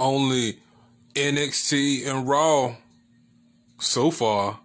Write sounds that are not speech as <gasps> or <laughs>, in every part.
only NXT and Raw so far.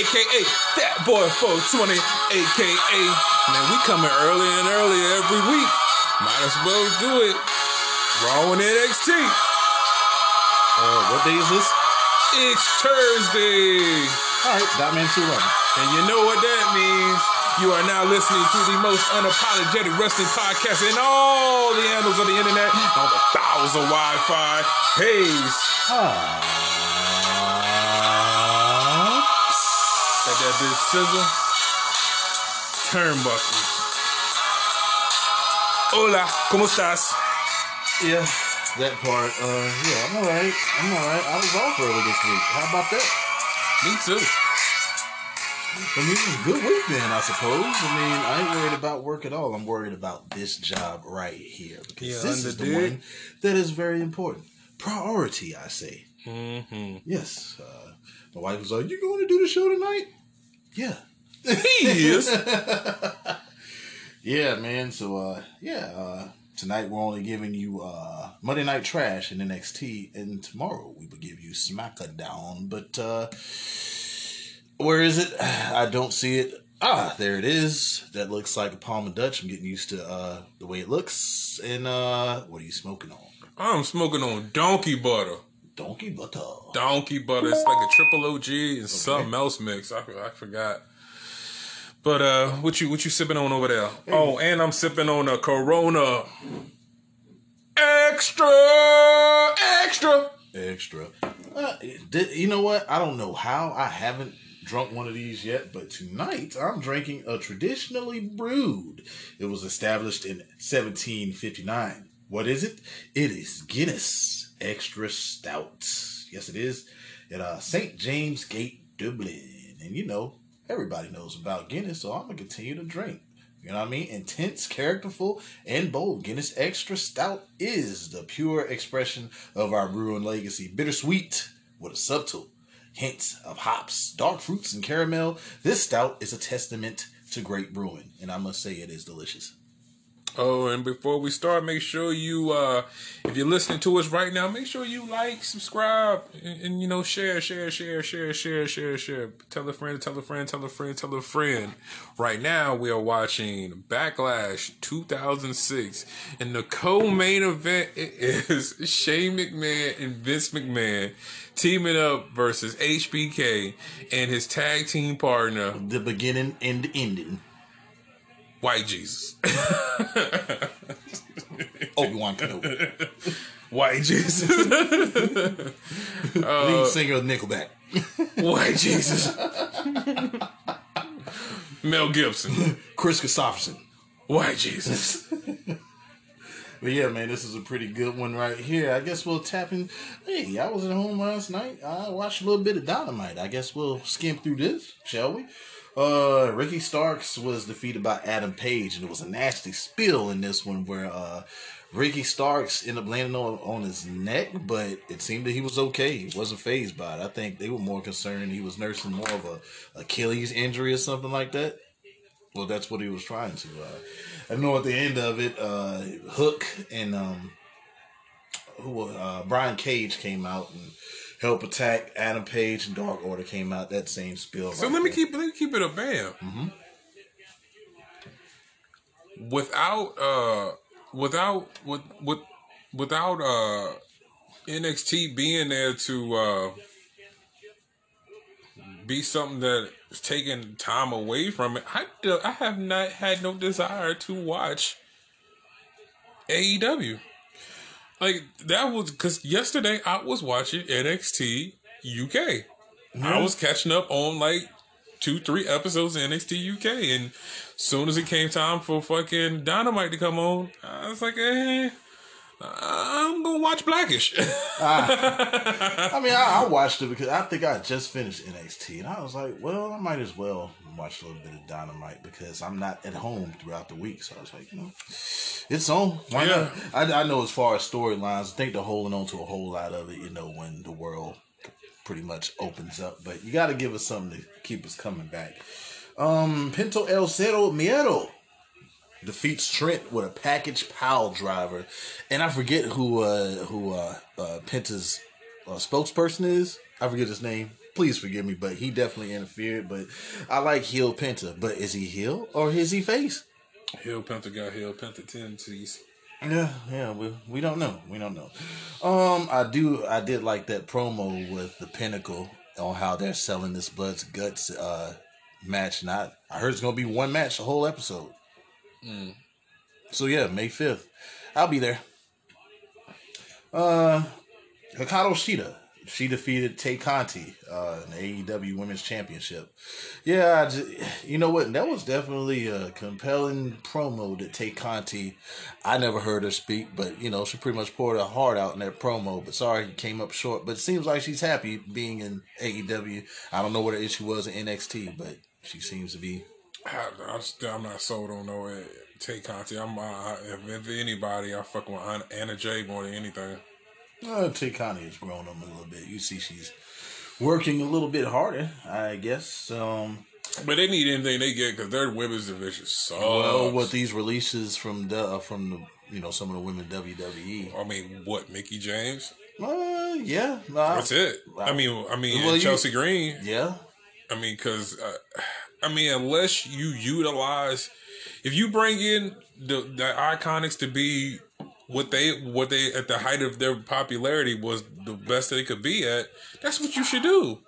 Aka That Boy 420, aka man, we coming early and early every week. Might as well do it. Raw and NXT. Uh, what day is this? It's Thursday. All right, Batman 2 Run. And you know what that means. You are now listening to the most unapologetic wrestling podcast in all the annals of the internet on the thousand Wi-Fi. Haze. Ah. That big sizzle. Turnbuckles. Hola, ¿cómo estás? Yeah, that part. Uh, yeah, I'm alright. I'm alright. I was off early this week. How about that? Me too. I mean, it was a good week then, I suppose. I mean, I ain't worried about work at all. I'm worried about this job right here because Yeah, this is the one that is very important. Priority, I say. Mm-hmm. Yes. Uh, my wife was like, "You going to do the show tonight?" Yeah. He is. <laughs> Yeah, man. So, uh, yeah, uh, tonight we're only giving you uh, Monday Night Trash and NXT, and tomorrow we will give you SmackDown. But uh, where is it? <sighs> I don't see it. Ah, there it is. That looks like a Palm of Dutch. I'm getting used to uh, the way it looks. And uh, what are you smoking on? I'm smoking on donkey butter. Donkey butter. donkey butter. It's like a triple OG and something else mix. I, I forgot. But uh, what you what you sipping on over there? Oh, and I'm sipping on a Corona extra extra. Extra. Uh, you know what? I don't know how I haven't drunk one of these yet, but tonight I'm drinking a traditionally brewed. It was established in 1759. What is it? It is Guinness Extra Stout. Yes, it is. At uh, St. James Gate, Dublin. And you know, everybody knows about Guinness, so I'm going to continue to drink. You know what I mean? Intense, characterful, and bold. Guinness Extra Stout is the pure expression of our brewing legacy. Bittersweet with a subtle hint of hops, dark fruits, and caramel. This stout is a testament to great brewing, and I must say it is delicious. Oh, and before we start, make sure you, uh, if you're listening to us right now, make sure you like, subscribe, and, and you know, share, share, share, share, share, share, share. Tell a friend, tell a friend, tell a friend, tell a friend. Right now, we are watching Backlash 2006, and the co-main event <laughs> is Shane McMahon and Vince McMahon teaming up versus HBK and his tag team partner The beginning and the ending. White Jesus. <laughs> Obi Wan Kenobi, White Jesus. <laughs> lead singer of Nickelback. <laughs> White Jesus. Mel Gibson. Kris Kristofferson. White Jesus. But yeah, man, this is a pretty good one right here. I guess we'll tap in. Hey, I was at home last night. I watched a little bit of Dynamite. I guess we'll skim through this, shall we? Uh, Ricky Starks was defeated by Adam Page, and it was a nasty spill in this one where uh, Ricky Starks ended up landing on, on his neck, but it seemed that he was okay. He wasn't phased by it. I think they were more concerned he was nursing more of a Achilles injury or something like that. Well, that's what he was trying to. Uh, I know at the end of it, uh, Hook and um, who uh, Brian Cage came out and helped attack Adam Page and Dark Order came out that same spill. So right let me there. keep let me keep it a bam. Without uh without with with without uh NXT being there to uh be something that is taking time away from it, I do, I have not had no desire to watch AEW. Like that was because yesterday I was watching NXT UK. I was catching up on like two, three episodes of NXT UK, and soon as it came time for fucking Dynamite to come on, I was like, eh, I'm gonna watch Blackish. <laughs> I mean, I, I watched it because I think I just finished NXT, and I was like, well, I might as well watch a little bit of Dynamite because I'm not at home throughout the week. So I was like, you know, it's on. Why Yeah. not? I, I know as far as storylines, I think they're holding on to a whole lot of it. You know, when the world pretty much opens up, but you got to give us something to keep us coming back. Um, Penta El Zero Miedo defeats Trent with a package pile driver, and I forget who uh who uh, uh Penta's uh, spokesperson is. I forget his name. Please forgive me, but he definitely interfered. But I like heel Penta. But is he heel or is he face? Hill Panther got Hill Panther tendencies. Yeah, yeah, we we don't know. We don't know. Um, I do. I did like that promo with the Pinnacle on how they're selling this Blood's Guts uh match. Not, I heard it's gonna be one match the whole episode. So yeah, May fifth, I'll be there. Uh, Hikaru Shida. She defeated Tay Conti uh, in the AEW Women's Championship. Yeah, I ju- you know what? That was definitely a compelling promo that Tay Conti. I never heard her speak, but you know she pretty much poured her heart out in that promo. But sorry, he came up short. But it seems like she's happy being in AEW. I don't know what her issue was in NXT, but she seems to be. I, I I'm not sold on no uh, Tay Conti. I'm uh, if, if anybody, I fuck with Anna, Anna Jay more than anything. Uh, Tay Conti has grown on a little bit. You see, she's working a little bit harder, I guess. Um, But they need anything they get because their women's division sucks. well, with these releases from the uh, from the you know some of the women WWE. I mean, what Mickie James? Uh, yeah, nah, That's it. I mean, I mean, Well, you- Chelsea Green. Yeah, I mean, because uh, I mean, unless you utilize, if you bring in the the IIconics to be what they what they at the height of their popularity was the best they could be at, that's what you should do.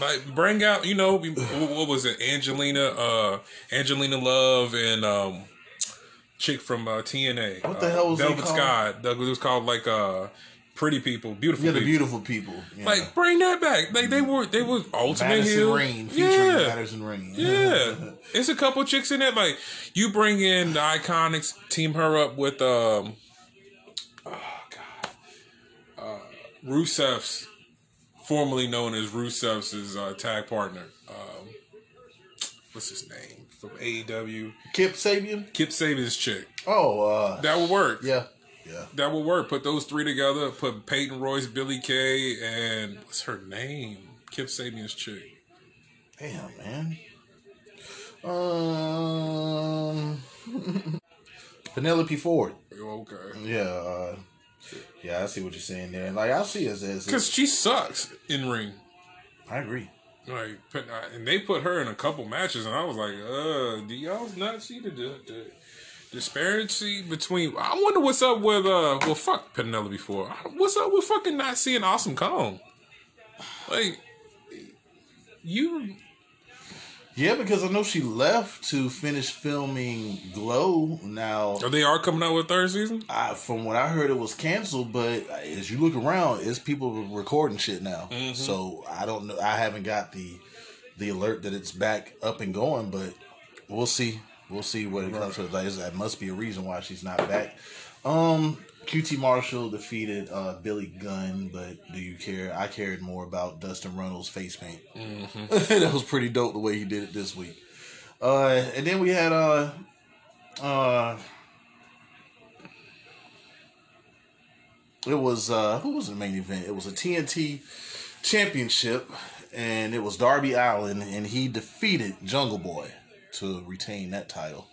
Like bring out, you know, what was it, Angelina, uh, Angelina Love and um, chick from uh, TNA. What the uh, hell was they Velvet called? Sky? That was called like uh, Pretty People, Beautiful yeah, the People. beautiful people. Yeah. Like bring that back. Like they were they were ultimate Madison heel. Rain featuring yeah. Madison Rayne. Yeah, <laughs> it's a couple chicks in it. Like you bring in the IIconics, team her up with um, oh god, uh, Rusev's, formerly known as Rusev's uh, tag partner. Um, what's his name from AEW? Kip Sabian. Kip Sabian's chick. Oh, uh, That would work. yeah, yeah. That would work. Put those three together. Put Peyton Royce, Billie Kay, and what's her name? Kip Sabian's chick. Damn, man. Um, <laughs> Penelope Ford. Okay. Yeah, uh, yeah. I see what you're saying there. Like I see as, as Because she sucks in ring. I agree. Like, uh, and they put her in a couple matches, and I was like, uh, do y'all not see the disparity between? I wonder what's up with, uh, well, fuck Penelope Ford. What's up with fucking not seeing Awesome Kong? Like, you, Yeah, because I know she left to finish filming Glow. Now, oh, they are coming out with third season? I, from what I heard, it was canceled. But as you look around, it's people recording shit now. So I don't know. I haven't got the the alert that it's back up and going. But we'll see. We'll see what it comes to. Like, that must be a reason why she's not back. Um, QT Marshall defeated uh, Billy Gunn, but do you care? I cared more about Dustin Runnels' face paint. <laughs> that was pretty dope the way he did it this week. Uh, and then we had uh, uh, it was uh, who was the main event? It was a TNT championship, and it was Darby Allin, and he defeated Jungle Boy to retain that title.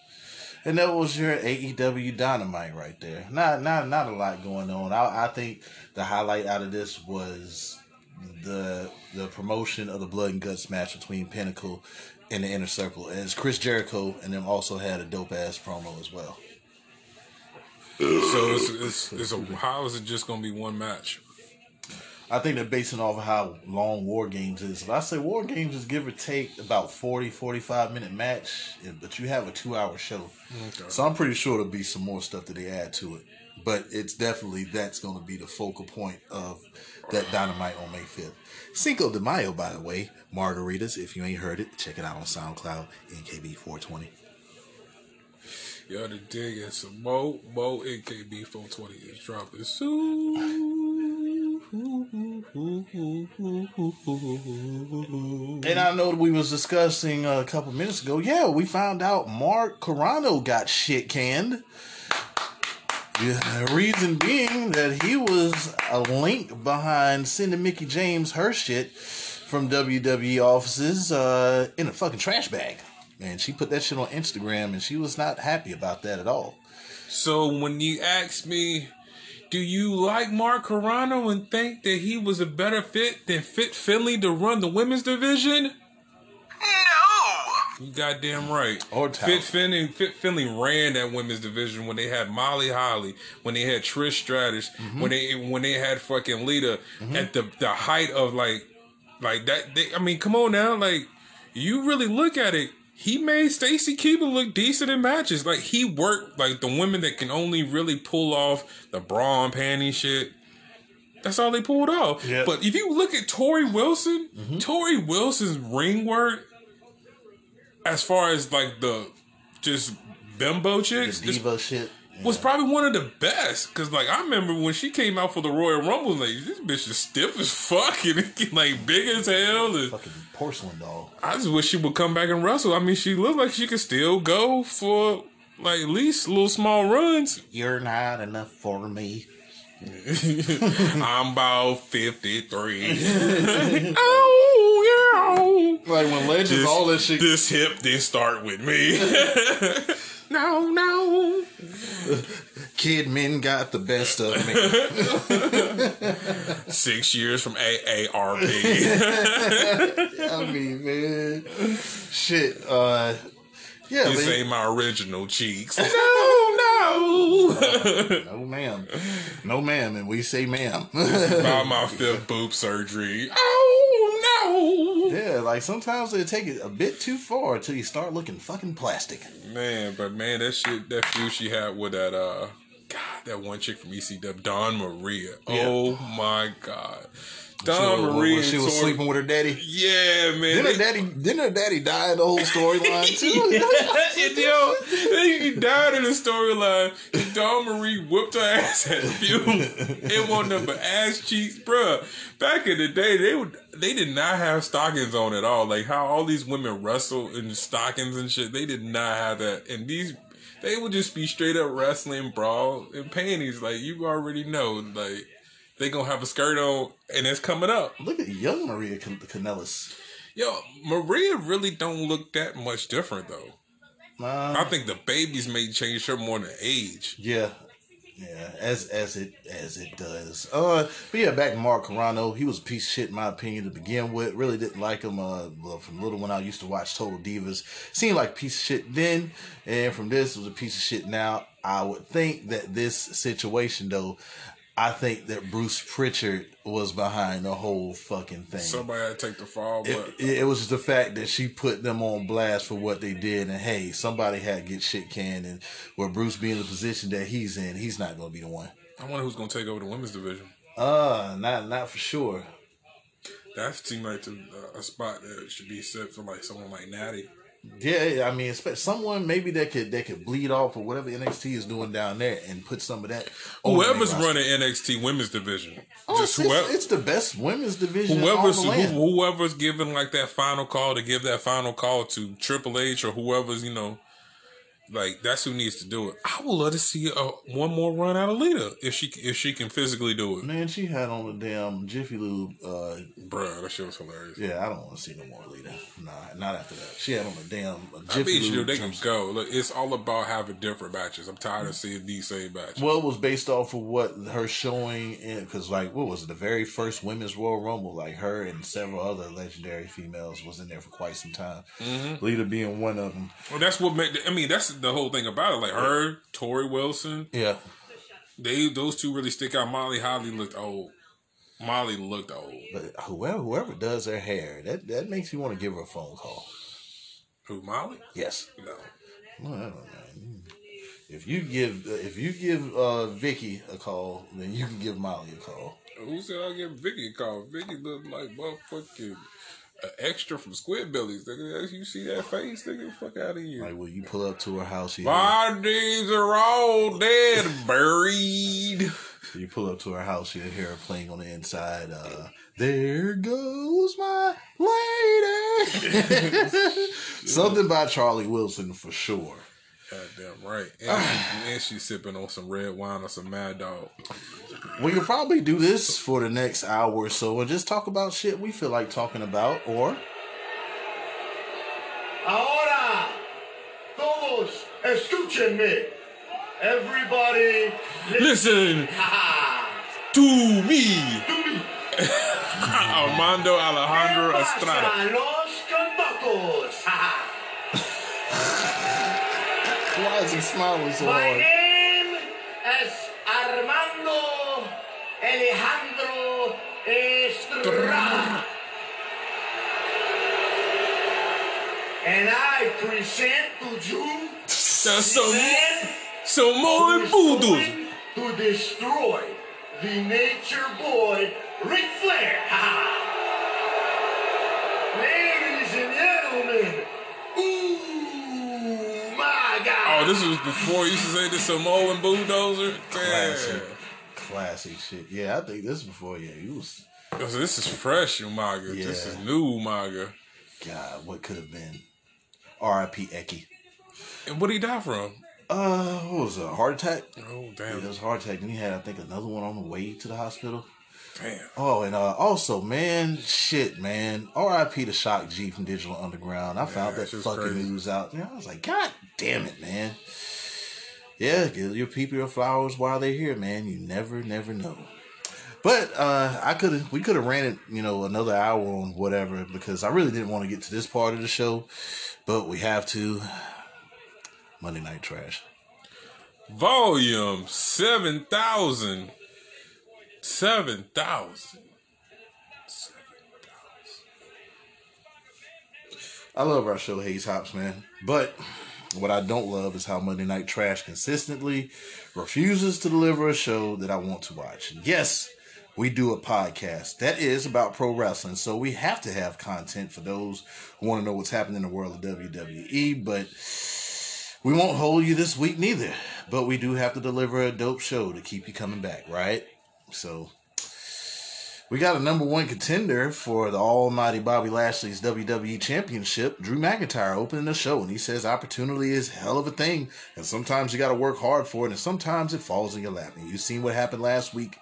And that was your AEW Dynamite right there. Not not not a lot going on. I, I think the highlight out of this was the the promotion of the blood and guts match between Pinnacle and the Inner Circle, as Chris Jericho and them also had a dope ass promo as well. So it's, it's, it's a, how is it just going to be one match? I think they're basing off of how long War Games is. If I say War Games is give or take about 40, 45 minute match, but you have a two hour show. So I'm pretty sure there'll be some more stuff that they add to it. But it's definitely that's going to be the focal point of that Dynamite on May 5th. Cinco de Mayo, by the way, margaritas. If you ain't heard it, check it out on SoundCloud, NKB420. Yo, the dig and some Mo Mo NKB 420 is dropping soon. And I know we was discussing a couple minutes ago. Yeah, we found out Mark Carrano got shit canned. Yeah, the reason being that he was a link behind sending Mickie James her shit from WWE offices uh, in a fucking trash bag. And she put that shit on Instagram and she was not happy about that at all. So when you ask me, do you like Mark Carrano and think that he was a better fit than Fit Finlay to run the women's division? No! You goddamn right. Or Fit talent. Finlay, Fit Finlay ran that women's division when they had Molly Holly, when they had Trish Stratus, Mm-hmm. when they when they had fucking Lita at the the height of like like that. They, I mean, come on now, like you really look at it. He made Stacy Keibler look decent in matches. Like he worked like the women that can only really pull off the bra and panty shit. That's all they pulled off. Yeah. But if you look at Torrie Wilson, mm-hmm. Torrie Wilson's ring work, as far as like the just bimbo The chicks, is- diva shit. was probably one of the best. Cause like I remember when she came out for the Royal Rumble, like this bitch is stiff as fuck <laughs> and like big as hell. And Fucking porcelain doll. I just wish she would come back and wrestle. I mean, she looked like she could still go for like at least little small runs. You're not enough for me. <laughs> I'm about fifty three. <laughs> <laughs> oh yeah. Like when Legends, This, all this shit. this hip didn't start with me. No, no. Kid men got the best of me. <laughs> Six years from AARP. <laughs> I mean, man, shit. Uh, yeah, This man. ain't my original cheeks. No, no. no, ma'am, no, ma'am, and we say, ma'am. About <laughs> my fifth boob surgery. Oh, no. Yeah, like sometimes they take it a bit too far until you start looking fucking plastic. Man, but man, that shit, that feud she had with that, uh, God, that one chick from ECW, Dawn Marie. Oh my God. Dawn She- when- Maria. when she was Torrie- sleeping with her daddy. Yeah, man. Didn't her daddy? Didn't her daddy die in the whole storyline too? <laughs> yo, he died in the storyline. Dawn Marie whooped her ass at feud. It wasn't nothing but ass cheeks, bruh. Back in the day, they would they did not have stockings on at all. Like how all these women wrestle in stockings and shit. They did not have that. And these they would just be straight up wrestling bra and panties. Like you already know, like they gonna have a skirt on and it's coming up. Look at young Maria Can- Kanellis. Yo, Maria really don't look that much different though. Uh, I think the babies may change her more than age. Yeah, yeah, as as it as it does. Uh, but yeah, back to Mark Carrano. He was a piece of shit in my opinion to begin with. Really didn't like him. Uh, from little when I used to watch Total Divas, seemed like piece of shit then, and from this was a piece of shit now. I would think that this situation though. I think that Bruce Pritchard was behind the whole fucking thing. Somebody had to take the fall, but It, it was just the fact that she put them on blast for what they did, and hey, somebody had to get shit canned, and where Bruce being in the position that he's in, he's not going to be the one. I wonder who's gonna take over the women's division. Uh, not not for sure. That seemed like the, uh, a spot that should be set for like someone like Natty. Yeah, I mean, someone maybe that could that could bleed off or whatever NXT is doing down there and put some of that. Whoever's running NXT women's division, Oh, it's, whoever, it's the best women's division. whoever's on the land. who, whoever's giving like that final call to give that final call to Triple H or whoever's you know, like that's who needs to do it. I would love to see uh, one more run out of Lita if she if she can physically do it. Man, she had on the damn Jiffy Lube. Uh, Bruh, that shit was hilarious. yeah, I don't want to see no more Lita. Nah, not after that. She had on the damn uh, I Jiffy bet you Lube. they can go. Look, it's all about having different matches. I'm tired of seeing these same matches. Well, it was based off of what her showing in because, like, what was it? The very first women's Royal Rumble, like her and several other legendary females was in there for quite some time. Mm-hmm. Lita being one of them. Well, that's what made. I mean, that's the whole thing about it. Like her, Torrie Wilson, Yeah, they those two really stick out. Molly Holly looked old. Molly looked old. but whoever whoever does her hair, that that makes you want to give her a phone call. Who Molly? Yes. No. I don't know. If you give if you give uh, Vicky a call, then you can give Molly a call. Who said I give Vicky a call? Vicky looked like motherfucking an extra from Squidbillies. Nigga, you see that face, nigga? Fuck out of here. Like when you pull up to her house, you, Bodies are all dead, buried. you pull up to her house, you hear her playing on the inside. Uh, there goes my lady. <laughs> Something by Charlie Wilson for sure. Goddamn right. And, <sighs> she, and she's sipping on some red wine or some Mad Dog. We could probably do this for the next hour or so and just talk about shit we feel like talking about, or Ahora, todos, escúchenme. Everybody, Listen <laughs> to me, <laughs> Armando Alejandro Estrada. pasan los convocos? why is he smiling so My hard? name is Armando Alejandro Estrada. And I present to you That's some, man some who more voodoo. to destroy the nature boy Ric Flair. <laughs> Ladies and gentlemen, ooh my God! Oh, this was before you used to say the Samoan bulldozer. Classic, Damn. classic shit. Yeah, I think this is before. Yeah, you was. So this is fresh, Umaga. This is new, Umaga. God, what could have been? R.I.P. Eki. And what did he die from? Uh, what was it? A heart attack? Oh, Yeah, damn. it was a heart attack. Then he had, I think, another one on the way to the hospital. Damn. Oh, and uh, also, man, shit, man. R.I.P. to Shock G from Digital Underground. I found that fucking crazy. news out. there. I was like, God damn it, man. Yeah, give your people your flowers while they're here, man. You never, never know. But uh, I could have, we could have ran it, you know, another hour on whatever because I really didn't want to get to this part of the show, but we have to. Monday Night Trash. Volume 7,000. 7,000. I love our show, Hayes Hops, man. But what I don't love is how Monday Night Trash consistently refuses to deliver a show that I want to watch. Yes, we do a podcast that is about pro wrestling, so we have to have content for those who want to know what's happening in the world of WWE, but we won't hold you this week neither. But we do have to deliver a dope show to keep you coming back, right? So we got a number one contender for the almighty Bobby Lashley's WWE Championship. Drew McIntyre opening the show, and he says opportunity is hell of a thing, and sometimes you got to work hard for it, and sometimes it falls in your lap. And you've seen what happened last week.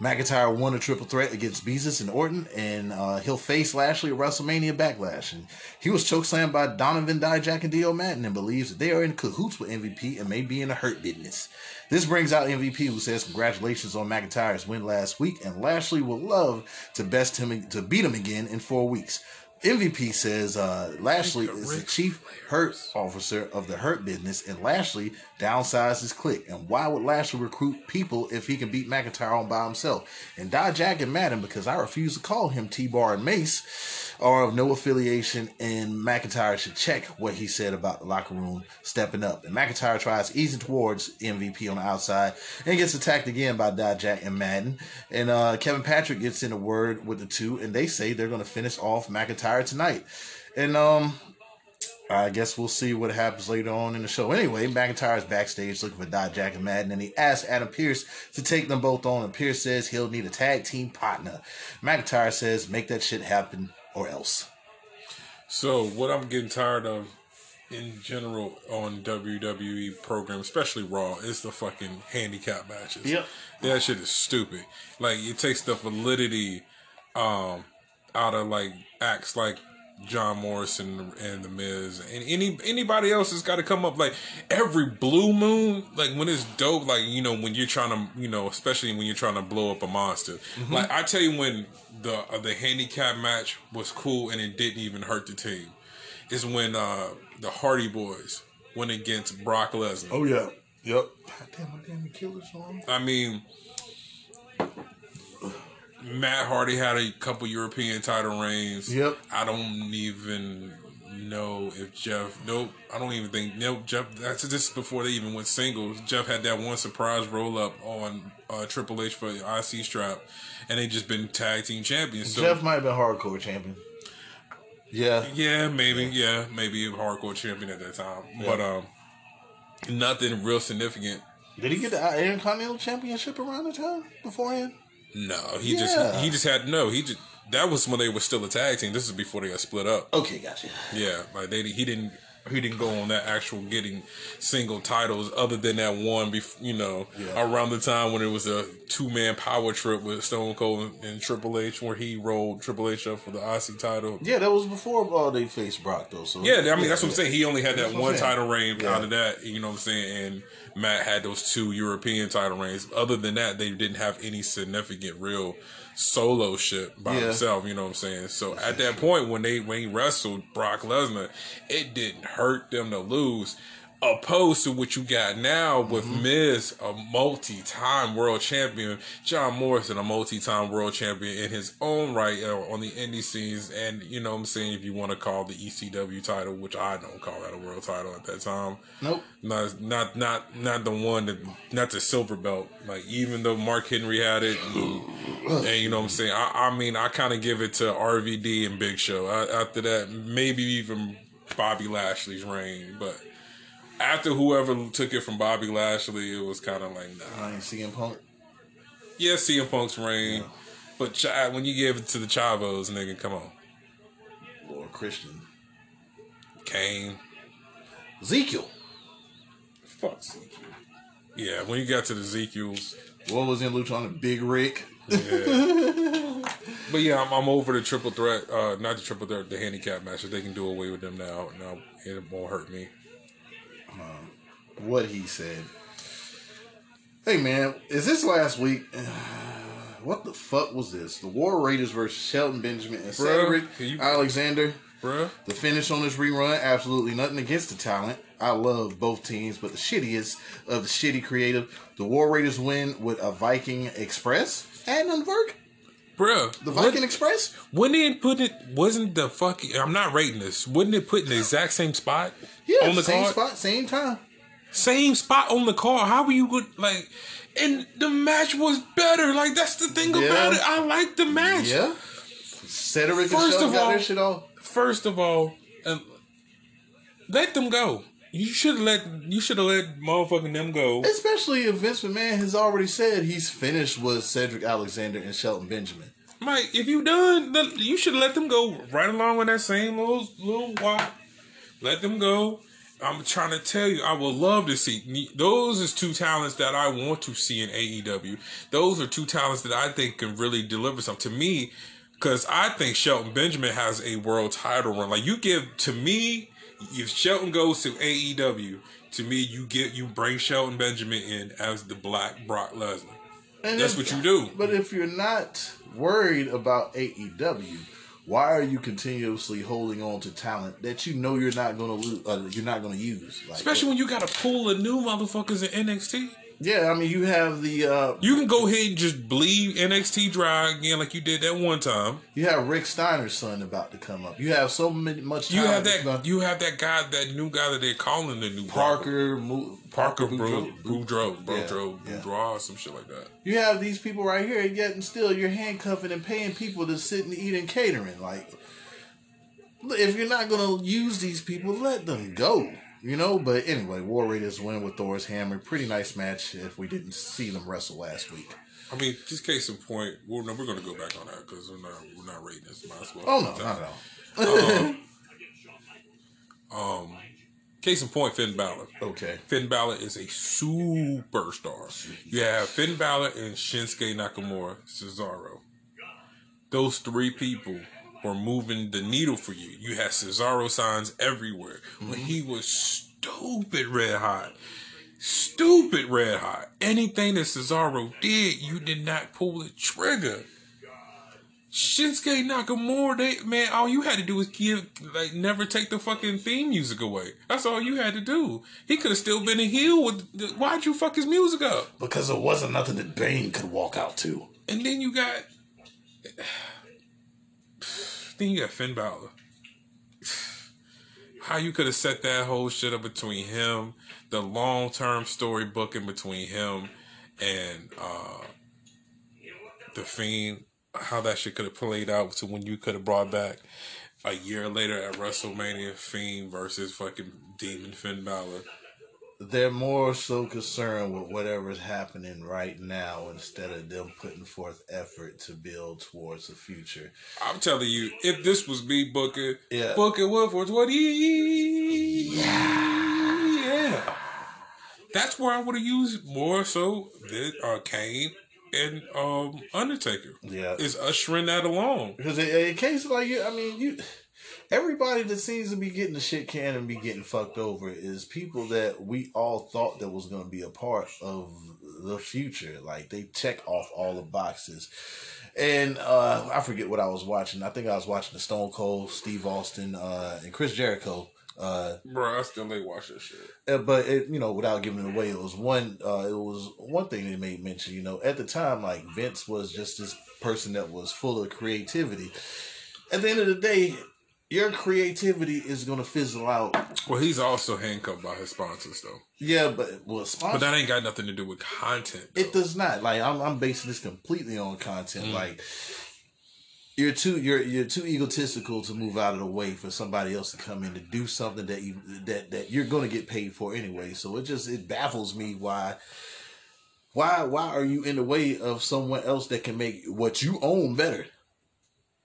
McIntyre won a triple threat against Beezus and Orton, and uh, he'll face Lashley at WrestleMania Backlash. And he was chokeslammed by Donovan Dijak and Dio Maddin and believes that they are in cahoots with MVP and may be in a hurt business. This brings out MVP, who says congratulations on McIntyre's win last week, and Lashley will love to best him to beat him again in four weeks. MVP says uh, Lashley is the chief hurt officer of the hurt business, and Lashley downsized his clique. And why would Lashley recruit people if he can beat McIntyre on by himself? And Dijak and Maddin, because I refuse to call him T-Bar and Mace, are of no affiliation, and McIntyre should check what he said about the locker room stepping up. And McIntyre tries easing towards MVP on the outside and gets attacked again by Dijak and Maddin. And uh, Kevin Patrick gets in a word with the two, and they say they're going to finish off McIntyre tonight. And um, I guess we'll see what happens later on in the show. Anyway, McIntyre is backstage looking for Dijak and Maddin, and he asks Adam Pearce to take them both on. And Pearce says he'll need a tag team partner. McIntyre says, make that shit happen or else. So, what I'm getting tired of in general on WWE program, especially Raw, is the fucking handicap matches. Yep. That shit is stupid. Like, it takes the validity um, out of, like, acts like John Morrison and The Miz. And any anybody else has got to come up. Like, every blue moon, like, when it's dope, like, you know, when you're trying to, you know, especially when you're trying to blow up a monster. Like, I tell you when the uh, the handicap match was cool and it didn't even hurt the team is when uh, the Hardy Boys went against Brock Lesnar. Oh, yeah. Yep. God damn, my damn killer's on. I mean, Matt Hardy had a couple European title reigns. Yep. I don't even know if Jeff. Nope. I don't even think. Nope. Jeff. That's just before they even went singles. Jeff had that one surprise roll up on uh, Triple H for the IC strap, and they just been tag team champions. So Jeff might have been hardcore champion. Yeah. Yeah, maybe. Yeah, maybe a hardcore champion at that time. But um, nothing real significant. Did he get the Intercontinental Championship around the time beforehand? No, he Yeah. just he just had no. He just that was when they were still a tag team. This is before they got split up. Okay, gotcha. Yeah, like they he didn't he didn't go on that actual getting single titles other than that one. Bef- you know, Yeah. around the time when it was a two man power trip with Stone Cold and Triple H, where he rolled Triple H up for the IC title. Yeah, that was before uh, they faced Brock though. So Yeah, I mean that's what I'm saying. He only had that That's one title reign Yeah. out of that, you know what I'm saying. And Matt had those two European title reigns. Other than that, they didn't have any significant real solo shit by Yeah. himself. You know what I'm saying. So at that point, when they when he wrestled Brock Lesnar, it didn't hurt them to lose. Opposed to what you got now with Mm-hmm. Miz, a multi-time world champion, John Morrison, a multi-time world champion in his own right uh, on the indie scenes, and you know what I'm saying if you want to call the ECW title, which I don't call that a world title at that time. Nope. Not not not not the one that not the silver belt. Like even though Mark Henry had it, and, and you know what I'm saying. I, I mean, I kind of give it to RVD and Big Show. I, after that, maybe even Bobby Lashley's reign, but. After whoever took it from Bobby Lashley, it was kind of like, nah. I ain't CM Punk. Yeah, CM Punk's reign, but Chi- when you give it to the Chavos, nigga, come on, Lord Christian. Kane, Ezekiel. fuck Ezekiel. Yeah, when you got to the Ezekiel's, What was in Lucha on the Big Rick? <laughs> but yeah, I'm, I'm over the triple threat, uh, not the triple threat, the handicap matches. They can do away with them now. Now it won't hurt me. Um, what he said. Hey man, is this last week? <sighs> What the fuck was this? The War Raiders versus Shelton Benjamin and Cedric you- Alexander. Bruh, The finish on this rerun, absolutely nothing against the talent. I love both teams, but the shittiest of the shitty creative. The War Raiders win with a Viking Express. Adnan Verk? Bruh, The what- Viking Express? Wouldn't it put it? Wasn't the fucking? I'm not rating this. Wouldn't it put in the exact same spot? Yeah, on the same card? spot, same time. same spot on the car. How were you good? Like, and the match was better. Like that's the thing Yeah. about it. I like the match. Yeah. Cedric First of got all-. First of all, um, let them go. You should have let you should have let motherfucking them go. Especially if Vince McMahon has already said he's finished with Cedric Alexander and Shelton Benjamin. Mike, if you done, you should let them go right along with that same little little walk. Let them go. I'm trying to tell you, I would love to see those is two talents that I want to see in AEW. Those are two talents that I think can really deliver something to me. Because I think Shelton Benjamin has a world title run. Like you give to me, if Shelton goes to AEW, to me you get you bring Shelton Benjamin in as the Black Brock Lesnar. And That's if- what you do. But if you're not worried about AEW, why are you continuously holding on to talent that you know you're not going to lose? Uh, you're not going to use, like, Especially when you got to pull the new motherfuckers in NXT. Yeah. I mean, you have the uh, You can go ahead and just bleed NXT dry again, like you did that one time. you have Rick Steiner's son about to come up. You have so many, much. You have that. gonna- You have that guy, that new guy that they're calling the new Parker, Mo- Parker Boudreaux. Bro, Boudreaux, Yeah, Boudreaux, yeah. Some shit like that. You have these people right here, yet and still you're handcuffing and paying people to sit and eat and catering. Like, if you're not gonna use these people, let them go. You know. But anyway, War Raiders win with Thor's hammer. Pretty nice match. If we didn't see them wrestle last week. I mean, just case in point, well, no, we're gonna go back on that because we're not we're not rating this. Might as well. Oh no, not at all. <laughs> Um, case in point, Finn Balor. Okay. Finn Balor is a superstar. You have Finn Balor and Shinsuke Nakamura, Cesaro. Those three people were moving the needle for you. You had Cesaro signs everywhere. When mm-hmm. he was stupid red hot. Stupid red hot. Anything that Cesaro did, you did not pull the trigger. Shinsuke Nakamura, they man, all you had to do was give like never take the fucking theme music away. That's all you had to do. He could have still been a heel with. Why'd you fuck his music up? Because it wasn't nothing that Bane could walk out to. And then you got, then you got Finn Balor. <sighs> How you could have set that whole shit up between him, the long term story booking between him and uh the Fiend. How that shit could have played out to when you could have brought back a year later at WrestleMania, Fiend versus fucking Demon Finn Balor. They're more so concerned with whatever's happening right now instead of them putting forth effort to build towards the future. I'm telling you, if this was me, Booker, Yeah. Booker Wood for 20. Yeah. yeah. That's where I would have used more so than uh, Kane and um, Undertaker. Yeah. Is ushering that along. Because in, in cases like you, I mean, you, everybody that seems to be getting the shit can and be getting fucked over is people that we all thought that was going to be a part of the future. Like they check off all the boxes. And uh, I forget what I was watching. I think I was watching the Stone Cold, Steve Austin, uh, and Chris Jericho. Uh, Bro, I still ain't watch that shit. uh, but it, you know, without giving it away, it was one. Uh, it was one thing they made mention. You know, at the time, like Vince was just this person that was full of creativity. At the end of the day, your creativity is going to fizzle out. Well, he's also handcuffed by his sponsors, though. Yeah, but well, But that ain't got nothing to do with content. it does not. Like I'm, I'm basing this completely on content. Mm. Like you're too, you're you're too egotistical to move out of the way for somebody else to come in to do something that you that that you're going to get paid for anyway. So it just it baffles me why. Why why are you in the way of someone else that can make what you own better?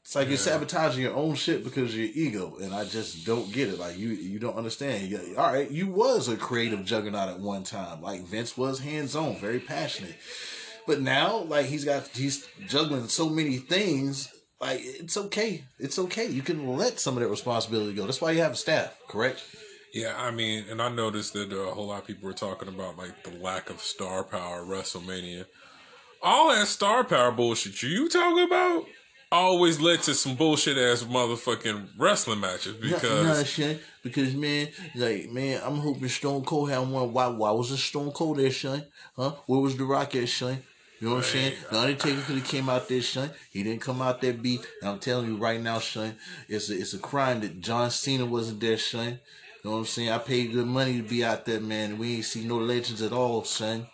It's like you're sabotaging your own shit because of your ego, and I just don't get it. Like you, you don't understand. You- all right, you was a creative juggernaut at one time. Like Vince was hands on, very passionate, but now like he's got he's juggling so many things. Like it's okay, it's okay. You can let some of that responsibility go. That's why you have a staff, correct? Yeah, I mean, and I noticed that uh, a whole lot of people were talking about like the lack of star power at WrestleMania. All that star power bullshit you talking about always led to some bullshit ass motherfucking wrestling matches because nah, Shane, because man, like man, I'm hoping Stone Cold had one. Why? Why was it Stone Cold there, Shane? Huh? Where was the Rock at, Shane? You know what I'm saying? The Undertaker could have came out there, Shane. He didn't come out there beat. And I'm telling you right now, Shane, it's a, it's a crime that John Cena wasn't there, Shane. You know what I'm saying? I paid good money to be out there, man. We ain't see no legends at all, Shane.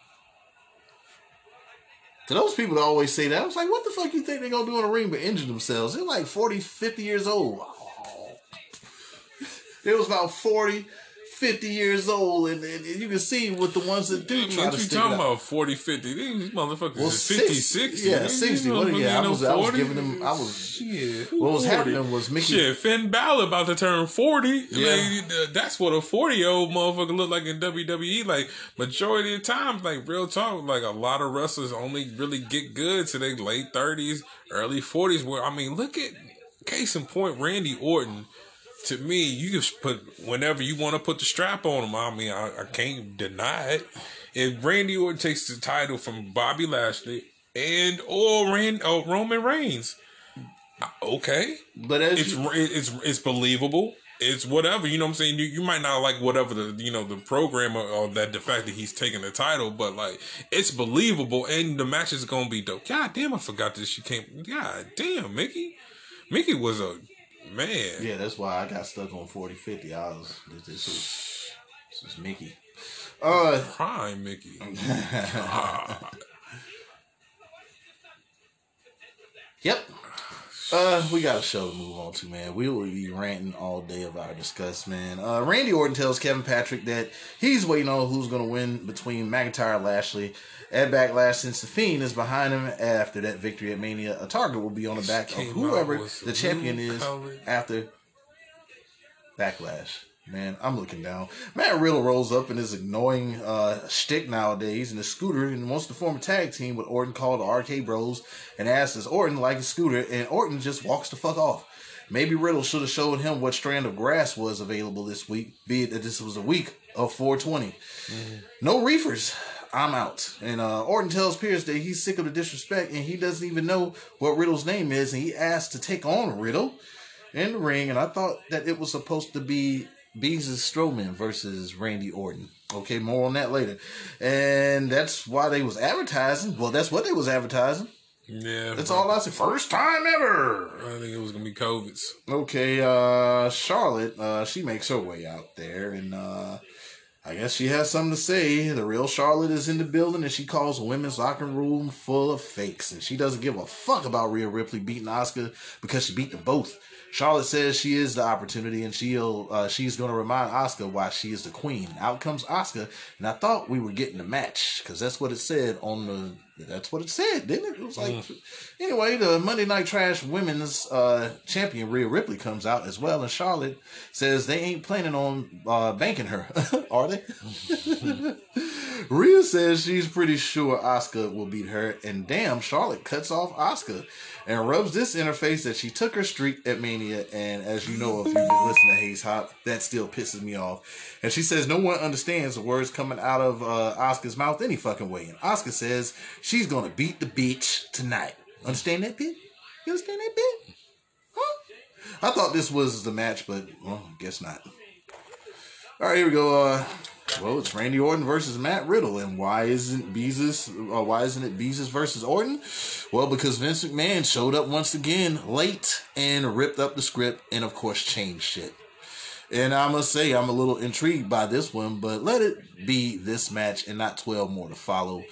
To those people that always say that, I was like, what the fuck you think they're gonna do in the ring but injure themselves? They're like 40, 50 years old. Oh. It was about 40, 50 years old, and, and you can see what the ones that do try what to you stick talking out. about 40, 50? These motherfuckers Well, is 50, 60. yeah, These 60. What- yeah, I was- I was giving them- I was- Shit. what was 40? happening was Mickie- Shit, Finn Balor about to turn 40. Yeah. Like, that's what a 40 year old motherfucker look like in WWE. Like, majority of times, like, real talk, like, a lot of wrestlers only really get good to their late 30s, early 40s. Where, I mean, look at, case in point, Randy Orton. To me, you just put whenever you want to put the strap on him. I mean, I, I can't deny it. If Randy Orton takes the title from Bobby Lashley and or Rand, or Roman Reigns, okay, But as it's you, it's it's believable. It's whatever you know. what I'm saying you, you might not like whatever the you know the program or, or that the fact that he's taking the title, but like it's believable and the match is gonna be dope. God damn, I forgot that she came. God damn, Mickie, Mickie was a man. yeah, that's why I got stuck on 40, 50. I was, this, this is, this is Mickie. Uh, Prime Mickie. <laughs> Yep. Uh, we got a show to move on to, man. We will be ranting all day of our discuss, man. Uh, Randy Orton tells Kevin Patrick that he's waiting on who's going to win between McIntyre and Lashley at Backlash since the Fiend is behind him after that victory at Mania. A target will be on the back of whoever the champion is after Backlash. Man, I'm looking down. Matt Riddle rolls up in his annoying uh, shtick nowadays in a scooter and wants to form a tag team with Orton called the RK Bros and asks does Orton like a scooter and Orton just walks the fuck off. Maybe Riddle should have showed him what strand of grass was available this week, be it that this was a week of 420. No reefers. I'm out. And uh, Orton tells Pearce that he's sick of the disrespect and he doesn't even know what Riddle's name is. And he asks to take on Riddle in the ring. And I thought that it was supposed to be Beans and Strowman versus Randy Orton. Okay, more on that later. And that's why they was advertising. Well, that's what they was advertising. Yeah, That's all I said. First time ever. I think it was gonna be COVID's. Okay, uh Charlotte, uh she makes her way out there and uh I guess she has something to say. The real Charlotte is in the building and she calls a women's locker room full of fakes. And she doesn't give a fuck about Rhea Ripley beating Asuka because she beat them both. Charlotte says she is the opportunity and she'll uh, she's going to remind Asuka why she is the queen. Out comes Asuka, and I thought we were getting a match because that's what it said on the. That's what it said, didn't it? It was like anyway. The Monday Night Trash Women's uh, Champion Rhea Ripley comes out as well, and Charlotte says they ain't planning on uh, banking her, <laughs> are they? <laughs> Rhea says she's pretty sure Asuka will beat her, and damn, Charlotte cuts off Asuka and rubs this in her face that she took her streak at Mania. And as you know, if you've been listening to Hayes Hop, that still pisses me off. And she says no one understands the words coming out of uh, Asuka's mouth any fucking way. And Asuka says she's gonna beat the bitch tonight. Understand that bitch? You understand that bitch? Huh? I thought this was the match, but well, guess not. All right, here we go. Uh, well, it's Randy Orton versus Matt Riddle, and why isn't Beezus? Uh, why isn't it Beezus versus Orton? Well, because Vince McMahon showed up once again late and ripped up the script, and of course changed shit. And I must say, I'm a little intrigued by this one, but let it be this match and not 12 more to follow.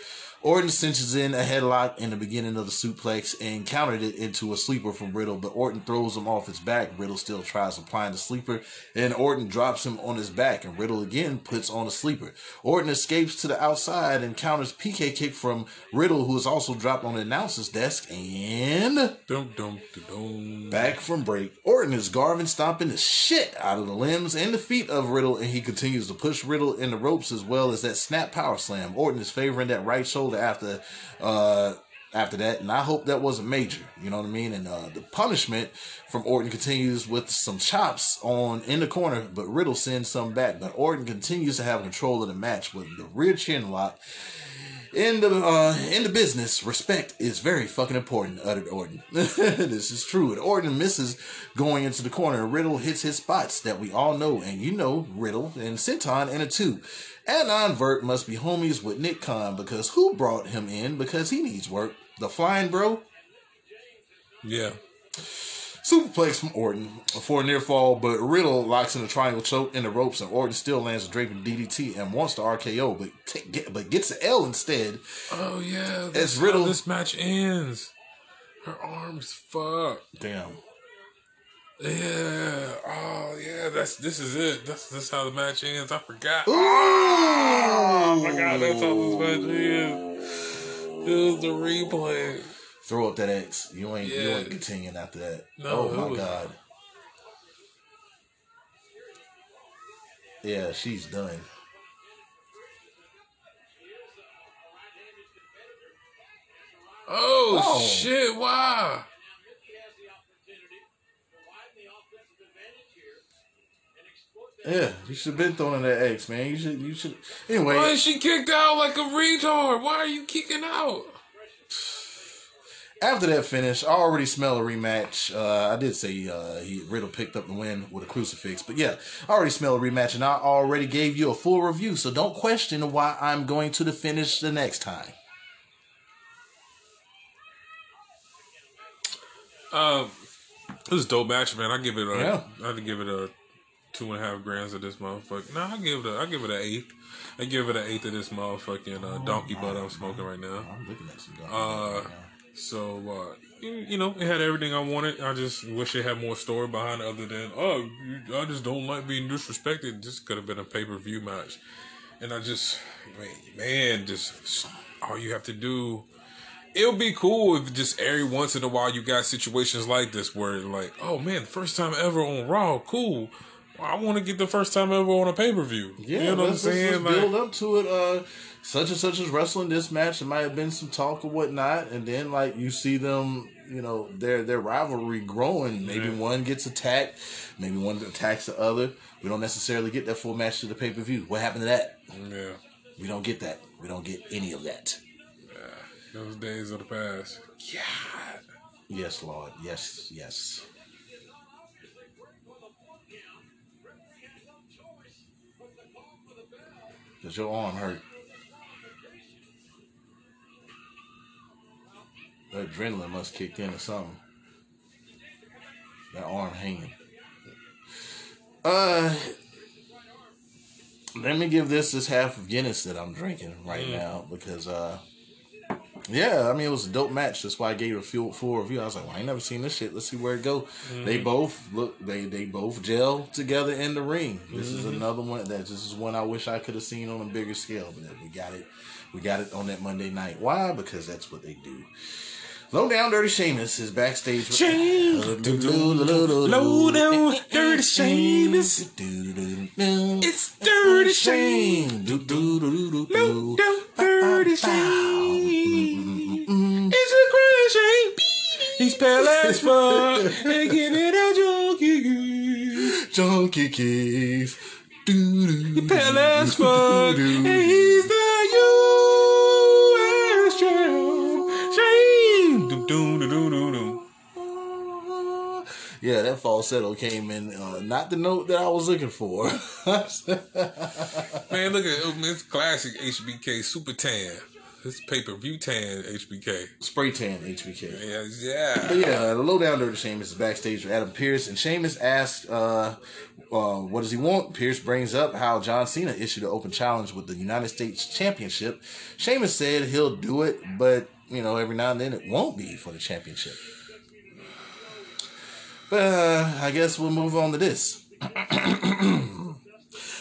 Orton cinches in a headlock in the beginning of the suplex and countered it into a sleeper from Riddle, but Orton throws him off his back. Riddle still tries applying the sleeper, and Orton drops him on his back, and Riddle again puts on a sleeper. Orton escapes to the outside and counters PK kick from Riddle, who is also dropped on the announcer's desk, and Dum dum dum back from break. Orton is Garvin stomping the shit out of the limbs and the feet of Riddle, and he continues to push Riddle in the ropes as well as that snap power slam. Orton is favoring that right shoulder after uh after that, and I hope that wasn't major. You know what I mean? And uh the punishment from Orton continues with some chops on in the corner, but Riddle sends some back. But Orton continues to have control of the match with the rear chin lock. In the uh, in the business, respect is very fucking important, uttered Orton. <laughs> this is true. And Orton misses going into the corner. Riddle hits his spots that we all know, and you know Riddle and Senton and a two. Adnan Virk must be homies with Nick Khan because who brought him in? Because he needs work. The flying bro, Yeah. Superplex from Orton for a near fall, but Riddle locks in a triangle choke in the ropes, and Orton still lands a draping DDT and wants the RKO, but ta- get, but gets an L instead. Oh yeah. That's Riddle- how this match ends. Her arms fucked. Damn. Yeah. Oh yeah. That's this is it. That's this how the match ends. I forgot. Oh my God, that's how this match ends. It was the replay. Throw up that X. You ain't you Yeah. ain't continuing after that. No, oh my was- god. Yeah, she's done. Oh, Oh. shit! Wow. Yeah, you should have been throwing that X, man. You should you should anyway. Why is she kicked out like a retard? Why are you kicking out? After that finish, I already smell a rematch. Uh, I did say uh, he Riddle picked up the win with a crucifix, but yeah, I already smell a rematch, and I already gave you a full review. So don't question why I'm going to the finish the next time. Um, was a dope match, man. I give it a. Yeah. I give it a two and a half grams of this motherfucker. No, I give it a. I give it an eighth. I give it an eighth of this motherfucking uh, donkey butt I'm smoking right now. I'm looking at some. Uh, so uh, you, know, it had everything I wanted. I just wish it had more story behind it, other than oh, you- I just don't like being disrespected. This could have been a pay per view match, and I just man, man, just all you have to do. It'll be cool if just every once in a while you got situations like this where like, oh man, first time ever on Raw, cool. I want to get the first time ever on a pay per view. Yeah, you know what I'm saying? Like- build up to it. Uh, such and such is wrestling this match. There might have been some talk or whatnot, and then like you see them, you know, their their rivalry growing. Maybe Yeah. one gets attacked, maybe one attacks the other. We don't necessarily get that full match to the pay per view. What happened to that? yeah. We don't get that. We don't get any of that. Those days of the past. God. Yes, Lord. Yes, yes. Does your arm hurt? The adrenaline must kicked in or something. That arm hanging. Uh, let me give this this half of Guinness that I'm drinking right now because uh yeah, I mean it was a dope match. That's why I gave it a full, full review. I was like, well, I ain't never seen this shit. Let's see where it go. Mm-hmm. They both look they they both gel together in the ring. This is mm-hmm. another one that this is one I wish I could have seen on a bigger scale, but we got it. We got it on that Monday night. Why? Because that's what they do. Low down dirty Sheamus is backstage. with- <laughs> Low down dirty Sheamus. It's dirty Shame. Low down dirty Shame. It's a crazy shame. He's pale as fuck. and give it a junkie. Junkie keys. Pale as fuck. And he's the U.S. champ. Shame. Doom, doom, doom, doom, doom, doom. Yeah, that falsetto came in uh, not the note that I was looking for. <laughs> Man, look at oh, it's classic HBK Super Tan. This pay per view tan HBK. Spray tan HBK. Yeah, yeah. But yeah, the low down dirty Sheamus is backstage with Adam Pearce, and Sheamus asked, uh, uh, "What does he want?" Pearce brings up how John Cena issued an open challenge with the United States Championship. Sheamus said he'll do it, but you know, every now and then it won't be for the championship. But uh, I guess we'll move on to this. <clears throat>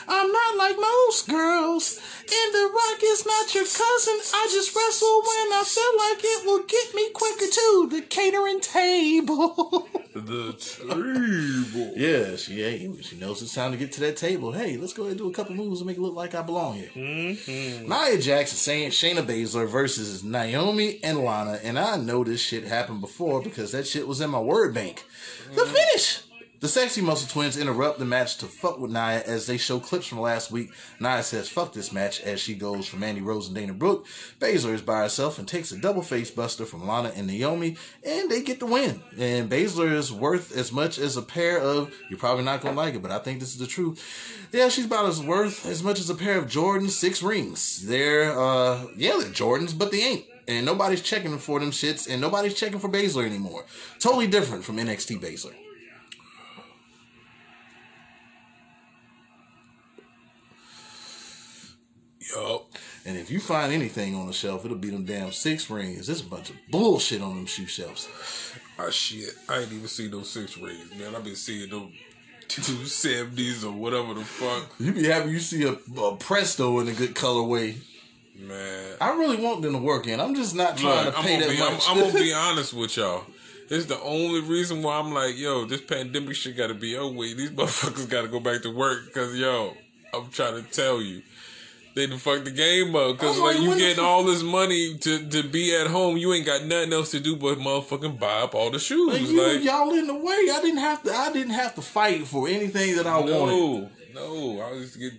I'm not like most girls, and The Rock is not your cousin. I just wrestle when I feel like it will get me quicker to the catering table. <laughs> The table. yeah, she hey, she knows it's time to get to that table. Hey, let's go ahead and do a couple moves and make it look like I belong here. Mm-hmm. Nia Jackson saying Shayna Baszler versus Naomi and Lana, and I know this shit happened before because that shit was in my word bank. The mm. finish. The sexy muscle twins interrupt the match to fuck with Nia as they show clips from last week. Nia says fuck this match as she goes for Mandy Rose and Dana Brooke. Baszler is by herself and takes a double face buster from Lana and Naomi, and they get the win. And Baszler is worth as much as a pair of, you're probably not gonna like it, but I think this is the truth. Yeah, she's about as worth as much as a pair of Jordan six rings. They're, uh, yeah, they're Jordans, but they ain't. And nobody's checking for them shits, and nobody's checking for Baszler anymore. Totally different from NXT Baszler. Yup. And if you find anything on the shelf, it'll be them damn six rings. There's a bunch of bullshit on them shoe shelves. Ah, shit. I ain't even seen those six rings, man. I've been seeing those two seventies or whatever the fuck, You be happy you see a, a Presto in a good colorway. man. I really want them to work in. I'm just not trying Look, to pay that be, I'm, much. I'm gonna be <laughs> honest with y'all. It's the only reason why I'm like, yo, this pandemic shit gotta be over. These motherfuckers gotta go back to work because, yo, I'm trying to tell you. They done fucked the game up because like like, you getting all this money to, to be at home, you ain't got nothing else to do but motherfucking buy up all the shoes. Like, you, like y'all in the way. I didn't have to. I didn't have to fight for anything that I wanted. no, no, I just get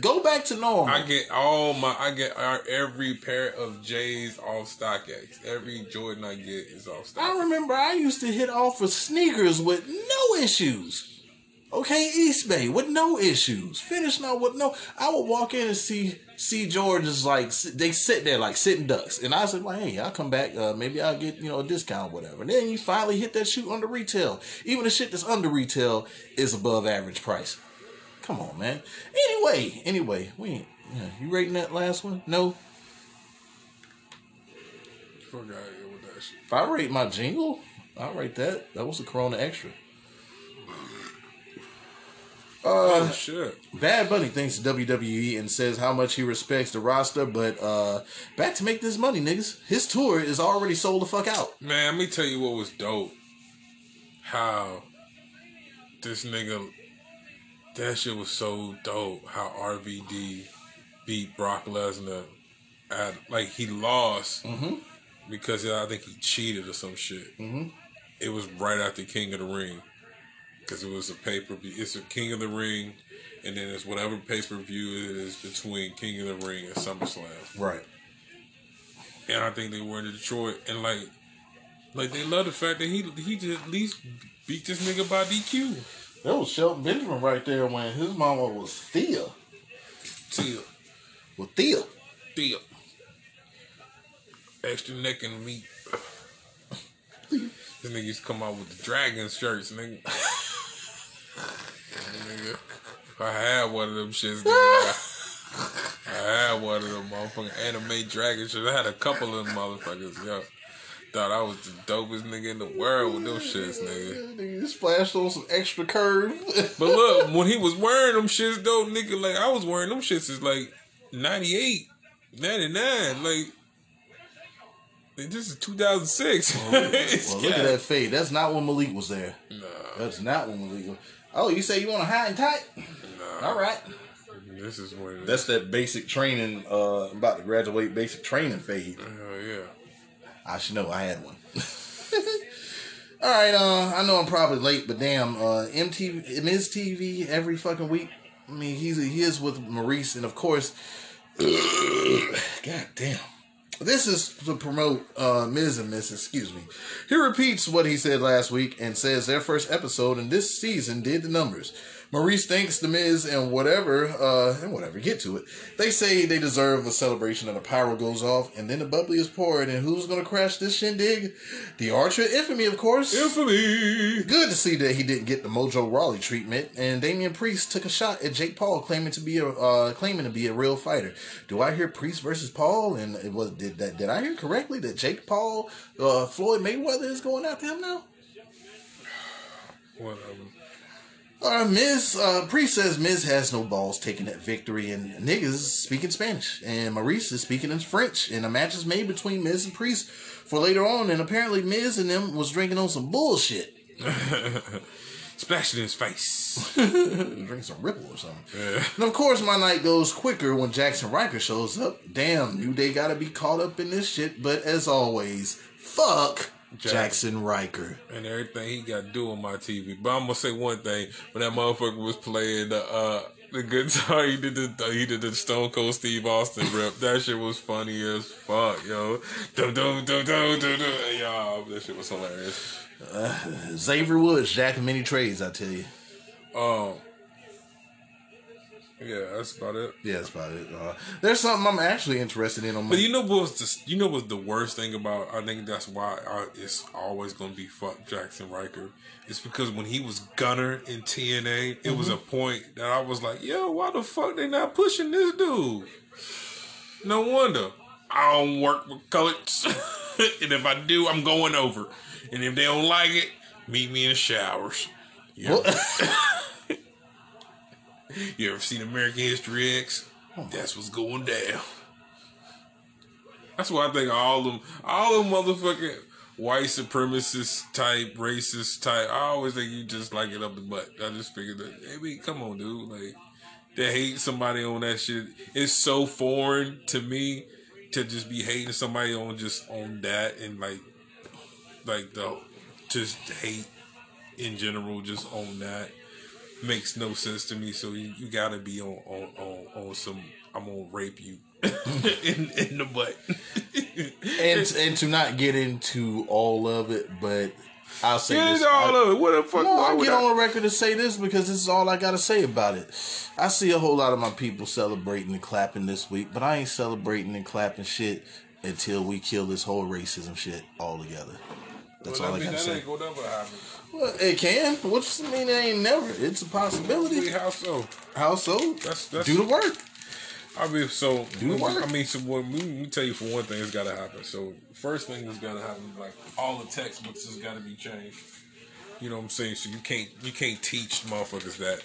Go back to normal. I get all my I get every pair of J's off StockX. Every Jordan I get is off stock. I remember I used to hit off for sneakers with no issues. Okay, East Bay with no issues. Finish now with no. I would walk in and see see George's like they sit there like sitting ducks, and I said, "Well, hey, I'll come back. Uh, maybe I'll get you know a discount, or whatever." And then you finally hit that shoot under retail. Even the shit that's under retail is above average price. Come on, man. Anyway, anyway, we ain't. Yeah, you rating that last one? No. Out with that shit. If I rate my jingle, I'll rate that. That was a Corona Extra. Oh shit. Bad Bunny thanks WWE and says how much he respects the roster, but uh back to make this money, niggas. His tour is already sold the fuck out. Man, let me tell you what was dope. How this nigga that shit was so dope. How RVD beat Brock Lesnar at like he lost because I think he cheated or some shit. Mm-hmm. It was right after King of the Ring because it was a pay per view. It's a King of the Ring, and then it's whatever pay per view it is between King of the Ring and SummerSlam. Right. And I think they were in Detroit, and like, like they love the fact that he he just at least beat this nigga by DQ. That was Shelton Benjamin right there when his mama was Thea. Till, Well, Thea. Thea. extra neck and meat. This nigga used to come out with the dragon shirts, nigga. Nigga. I had one of them shits. I had one of them motherfucking anime dragon shit. I had a couple of them motherfuckers. Yo, thought I was the dopest nigga in the world with them shits, nigga. Nigga, splashed on some extra curve. But look, when he was wearing them shits, though, nigga, like I was wearing them shits is like 98, 99. Like, like, this is 2006. well, look at <laughs> that fade. That's not when Malik was there. No. That's not when Malik was. Oh, you say you want a high and tight? nah. All right. This is when. That's that basic training. Uh, I'm about to graduate basic training fade. Hell yeah. I should know. I had one. <laughs> All right. Uh, I know I'm probably late, but damn. Uh, MTV, Miz TV every fucking week. I mean, he's he is with Maryse, and of course, <coughs> God damn. This is to promote uh, Miz and Miss, excuse me. He repeats what he said last week and says their first episode in this season did the numbers. Maryse thanks the Miz and whatever, uh, and whatever, get to it. They say they deserve a celebration and the power goes off and then the bubbly is poured and who's gonna crash this shindig? The Archer Infamy, of course. Infamy. Good to see that he didn't get the Mojo Rawley treatment, and Damian Priest took a shot at Jake Paul, claiming to be a uh, claiming to be a real fighter. Do I hear Priest versus Paul? And it was did that did I hear correctly that Jake Paul, uh, Floyd Mayweather is going after him now? Whatever. Uh, Miz uh, Priest says Miz has no balls taking that victory, and niggas speaking Spanish, and Maryse is speaking in French, and a match is made between Miz and Priest for later on, and apparently Miz and them was drinking on some bullshit. <laughs> Splash it in his face. <laughs> drink some Ripple or something. And of course, my night goes quicker when Jaxson Ryker shows up. Damn, New Day gotta be caught up in this shit. But as always, fuck Jack- Jaxson Ryker. and everything he got to do on my TV. But I'm gonna say one thing: when that motherfucker was playing the uh, the guitar, he did the he did the Stone Cold Steve Austin rip. That shit was funny as fuck, yo. Dum dum dum dum dum dum. Y'all, that shit was hilarious. Xavier Woods, Jack of many trades, I tell you. Um, yeah, that's about it. Yeah, that's about it. Uh, there's something I'm actually interested in on my. But you know what's the you know what's the worst thing about? I think that's why I, it's always gonna be fuck Jaxson Ryker. It's because when he was Gunner in TNA, it was a point that I was like, yo, why the fuck they not pushing this dude? No wonder I don't work with colors, <laughs> and if I do, I'm going over. And if they don't like it, meet me in the showers. Ever, <laughs> you ever seen American History X? That's what's going down. That's why I think all them, all them motherfucking white supremacist type, racist type. I always think you just like it up the butt. I just figured that, hey, wait, come on, dude. Like, to hate somebody on that shit is so foreign to me to just be hating somebody on just on that and like, like the just hate in general just on that makes no sense to me. So you, you gotta be on on, on on some. I'm gonna rape you <laughs> in in the butt. <laughs> and and to not get into all of it, but I'll say Get this. into all I, of it. What the fuck? no, I get I- on record to say this because this is all I got to say about it. I see a whole lot of my people celebrating and clapping this week, but I ain't celebrating and clapping shit until we kill this whole racism shit all together. That's Well, all I that mean, got to that say. Ain't gonna never happen. Well, it can. What does it mean? It ain't never. It's a possibility. Wait, How so? How so? That's- that's- do the work. I mean, so Do the work. I mean, so what, let me tell you for one thing, it's got to happen. So first thing that's got to happen, like all the textbooks has got to be changed. You know what I'm saying? So you can't you can't teach motherfuckers that.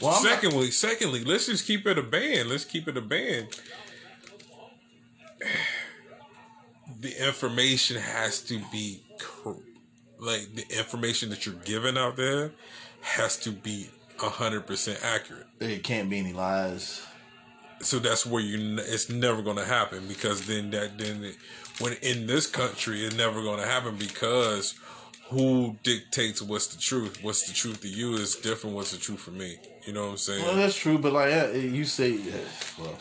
Well, I'm not- secondly, secondly, let's just keep it a band. Let's keep it a band. <sighs> The information has to be cor- like the information that you're giving out there has to be hundred percent accurate. it can't be any lies. So that's where you. It's never going to happen because then that then it, when in this country it's never going to happen because who dictates what's the truth? What's the truth to you is different. What's the truth for me? You know what I'm saying? Well, that's true, but like you say, well,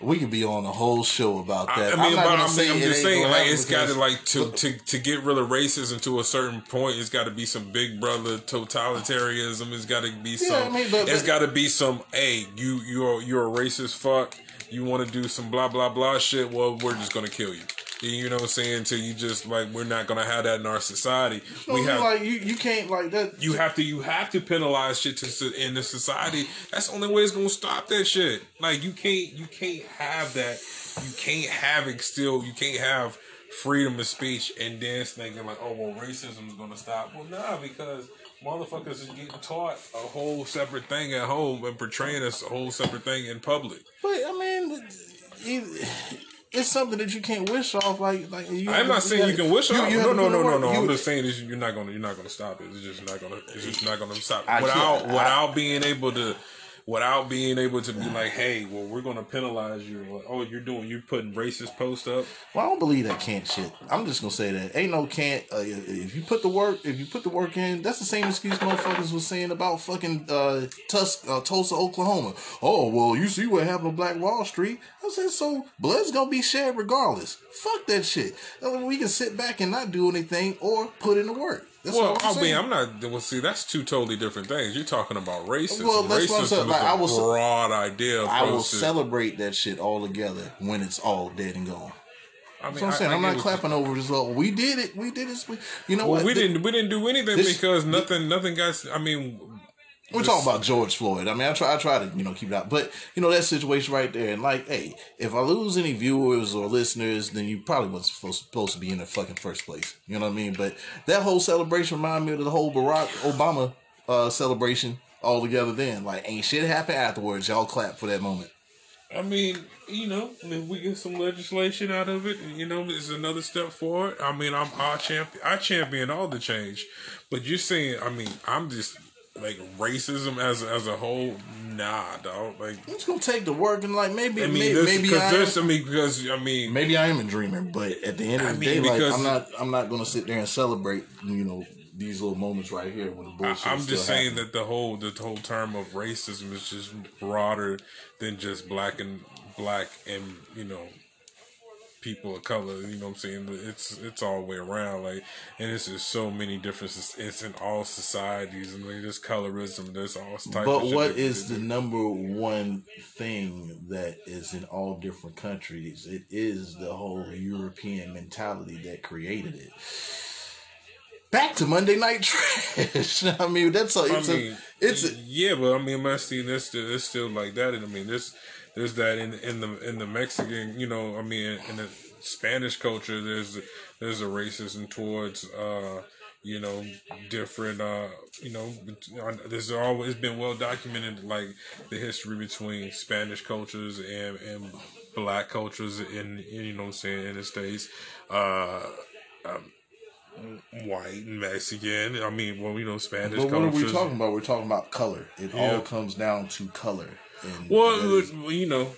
we could be on a whole show about that. I mean, not but gonna I'm, I'm just saying, like, it's got to like to, to to get rid of racism to a certain point. It's got to be some big brother totalitarianism. It's got to be some. I mean, but- it's got to be some. Hey, you you're you're a racist fuck. You want to do some blah blah blah shit? Well, we're just gonna kill you. You know what I'm saying? Until you just like we're not gonna have that in our society. No, we have like you, you can't like that. you have to you have to penalize shit to in the society. That's the only way it's gonna stop that shit. Like you can't you can't have that. You can't have it still. You can't have freedom of speech and then thinking like, oh well, racism is gonna stop. Well, nah, because motherfuckers is getting taught a whole separate thing at home and portraying us a whole separate thing in public. But I mean, it, it's something that you can't wish off. Like like you, I'm not saying you can wish off. you No, no, no, no, no. work. I'm just saying this, you're not gonna you're not gonna stop it. It's just not gonna it's just not gonna stop I without can't- I- without being able to without being able to be like, hey, well, we're gonna penalize you. Oh, you're doing you're putting racist posts up. Well, I don't believe that can't shit. I'm just gonna say that ain't no can't. Uh, if you put the work, if you put the work in, that's the same excuse motherfuckers was saying about fucking uh, Tus- uh, Tulsa, Oklahoma. Oh well, you see what happened on Black Wall Street. I said so. Blood's gonna be shed regardless. Fuck that shit. Mean, we can sit back and not do anything or put in the work. That's Well, I mean, I'm not. Well, see, that's two totally different things. You're talking about racism. Well, that's what I'm racism Like, I was- broad idea. I will to- celebrate that shit all together when it's all dead and gone. I mean, That's what I'm saying. I- I'm not what clapping over this. Well, we did it. We did it. We- You know Well, what? we The- didn't. We didn't do anything this- because nothing. Nothing got. I mean, We're talking about George Floyd. I mean, I try, I try to, you know, keep it out. But you know that situation right there, and like, hey, if I lose any viewers or listeners, then you probably wasn't supposed, supposed to be in the fucking first place. You know what I mean? But that whole celebration reminded me of the whole Barack Obama uh, celebration all together. Then, like, ain't shit happened afterwards. Y'all clap for that moment. I mean, you know, if we get some legislation out of it, you know, it's another step forward. I mean, I'm I champion, I champion all the change, but you're saying, I mean, I'm just like racism as as a whole. Nah, dog. Like, It's gonna take the work and like maybe, I mean, maybe, this, maybe because I there's, I am, mean, because I mean, maybe I am a dreamer, but at the end of I the mean, day, like, I'm not, I'm not gonna sit there and celebrate, you know, these little moments right here when the bullshit. I'm is just saying happening. that the whole the whole term of racism is just broader than just black and black and you know people of color. You know what I'm saying? It's it's all the way around. Like, and it's just so many differences. It's in all societies. and like, there's colorism. There's all types. But what is the number one thing that is in all different countries? It is the whole European mentality that created it. Back to Monday Night Trash. <laughs> I mean, that's a, I it's mean, a, it's a, yeah, but I mean, my see, there's still, it's still like that, and I mean, there's there's that in in the in the Mexican, you know, I mean, in the Spanish culture, there's there's a racism towards, uh, you know, different, uh, you know, there's always been well documented, like the history between Spanish cultures and and black cultures in, in you know, what I'm saying in the states. Uh, white and Mexican. I mean, well, you know, Spanish but what are we talking about? We're talking about color. It Yeah. all comes down to color. And Well, is- you know,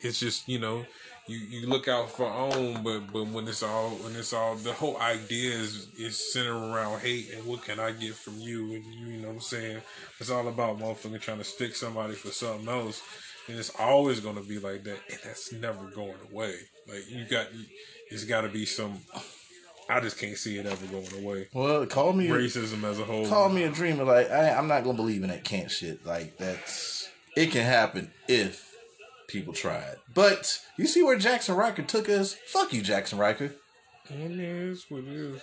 it's just you know, you, you look out for own, but but when it's all when it's all the whole idea is is centered around hate and what can I get from you and you, you know what I'm saying? It's all about motherfucking trying to stick somebody for something else, and it's always gonna be like that, and that's never going away. Like you got, it's got to be some. I just can't see it ever going away. well, call me Racism as a whole. call me a dreamer. Like I, I'm not gonna believe in that can't shit. Like that's it can happen if people try it. But you see where Jaxson Ryker took us? Fuck you, Jaxson Ryker. I mean, it's what it is.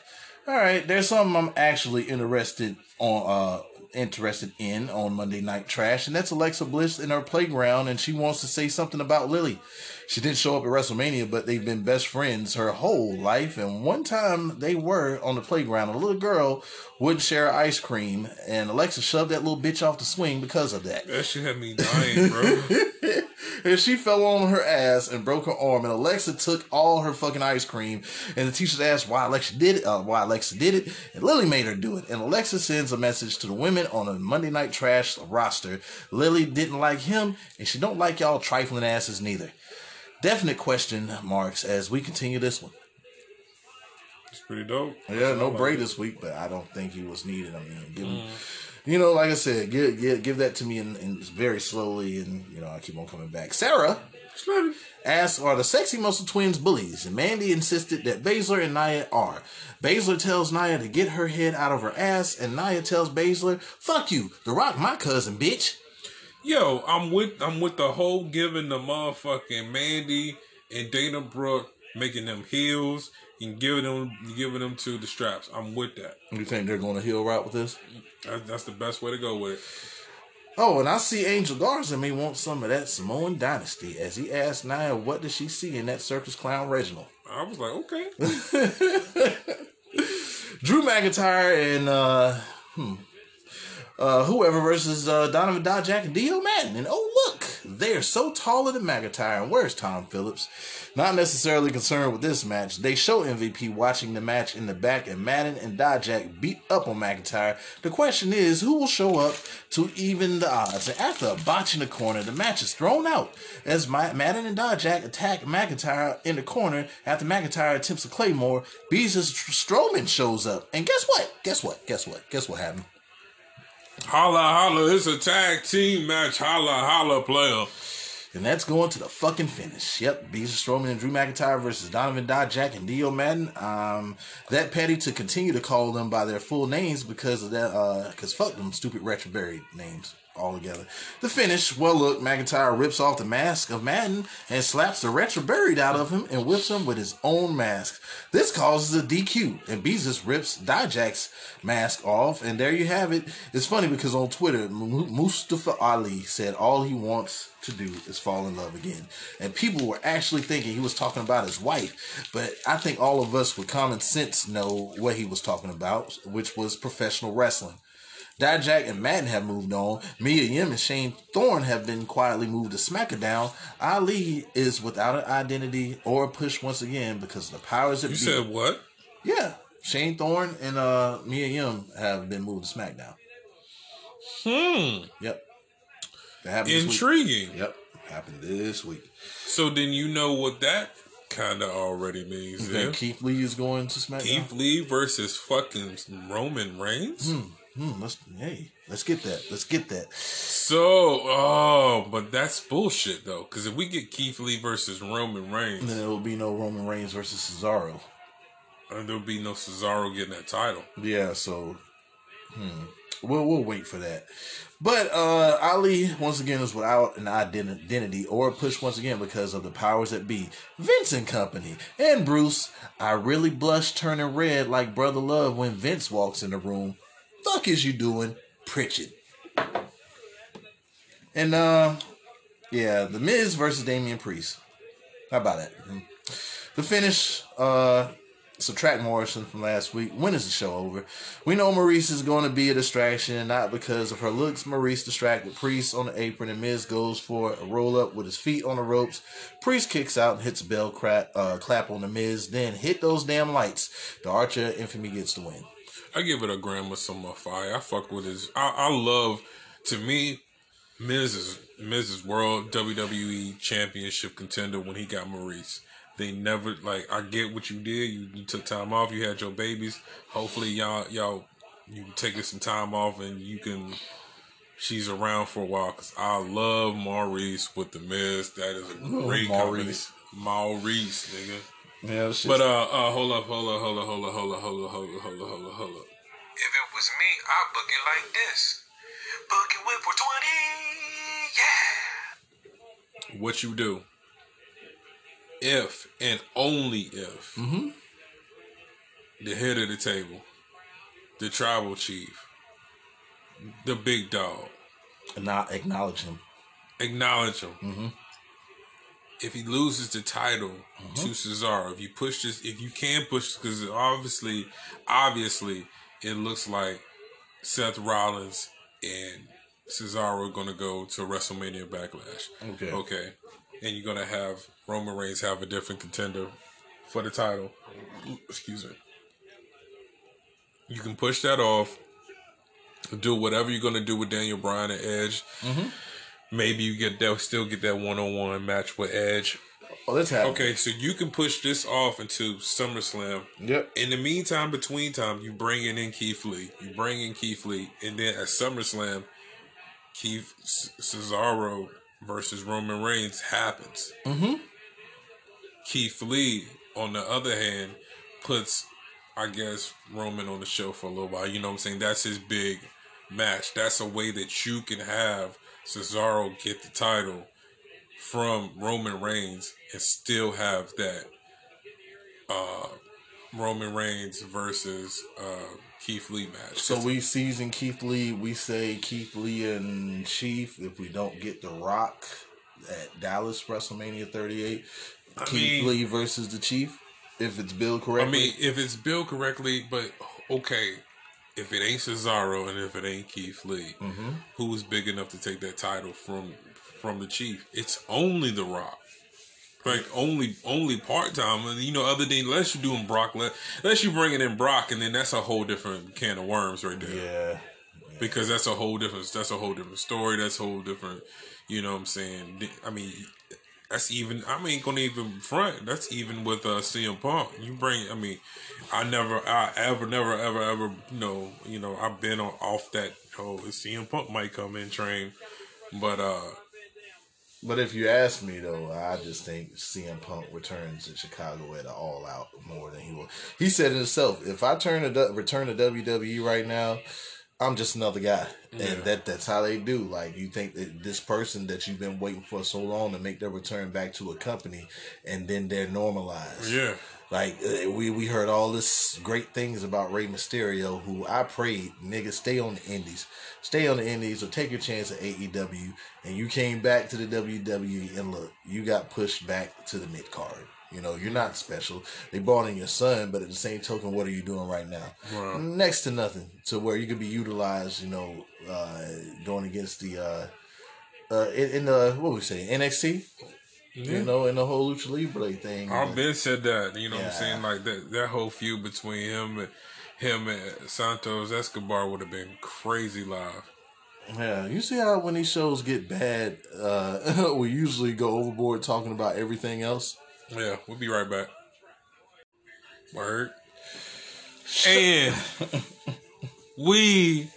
All right, there's something I'm actually interested on. uh Interested in on Monday Night Trash, and that's Alexa Bliss in her playground, and she wants to say something about Lily. She didn't show up at WrestleMania, but they've been best friends her whole life. And one time they were on the playground, a little girl wouldn't share ice cream, and Alexa shoved that little bitch off the swing because of that. That shit had me dying, bro. <laughs> and she fell on her ass and broke her arm. And Alexa took all her fucking ice cream. And the teacher asked why Alexa did it. Uh, why Alexa did it. And Lily made her do it. And Alexa sends a message to the women on a Monday Night Trash roster. Lily didn't like him, and she don't like y'all trifling asses neither. Definite question marks as we continue this one. It's pretty dope. Yeah, no Bray this week, but I don't think he was needed. I mean, give him, mm. you know, like I said, give give, give that to me in, in very slowly, and you know, I keep on coming back. Sarah asks, "Are the sexy muscle twins bullies?" And Mandy insisted that Baszler and Nia are. Baszler tells Nia to get her head out of her ass, and Nia tells Baszler, "Fuck you, The Rock, my cousin, bitch." Yo, I'm with I'm with the whole giving the motherfucking Mandy and Dana Brooke making them heels and giving them giving them to the straps. I'm with that. You think they're going to heel route with this? That- That's the best way to go with it. Oh, and I see Angel Garza may want some of that Samoan dynasty as he asked Nia what does she see in that circus clown Reginald. I was like, okay. <laughs> Drew McIntyre and uh, hmm, uh, whoever versus uh, Donovan Dijak and Dio Maddin. And oh, look, they are so taller than McIntyre. And where's Tom Phillips? Not necessarily concerned with this match. They show MVP watching the match in the back, and Maddin and Dijak beat up on McIntyre. The question is, who will show up to even the odds? And after a botch in the corner, the match is thrown out as Ma- Maddin and Dijak attack McIntyre in the corner. After McIntyre attempts a claymore, Beezus Strowman shows up. And guess what? Guess what? Guess what? Guess what happened? Holla holla, it's a tag team match. Holla holla, player. And that's going to the fucking finish. Yep, Beezus Strowman and Drew McIntyre versus Donovan Dijak and Dio Maddin. Um, that petty to continue to call them by their full names because of that. Uh, because fuck them stupid retroburied names altogether. The finish. Well, look, McIntyre rips off the mask of Maddin and slaps the retro buried out of him and whips him with his own mask. This causes a DQ, and Beezus rips Dijak's mask off, and there you have it. It's funny because on Twitter, Mustafa Ali said all he wants to do is fall in love again, and people were actually thinking he was talking about his wife, but I think all of us with common sense know what he was talking about, which was professional wrestling. Dijak and Maddin have moved on. Mia Yim and Shane Thorne have been quietly moved to SmackDown. Ali is without an identity or a push once again because of the powers that You be. said what? yeah, Shane Thorne and uh, Mia Yim have been moved to SmackDown. Hmm. Yep, that happened. This week. Intriguing. Yep, happened this week. So then you know what that kind of already means. Then Keith Lee is going to SmackDown. Keith Lee versus fucking Roman Reigns. Hmm, let's hey, let's get that. Let's get that. So, oh, but that's bullshit though. Because if we get Keith Lee versus Roman Reigns, Then there will be no Roman Reigns versus Cesaro. uh, there'll be no Cesaro getting that title. Yeah, so hmm. We'll we'll wait for that. But uh Ali once again is without an ident- identity or a push once again because of the powers that be. Vince and Company and Bruce, I really blush turning red like brother love when Vince walks in the room. Fuck is you doing, Pritchett? And uh yeah, the Miz versus Damian Priest. How about that? Mhm. The finish, uh subtract Morrison from last week. When is the show over? We know Maryse is going to be a distraction, not because of her looks. Maryse distracted Priest on the apron, and Miz goes for a roll up with his feet on the ropes. Priest kicks out and hits a bell crap, uh, clap on the Miz, then hit those damn lights. The Archer Infamy gets the win. I give it a gram of some fire. I fuck with his. I, I love. To me, Miz is Miz's World WWE Championship contender when he got Maryse. They never like. I get what you did. You, you took time off. You had your babies. Hopefully, y'all y'all you taking some time off and you can. She's around for a while because I love Maryse with the Miz. That is a great Maryse. Maryse. Maryse, nigga. Yeah. But uh, uh, hold up, hold up, hold up, hold up, hold up, hold up, hold up, hold up, hold up, hold up. If it was me, I'd book it like this. Book it with for 20. Yeah. what you do if and only if mm-hmm. the head of the table, the tribal chief, the big dog, and not acknowledge him. acknowledge him. Mm-hmm. If he loses the title to mm-hmm. Cesaro, if you push this, if you can push, because obviously, obviously, it looks like Seth Rollins and Cesaro are going to go to WrestleMania Backlash. Okay. Okay. And you're going to have Roman Reigns have a different contender for the title. Excuse me. You can push that off. Do whatever you're going to do with Daniel Bryan and Edge. Mm-hmm. Maybe you get that, still get that one on one match with Edge. Oh, that's happening. Okay, so you can push this off into SummerSlam. Yep. In the meantime, between time, you bring in Keith Lee. You bring in Keith Lee, and then at SummerSlam, Keith Cesaro versus Roman Reigns happens. Mm-hmm. Keith Lee, on the other hand, puts, I guess, Roman on the show for a little while. You know what I'm saying? That's his big match. That's a way that you can have Cesaro get the title from Roman Reigns and still have that uh, Roman Reigns versus uh, Keith Lee match. So we season Keith Lee. We say Keith Lee and Chief. If we don't get The Rock at Dallas WrestleMania 38, Keith mean- Lee versus the Chief. If it's billed correctly, I mean, if it's built correctly, but okay, if it ain't Cesaro and if it ain't Keith Lee, Mm-hmm. who's big enough to take that title from from the Chief? It's only The Rock. Like only only part time, and you know. Other than unless you're doing Brock, unless you're bringing in Brock, and then that's a whole different can of worms right there. yeah. because that's a whole different that's a whole different story that's a whole different you know what i'm saying i mean that's even i mean gonna even front that's even with uh CM Punk you bring i mean i never i ever never ever ever you know you know i've been on, off that oh CM Punk might come in train but uh But if you ask me though, I just think CM Punk returns to Chicago at an all out more than he will. He said it himself. If I turn to du- return to WWE right now, I'm just another guy, and that that's how they do. Like you think that this person that you've been waiting for so long to make their return back to a company, and then they're normalized. yeah Like uh, we we heard all this great things about Rey Mysterio, who I prayed, nigga, stay on the Indies, stay on the Indies, or take your chance at AEW. And you came back to the WWE, and look, you got pushed back to the mid card. You know, you're not special. They brought in your son, but at the same token, what are you doing right now? Wow. Next to nothing, to where you could be utilized. You know, uh, going against the uh, uh, in, in the what we say NXT. You know, in the whole Lucha Libre thing. I've been said that you know what i'm saying like that that whole feud between him and him and santos escobar would have been crazy live Yeah, you see how when these shows get bad, uh, <laughs> we usually go overboard talking about everything else. Yeah, we'll be right back. Word. And <laughs> we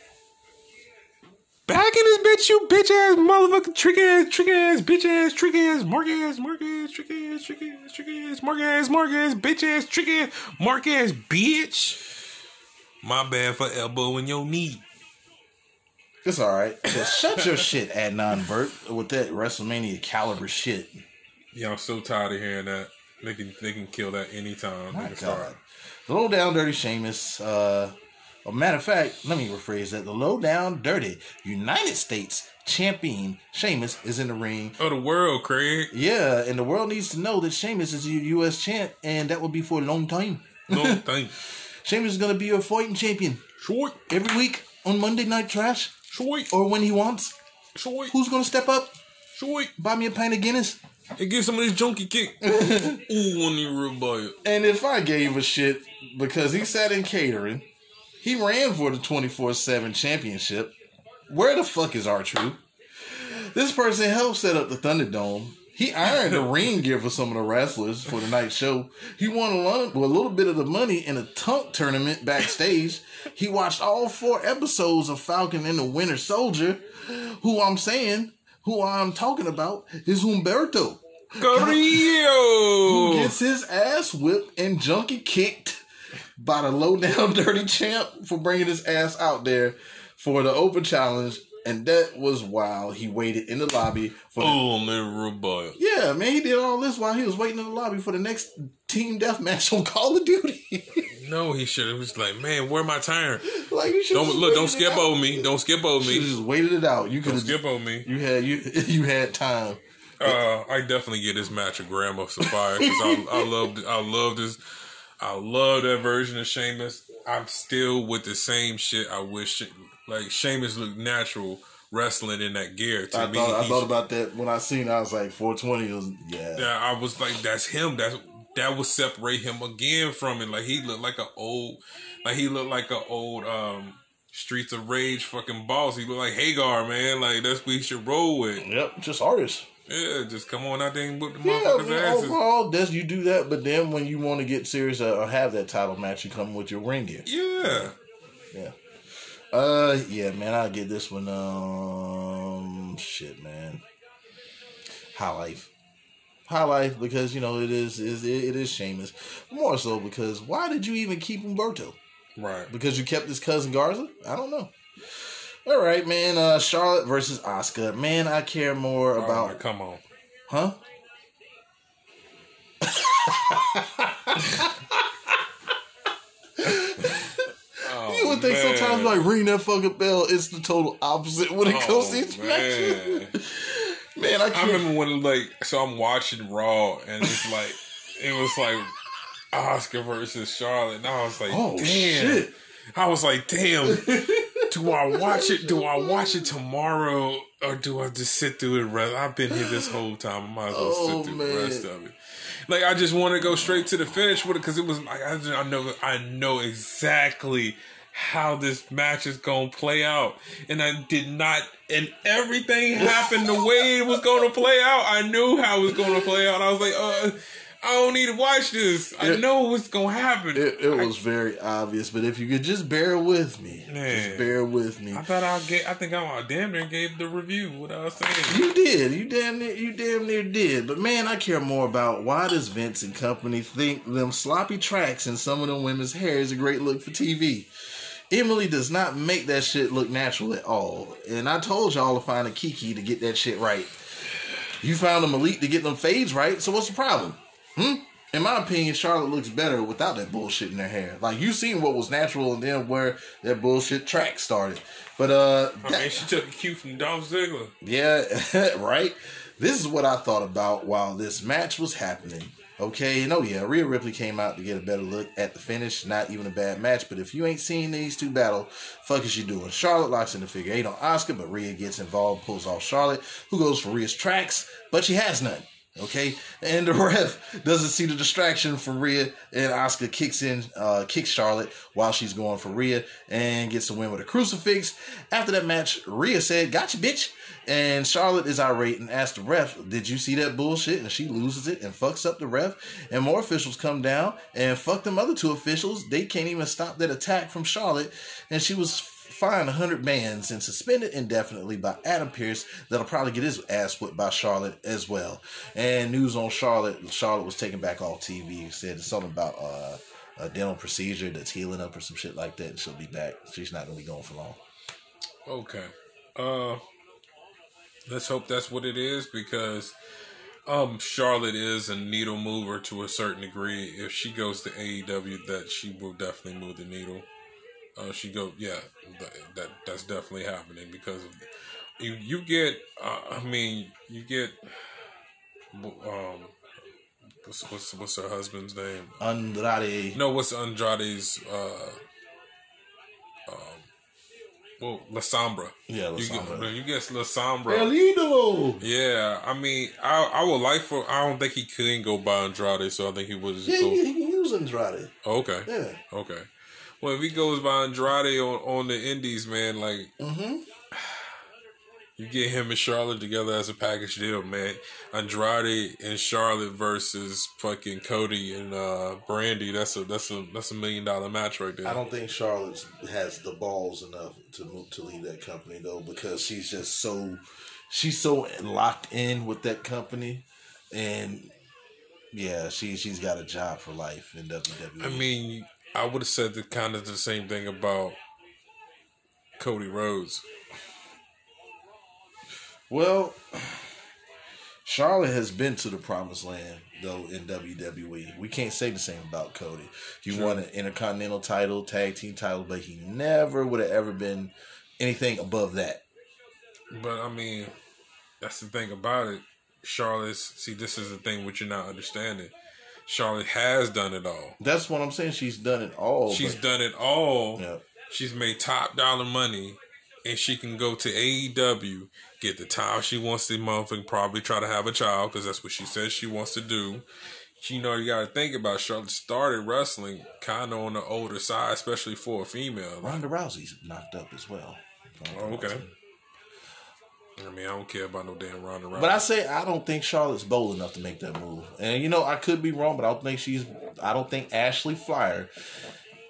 back in this bitch, you bitch ass motherfucker, trick ass, trick ass, bitch ass, trick ass, mark ass, mark ass, trick ass, trick ass, trick ass, mark ass, mark ass, bitch ass, trick ass, mark ass, bitch. My bad for elbowing your knee. It's all right. Just shut your shit, Adnan Virk, with that WrestleMania caliber shit. Yeah, I'm so tired of hearing that. They can they can kill that anytime. My can start. God. The low down dirty Sheamus. Uh, a matter of fact, let me rephrase that. The low down dirty United States champion Sheamus is in the ring. Oh, the world, Craig. Yeah, and the world needs to know that Sheamus is a U.S. champ, and that will be for a long time. No, <laughs> thank Sheamus is going to be your fighting champion Short, every week on Monday Night Trash short, or when he wants. short, Who's going to step up? short. Buy me a pint of Guinness. And give some of this junkie kick. <laughs> Ooh, on the real boy. And if I gave a shit because he sat in catering, he ran for the 24 7 championship. Where the fuck is R-Truth? This person helped set up the Thunderdome. He ironed the ring gear for some of the wrestlers for the night show. He won a, lot, a little bit of the money in a tunk tournament backstage. He watched all four episodes of Falcon and the Winter Soldier. Who I'm saying, who I'm talking about, is Humberto who gets his ass whipped and junkie kicked by the low down <laughs> dirty champ for bringing his ass out there for the open challenge. And that was while he waited in the lobby for. Oh the real boy. Yeah, man, he did all this while he was waiting in the lobby for the next team deathmatch on Call of Duty. <laughs> No, he should have was like, man, where my turn? like you should Don't look, don't skip over me. Don't skip over me. just waited it out. You could skip over me. You had you <laughs> you had time. Uh, I definitely get this match a Grandma Sapphire because I, I love I love this. I love that version of Sheamus. I'm still with the same shit. I wish like Sheamus looked natural wrestling in that gear. To I me, thought I thought about that when I seen. it, I was like, 420 was yeah. Yeah, I was like, that's him. That's that would separate him again from it. Like he looked like an old, like he looked like an old um Streets of Rage fucking boss. He looked like Hagar, man. Like that's what he should roll with. Yep, just artists. Yeah, just come on out there and whip the Yeah, I motherfuckers' mean, asses. overall, that's you do that, but then when you want to get serious uh, or have that title match, you come with your ring gear. Yeah, Yeah. Uh, yeah, man, I'll get this one. Um, shit, man. High life, high life, because you know it is is it is Sheamus. More so because why did you even keep Humberto? right. Because you kept his cousin Garza? I don't know. All right, man. Uh, Charlotte versus Asuka. Man, I care more Oh, about come on. Huh? <laughs> you would think man. sometimes like ring that fucking bell. It's the total opposite when it comes to Oh, these matches. man. <laughs> Man, I I can't. remember when like so I'm watching Raw and it's like it was like Asuka versus Charlotte and I was like, Oh, damn. shit. I was like, damn. Do I watch it? Do I watch it tomorrow or do I just sit through the rest? I've been here this whole time. I might as well Oh, sit through man. the rest of it. Like I just want to go straight to the finish with it because it was like I, just- I know I know exactly how this match is gonna play out, and I did not. And everything happened the way it was gonna play out. I knew how it was gonna play out. I was like, uh, I don't need to watch this. I know what's gonna happen. It, it I- was very obvious, but if you could just bear with me, Man. just bear with me. I thought I get. I think I damn near gave the review what I was saying. You did. You damn near. You damn near did. But man, I care more about why does Vince and company think them sloppy tracks in some of them women's hair is a great look for TV. Emily does not make that shit look natural at all. And I told y'all to find a Kiki to get that shit right. You found a Malik to get them fades right. So what's the problem? Hmm. In my opinion, Charlotte looks better without that bullshit in her hair. Like you seen what was natural and then where that bullshit track started. But uh, I that- mean, she took a cue from Dolph Ziggler. yeah, <laughs> right. This is what I thought about while this match was happening. Okay, and oh yeah, Rhea Ripley came out to get a better look at the finish. Not even a bad match, but if you ain't seen these two battle, fuck is you doing? Charlotte locks in the figure eight on Asuka, but Rhea gets involved, pulls off Charlotte, who goes for Rhea's tracks, but she has none. Okay, and the <laughs> ref doesn't see the distraction from Rhea, and Asuka kicks in, uh, kicks Charlotte while she's going for Rhea, and gets the win with a crucifix. After that match, Rhea said, "Gotcha, bitch," and Charlotte is irate and asks the ref, "Did you see that bullshit?" And she loses it and fucks up the ref, and more officials come down and fuck them other two officials. They can't even stop that attack from Charlotte, and she was fined 100 bans and suspended indefinitely by Adam Pearce that'll probably get his ass whipped by Charlotte as well. And news on Charlotte, Charlotte was taken back off TV, said it's something about uh, a dental procedure that's healing up or some shit like that, and she'll be back. She's not going to be going for long. Okay. Uh let's hope that's what it is because um Charlotte is a needle mover to a certain degree. If she goes to AEW that she will definitely move the needle. Uh she go yeah, that, that that's definitely happening because of you you get uh, I mean, you get um what's what's what's her husband's name? Andrade. No, what's Andrade's uh um well La Sombra. Yeah, La you Sombra. Get, you get La Sombra. El Idolo. Yeah, I mean, I I would like for. I don't think he couldn't go by Andrade, so I think he was. Yeah, go. he, he can use Andrade. okay, Yeah. okay. Well, if he goes by Andrade on on the Indies, man, like Mm-hmm. you get him and Charlotte together as a package deal, man. Andrade and Charlotte versus fucking Cody and uh Brandi. That's a that's a that's a million dollar match right there. I don't think Charlotte has the balls enough to move to leave that company though, because she's just so she's so locked in with that company, and yeah, she she's got a job for life in WWE. I mean, I would have said the kind of the same thing about Cody Rhodes. well, Charlotte has been to the promised land though in WWE. We can't say the same about Cody. He won an Intercontinental title, tag team title, but he never would have ever been anything above that. But I mean, that's the thing about it. Charlotte's see, this is the thing which you're not understanding. Charlotte has done it all. That's what I'm saying. She's done it all. She's but- done it all. Yeah. She's made top dollar money, and she can go to AEW, get the title she wants to motherfucking probably try to have a child because that's what she says she wants to do. You know, you got to think about Charlotte started wrestling kind of on the older side, especially for a female. Ronda Rousey's knocked up as well. Oh, okay. I mean, I don't care about no damn Ronda Rousey. But I say I don't think Charlotte's bold enough to make that move. And you know, I could be wrong, but I don't think she's I don't think Ashley Fliehr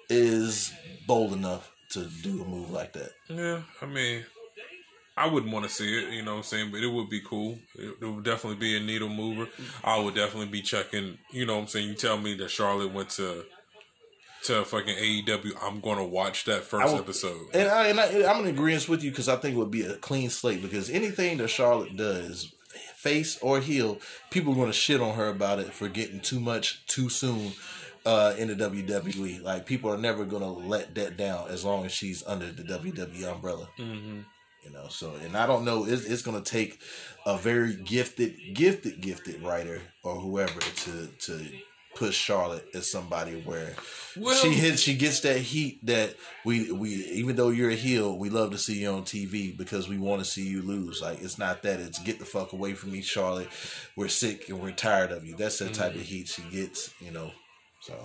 is bold enough to do a move like that. Yeah, I mean, I wouldn't want to see it, you know what I'm saying? But it would be cool. It, it would definitely be a needle mover. I would definitely be checking, you know what I'm saying? You tell me that Charlotte went to to fucking AEW, I'm going to watch that first would- episode. And, I, and I, I'm in agreement with you because I think it would be a clean slate because anything that Charlotte does face or heel, people are going to shit on her about it for getting too much too soon uh, in the WWE. Like people are never going to let that down as long as she's under the WWE umbrella. You know, so and I don't know. It's, it's going to take a very gifted, gifted, gifted writer or whoever to to push Charlotte as somebody where Well- she hits, she gets that heat that we we even though you're a heel, we love to see you on TV because we want to see you lose. Like it's not that; it's get the fuck away from me, Charlotte. We're sick and we're tired of you. That's the type of mm-hmm. heat she gets. You know, so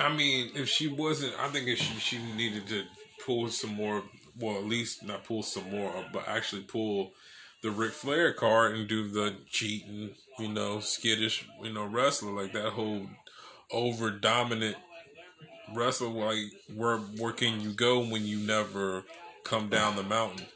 I mean, if she wasn't, I think if she, she needed to pull some more, well, at least not pull some more, but actually pull the Ric Flair card and do the cheating, you know, skittish, you know, wrestler like that whole over dominant wrestler. Like, where where can you go when you never come down the mountain?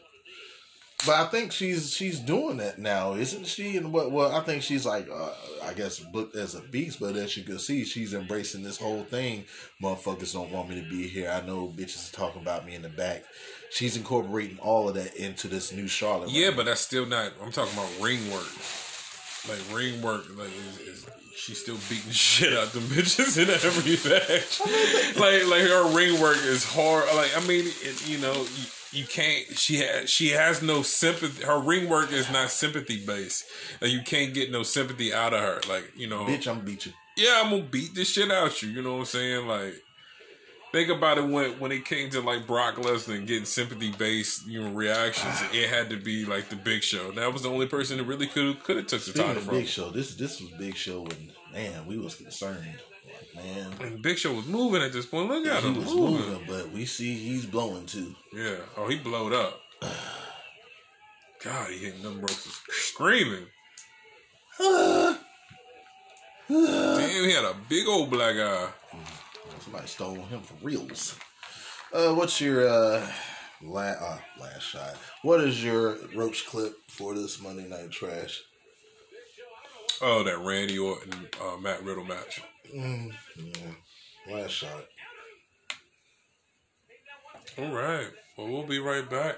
But I think she's she's doing that now, isn't she? And what? Well, I think she's like, uh, I guess, booked as a beast. But as you can see, she's embracing this whole thing. Motherfuckers don't want me to be here. I know bitches are talking about me in the back. She's incorporating all of that into this new Charlotte. Yeah, but that's still not. I'm talking about ring work. Like ring work, like is, is she's still beating shit out them bitches in every match. like like her ring work is hard. Like I mean, it, you know, you, you can't. She has she has no sympathy. Her ring work is not sympathy based. Like you can't get no sympathy out of her. Like you know, bitch, I'm gonna beat you. yeah, I'm gonna beat this shit out you. You know what I'm saying? Like, think about it when when it came to like Brock Lesnar getting sympathy based, you know, reactions. it had to be like the Big Show. That was the only person that really could could have took the title from. Big. Show, this this was Big Show, and man, we was concerned. Like, man, And Big Show was moving at this point. Look at he him was moving. moving, but we see he's blowing too. Yeah. Oh, he blowed up. <sighs> God, he hitting them ropes screaming. <sighs> Damn, he had a big old black eye. Somebody stole him for reals. Uh, what's your uh, la- uh last shot? What is your ropes clip for this Monday Night Trash? Oh, that Randy Orton uh, Matt Riddle match. Yeah, last shot. All right. Well, we'll be right back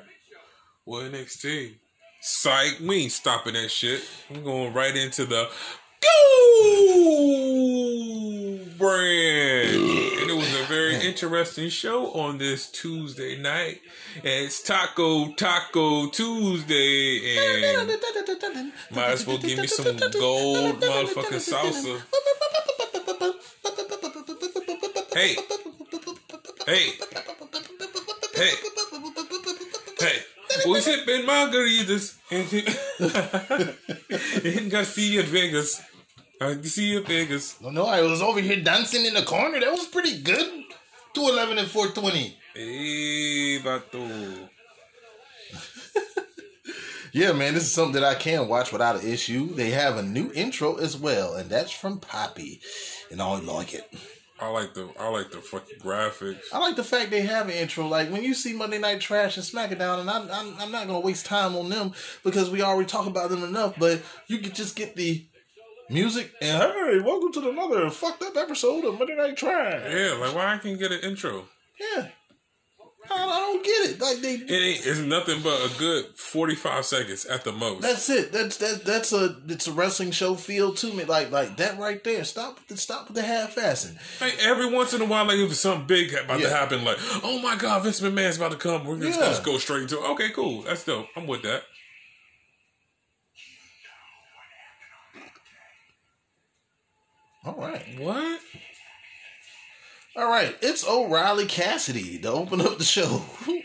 with NXT. Psych, we ain't stopping that shit. We're going right into the Go brand. Very interesting show on this Tuesday night. And it's Taco Taco Tuesday. And might as well give me some gold motherfucking salsa. Hey. Hey. Hey. Hey. We sipping margaritas in, <laughs> in Garcia, Vegas. Garcia, Vegas. No, no, I was over here dancing in the corner. That was pretty good. 211 and 420. Hey, Bato. <laughs> Yeah, man, this is something that I can watch without an issue. They have a new intro as well, and that's from Poppy, and I like it. I like the I like the fucking graphics. I like the fact they have an intro. Like when you see Monday Night Trash and SmackDown, and I'm, I'm, I'm not gonna waste time on them because we already talk about them enough. But you could just get the music and hey, welcome to another fucked up episode of Monday Night Trash. Yeah, like why I can't get an intro? Yeah, I, I don't get it. Like they, It ain't it's nothing but a good forty five seconds at the most. that's it. That's that. That's a it's a wrestling show feel to me. Like like that right there. Stop with the stop with the half assing. Like every once in a while, like if something big about to happen, like oh my god, Vince McMahon's about to come. We're just gonna just go straight into it. Okay, cool. That's dope. I'm with that. All right. What? All right, it's O'Reilly Cassidy to open up the show. <laughs>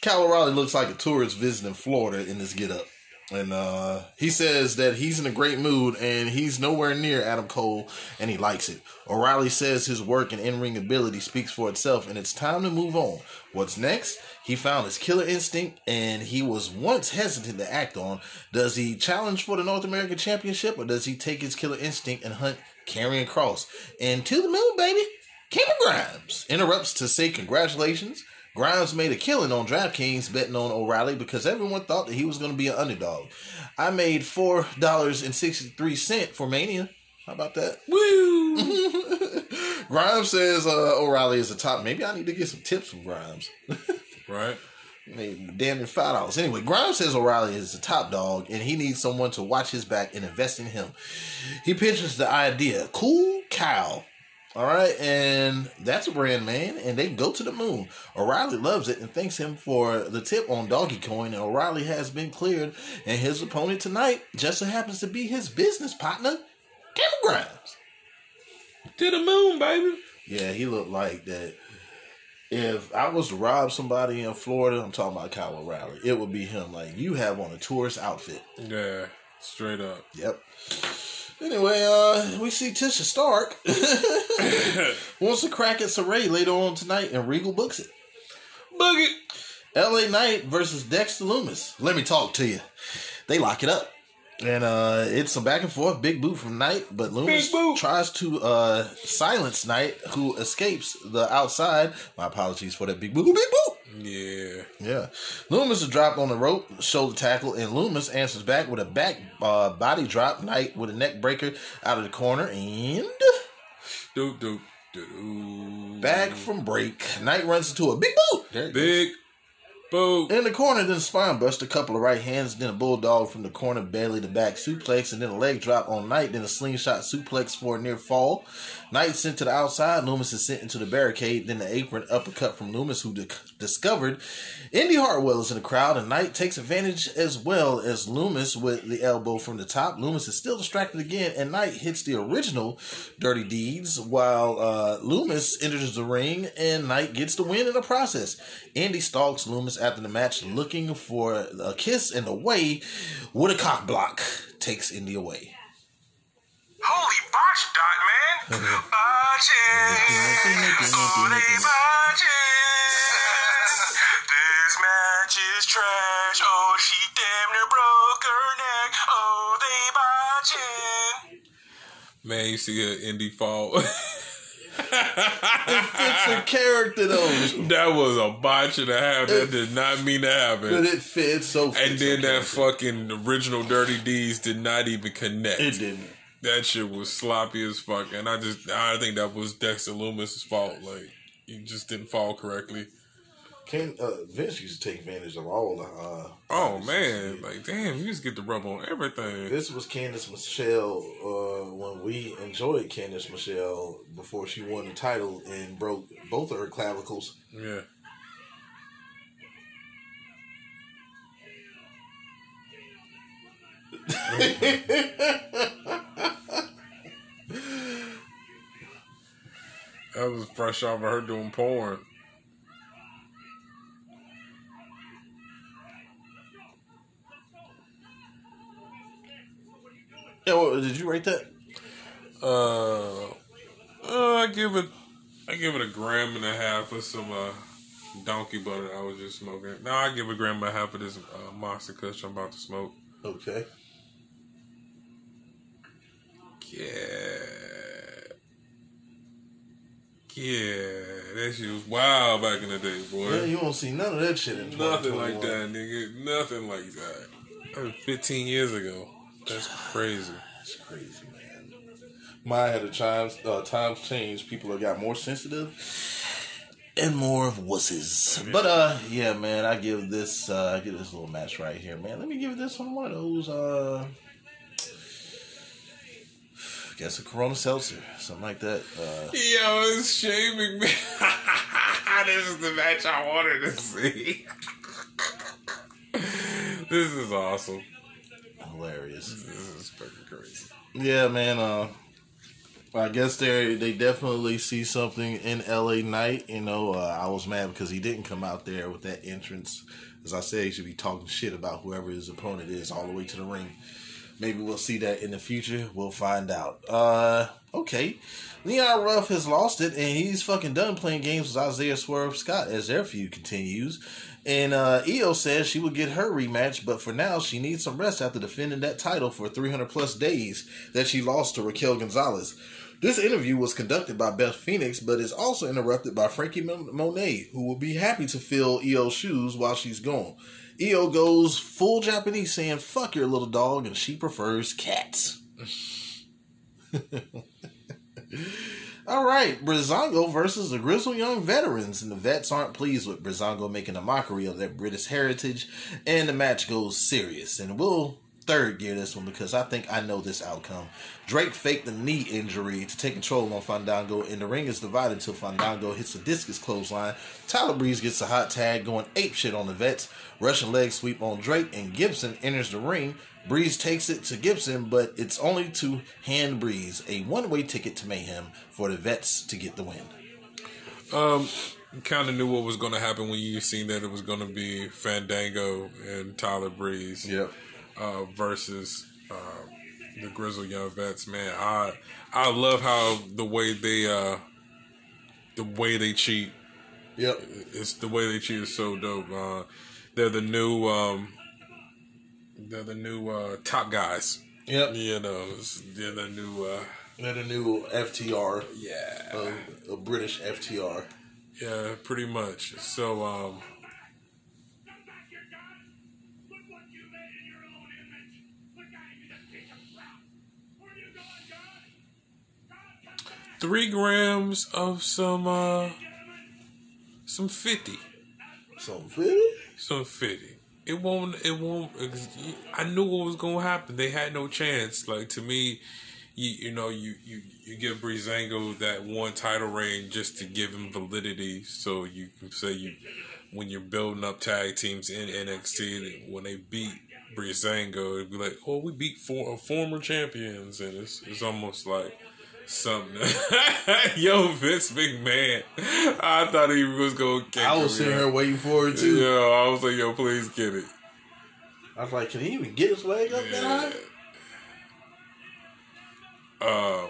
Kyle O'Reilly looks like a tourist visiting Florida in this getup. And uh, he says that he's in a great mood and he's nowhere near Adam Cole and he likes it. O'Reilly says his work and in ring ability speaks for itself and it's time to move on. What's next? He found his killer instinct and he was once hesitant to act on. Does he challenge for the North American Championship or does he take his killer instinct and hunt Karrion Cross? And to the moon, baby! Cameron Grimes interrupts to say congratulations. Grimes made a killing on DraftKings betting on O'Reilly because everyone thought that he was going to be an underdog. I made four dollars and sixty three cent for Mania. How about that? Woo! <laughs> Grimes says uh, O'Reilly is the top. Maybe I need to get some tips from Grimes. <laughs> right. Made damn near five dollars. Anyway, Grimes says O'Reilly is the top dog and he needs someone to watch his back and invest in him. He pitches the idea, cool cow. All right, and that's a brand man, and they go to the moon. O'Reilly loves it and thanks him for the tip on Doggy Coin, and O'Reilly has been cleared, and his opponent tonight just so happens to be his business partner, Cameron Grimes. To the moon, baby. Yeah, he looked like that. If I was to rob somebody in Florida, I'm talking about Kyle O'Reilly, it would be him. Like, you have on a tourist outfit. Yeah, straight up. Yep. Anyway, uh, we see Tisha Stark <coughs> wants to crack at Sarray later on tonight, and Regal books it. Book it. LA Knight versus Dexter Lumis. Let me talk to you. They lock it up. And uh it's some back and forth, big boot from Knight, but Lumis tries to uh silence Knight, who escapes the outside. My apologies for that big boot, big boot. Yeah. Yeah. Lumis is dropped on the rope, shoulder tackle, and Lumis answers back with a back uh, body drop. Knight with a neck breaker out of the corner, and Doop doop doop. back from break. Knight runs into a big boot. There. Big boot. In the corner, then spine bust, a couple of right hands, then a bulldog from the corner, belly to back suplex, and then a leg drop on Knight, then a slingshot suplex for a near fall. Knight sent to the outside, Lumis is sent into the barricade, then the apron uppercut from Lumis, who di- discovered Indy Hartwell is in the crowd, and Knight takes advantage as well as Lumis with the elbow from the top. Lumis is still distracted again, and Knight hits the original Dirty Deeds while uh, Lumis enters the ring, and Knight gets the win in the process. Indy stalks Lumis after the match, looking for a kiss and away with a cock block. Takes Indy away. Holy botch dot, man. Botching. Oh, they botching. This match is trash. Oh, she damn near broke her neck. Oh, they botching. Man, you see her indie fall. <laughs> It's a character though, that was a botch and a half. That did not mean to happen. but it fits so. And then that character. fucking original Dirty Deeds did not even connect. it didn't. That shit was sloppy as fuck. And I just, I think that was Dexter Lumis's fault. Like, he just didn't fall correctly. Ken, uh, Vince used to take advantage of all the. Uh, Oh man, like damn, you just get the rub on everything. This was Candice Michelle uh, when we enjoyed Candice Michelle before she won the title and broke both of her clavicles. Yeah. That was fresh off of her doing porn. Yeah, well, did you rate that? Uh, uh, I give it, I give it a gram and a half of some uh, donkey butter I was just smoking. Now I give a gram and a half of this uh, monster kush I'm about to smoke. Okay. Yeah, yeah, that shit was wild back in the day, boy. Yeah, you won't see none of that shit in Nothing like that, nigga. Nothing like that. That was 15 years ago. That's crazy. That's crazy, man. My had the times uh, times changed. People have got more sensitive and more of wusses. But uh, yeah, man, I give this uh, I give this little match right here, man. Let me give this one one of those uh. I guess a Corona Seltzer, something like that. Uh, Yo, it's shaming me. <laughs> this is the match I wanted to see. <laughs> this is awesome. hilarious. This is fucking crazy. Yeah, man. Uh, I guess they they definitely see something in L.A. Knight. You know, uh, I was mad because he didn't come out there with that entrance. As I said, he should be talking shit about whoever his opponent is all the way to the ring. Maybe we'll see that in the future. We'll find out. Uh, okay. Leon Ruff has lost it, and he's fucking done playing games with Isaiah Swerve Scott as their feud continues. And uh, Io says she will get her rematch, but for now she needs some rest after defending that title for 300 plus days that she lost to Raquel Gonzalez. This interview was conducted by Beth Phoenix, but is also interrupted by Frankie Monet, who will be happy to fill Io's shoes while she's gone. Io goes full Japanese, saying "fuck your little dog," and she prefers cats. <laughs> All right, Breezango versus the Grizzled Young Veterans, and the vets aren't pleased with Breezango making a mockery of their British heritage, and the match goes serious. And we'll third gear this one because I think I know this outcome. Drake faked the knee injury to take control on Fandango, and the ring is divided until Fandango hits a discus clothesline. Tyler Breeze gets a hot tag going ape shit on the vets. Russian leg sweep on Drake, and Gibson enters the ring. Breeze takes it to Gibson, but it's only to hand Breeze a one way ticket to Mayhem for the vets to get the win. Um, kind of knew what was going to happen when you seen that it was going to be Fandango and Tyler Breeze. Yep. Uh, versus uh, the Grizzled Young Vets. Man, I I love how the way they uh, the way they cheat. Yep. It's the way they cheat is so dope. Uh, they're the new um, they're the new uh, top guys. Yep. You know, they're the new uh, They're the new FTR, yeah a, a British FTR. yeah pretty much. So um, three grams of some uh some fifty. So, really? Some fifty. It won't. It won't. I knew what was gonna happen. They had no chance. Like to me, you you know you you you give Breezango that one title reign just to give him validity, so you can say you when you're building up tag teams in NXT when they beat Breezango, it'd be like, oh, we beat four former champions, and it's it's almost like something. <laughs> Yo, Vince McMahon, I thought he was gonna. Kick I was sitting here waiting for it too. Yo, I was like, yo, please get it. I was like, can he even get his leg up that high? Uh,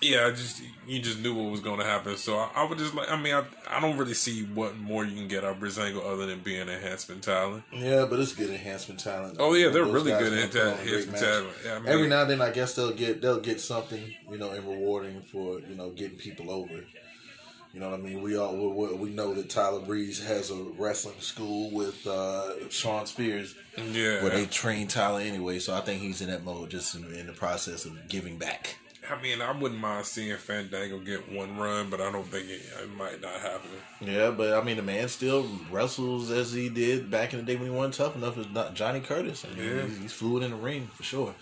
yeah, I just you just knew what was going to happen. So I, I would just like. I mean, I, I don't really see what more you can get out of Breezango other than being enhancement talent. Yeah, but it's good enhancement talent. Oh yeah, they're Those really good gonna at that a enhancement talent. Yeah, I mean, Every now and then, I guess they'll get they'll get something, you know, in rewarding for you know getting people over. You know what I mean? We all we, we know that Tyler Breeze has a wrestling school with uh, Shawn Spears, yeah. where they train Tyler anyway. So I think he's in that mode, just in, in the process of giving back. I mean, I wouldn't mind seeing Fandango get one run, but I don't think it, it might not happen. Yeah, but I mean, the man still wrestles as he did back in the day when he wasn't tough enough as not Johnny Curtis. I mean, Yeah. he's, he's fluid in the ring for sure.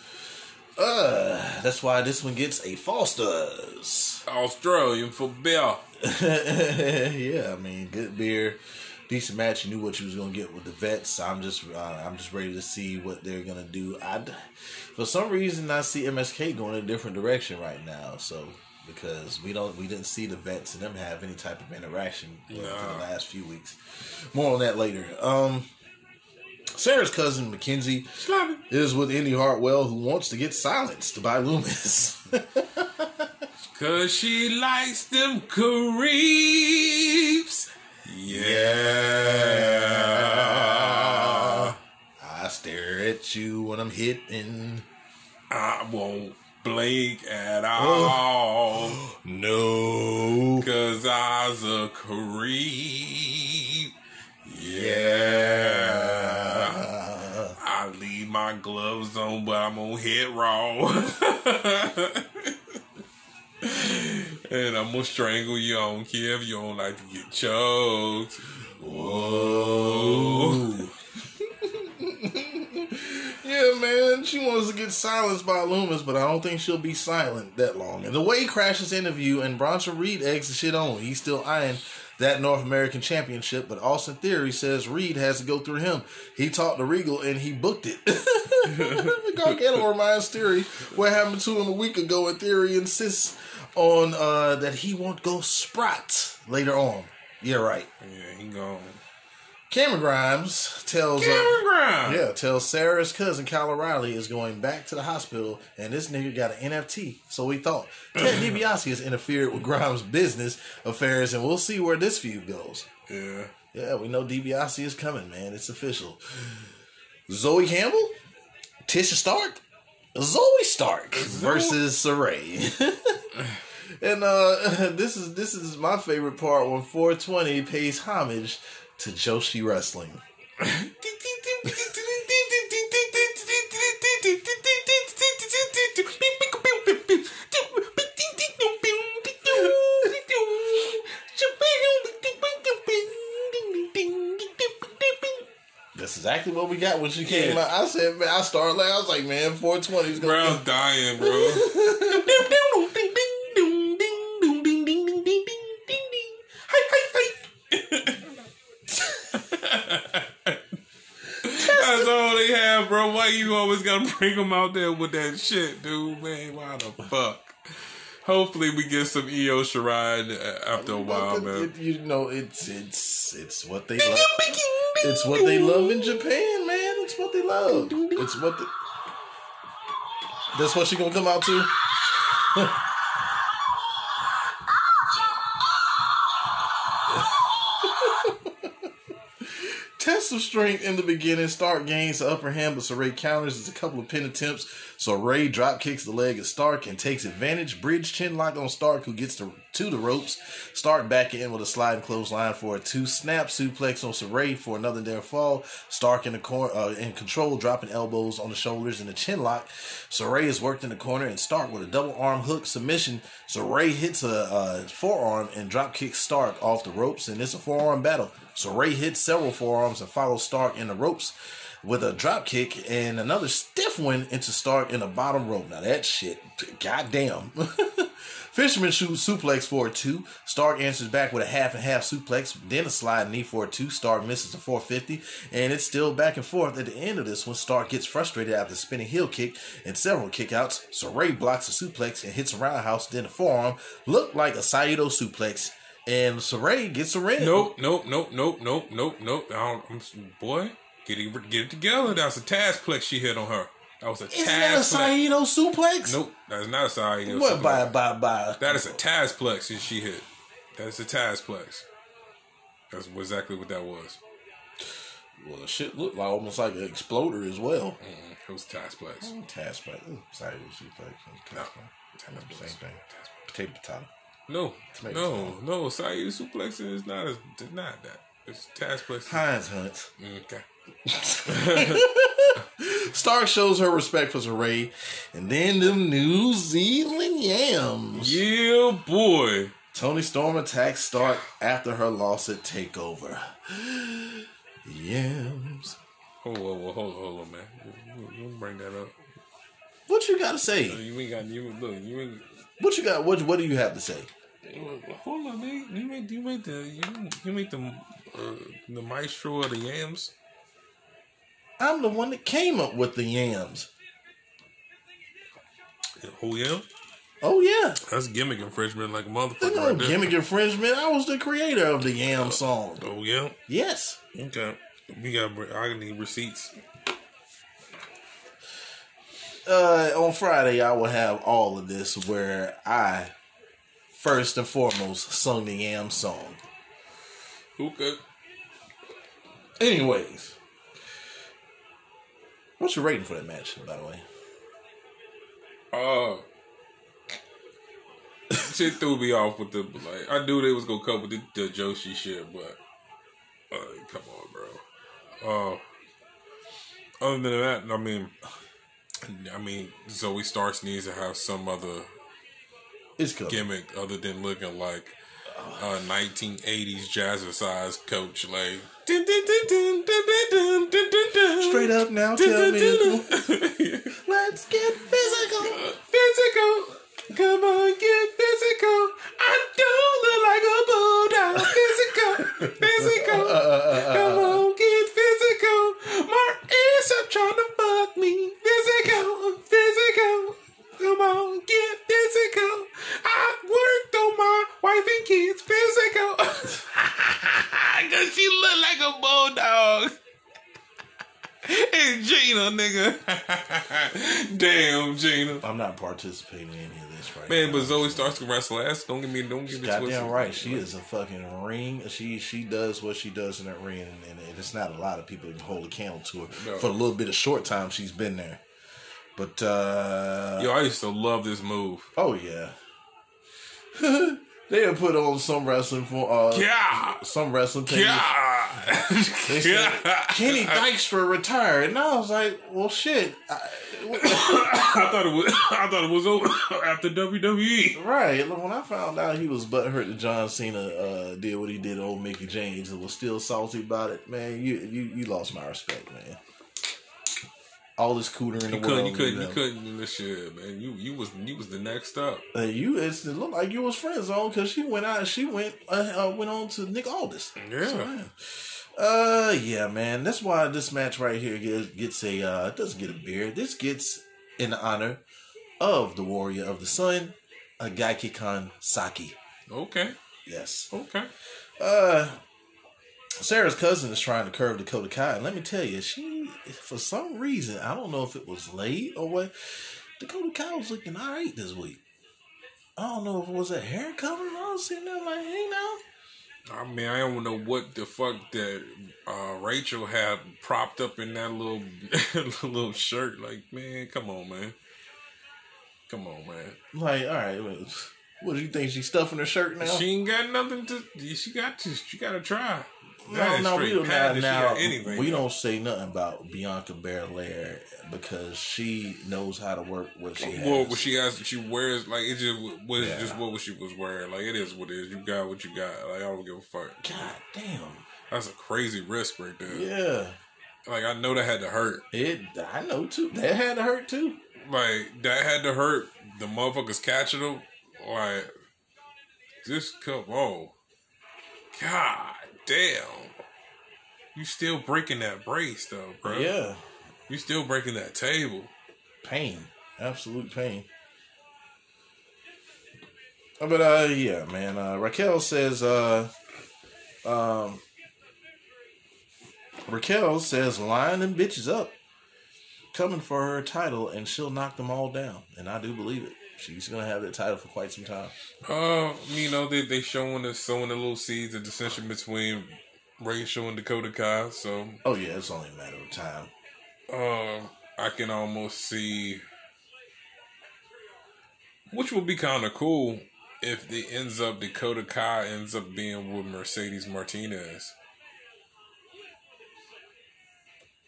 Uh, that's why this one gets a Foster's. Australian for Bill. <laughs> yeah, I mean, good beer, decent match. You knew what you was gonna get with the vets. I'm just, uh, I'm just ready to see what they're gonna do. I, for some reason, I see MSK going in a different direction right now. So because we don't, we didn't see the vets and them have any type of interaction uh, for the last few weeks. More on that later. Um. Sarah's cousin Mackenzie is with Indy Hartwell, who wants to get silenced by Lumis. <laughs> Cause she likes them creeps. Yeah. I stare at you when I'm hitting. I won't blink at oh. all. <gasps> No. Cause I's a creep. Yeah. I leave my gloves on, but I'm gonna hit raw. <laughs> and I'm gonna strangle you. I don't care if you don't like to get choked. Whoa. Yeah, man. She wants to get silenced by Lumis, but I don't think she'll be silent that long. And the way he crashes interview and Bronson Reed eggs the shit on. He's still eyeing that North American Championship, but Austin Theory says Reed has to go through him. He talked to Regal and he booked it. <laughs> Gargano reminds Theory what happened to him a week ago, and Theory insists on uh, that he won't go Sprott later on. Yeah, right. Yeah, he gone. Cameron Grimes tells uh, Cameron Grimes. yeah, tells Sarah's cousin Kyle O'Reilly is going back to the hospital, and this nigga got an NFT. So we thought Ted <clears throat> DiBiase has interfered with Grimes' business affairs, and we'll see where this feud goes. Yeah. Yeah, we know DiBiase is coming, man. It's official. Zoe Campbell, Tisha Stark, Zoey Stark versus Sarray. <laughs> And uh, <laughs> this is this is my favorite part when 420 pays homage to Joshi Wrestling. That's exactly what we got when she came yeah. out. I said, man, I started laughing. I was like, man, 420 is going to be. dying, bro. <laughs> bro. Why you always gotta <laughs> bring them out there with that shit, dude? Man, why the <laughs> fuck? Hopefully, we get some Io Shirai after a while, man. it- you know, it's it's it's what they love. It's what they love in Japan, man. It's what they love. It's what the. That's what she gonna come out to. <laughs> Of strength in the beginning. Stark gains the upper hand, but Sarray counters. There's a couple of pin attempts. Sarray drop kicks the leg of Stark and takes advantage. Bridge chin lock on Stark, who gets to, to the ropes. Stark back in with a sliding clothesline for a two snap suplex on Sarray for another near fall. Stark in the corner, uh, in control, dropping elbows on the shoulders and a chin lock. Sarray is worked in the corner and Stark with a double arm hook submission. Sarray hits a, a forearm and drop kicks Stark off the ropes, and it's a forearm battle. Sarray hits several forearms and follows Stark in the ropes with a drop kick and another stiff one into Stark in the bottom rope. Now that shit, goddamn. <laughs> Fisherman shoots suplex for a two. Stark answers back with a half and half suplex, then a slide knee for a two. Stark misses a 450, and it's still back and forth. At the end of this one, Stark gets frustrated after spinning heel kick and several kickouts. Sarray blocks a suplex and hits a roundhouse, then a forearm. Looked like a Saito suplex. And Sarray gets a ring. Nope, nope, nope, nope, nope, nope, nope. I don't, I'm, boy, get it, get it together. That's a Tazplex she hit on her. That was a Isn't that a Saito suplex? Nope, that is not a Saito. What suplex. by by by? That is a Tazplex that she hit. That is a Tazplex. That's exactly what that was. Well, the shit looked like almost like an exploder as well. Mm, It was Tazplex. Task Saito suplex. No. Same thing. Potato potato. No, Tomato no, no. Saito suplex is not a, not that. It's Tazplex. Heinz hunts. Mm, Okay. <laughs> <laughs> Stark shows her respect for Sarray, and then the New Zealand Yams. Yeah, boy. Toni Storm attacks Stark after her loss at Takeover. Yams. Hold on, hold on, hold on, man. You bring that up. What you got to say? You ain't got you look. You ain't. What you got? What What do you have to say? Hold on, man. You made you made the you, you made the uh, the maestro of the yams. I'm the one that came up with the Yams. Oh yeah, Oh yeah, that's gimmick infringement like a motherfucker no right there. gimmick infringement. I was the creator of the Yam song. Oh yeah. Yes. Okay. We got. I need receipts. Uh, on Friday, I will have all of this where I, first and foremost, sung the Yam song. Okay. Anyways, what's your rating for that match, by the way? Uh. shit threw me off with the like. I knew they was gonna come with the, the Joshi shit, but uh, come on, bro. Uh, other than that, I mean, I mean, Zoey Starks needs to have some other It's coming. gimmick other than looking like a 1980s jazzercise coach. Like, Straight up now, tell me. <laughs> Let's get physical. Physical. Come on, get physical. I don't look like a bulldog. Physical. Physical. Uh, uh, uh, Come on, get physical. My ears are trying to fuck me. Physical. Physical. Come on, get physical. I worked on my wife and kids. Physical. <laughs> Cause she look like a bulldog. It's Gina, nigga. <laughs> Damn, Gina. I'm not participating in any of this right Man, now. but Zoe starts to wrestle ass. Don't get me, don't get me Goddamn right, she is a fucking ring. She she does what she does in that ring, and, and it's not a lot of people that can hold a candle to her No. for a little bit of short time she's been there. But uh Yo, I used to love this move. oh yeah, <laughs> they have put on some wrestling for uh Yeah, some wrestling page. yeah. They said Kenny Dykstra retired, and I was like, well, shit. I, <coughs> I thought it was. I thought it was over <laughs> after. WWE. Right. Look, when I found out he was butthurt that John Cena uh, did what he did to old Mickie James and was still salty about it, man, you you, you lost my respect, man. All this cooter in the You couldn't. You couldn't. You couldn't. This shit, man. You you was you was the next up. Uh, you it's, it looked like you was friend zone because she went out. She went uh, uh, went on to Nick Aldis. Yeah. So, man. Uh, yeah, man. That's why this match right here gets, gets a. Uh, it doesn't get a beer. This gets in honor of the Warrior of the Sun, uh, Gaiki Kan Saki. Okay. Yes. Okay. Uh, Sarah's cousin is trying to curve Dakota Kai, and let me tell you, she for some reason I don't know if it was late or what. Dakota Kai was looking all right this week. I don't know if it was a hair cover. I was sitting there like, hey now. I mean, I don't know what the fuck that uh, Raquel had propped up in that little <laughs> little shirt. Like, man, come on, man. Come on, man. Like, all right, what do you think? She's stuffing her shirt now? She ain't got nothing to. She got to. She got to try. No, no, we don't patent now. if she now anything. we don't say nothing about Bianca Belair because she knows how to work what she has. Well, what she has, she wears like it just was Yeah. just what she was wearing. Like it is what it is. You got what you got. Like I don't give a fuck. God damn. That's a crazy risk right there. Yeah. Like I know that had to hurt. It. I know too. That had to hurt too. Like that had to hurt. The motherfuckers catching them. Like just come on. God damn. You still breaking that brace though, bro. Yeah. You still breaking that table. pain, absolute pain. Uh, But uh, yeah, man. Uh, Raquel says, uh, um, Raquel says, line them bitches up, coming for her title, and she'll knock them all down. And I do believe it. She's gonna have that title for quite some time. Uh, you know they they showing us sowing the little seeds of dissension between Raquel and Dakota Kai. So Oh yeah, it's only a matter of time. uh, I can almost see, which would be kind of cool if it ends up Dakota Kai ends up being with Mercedes Martinez.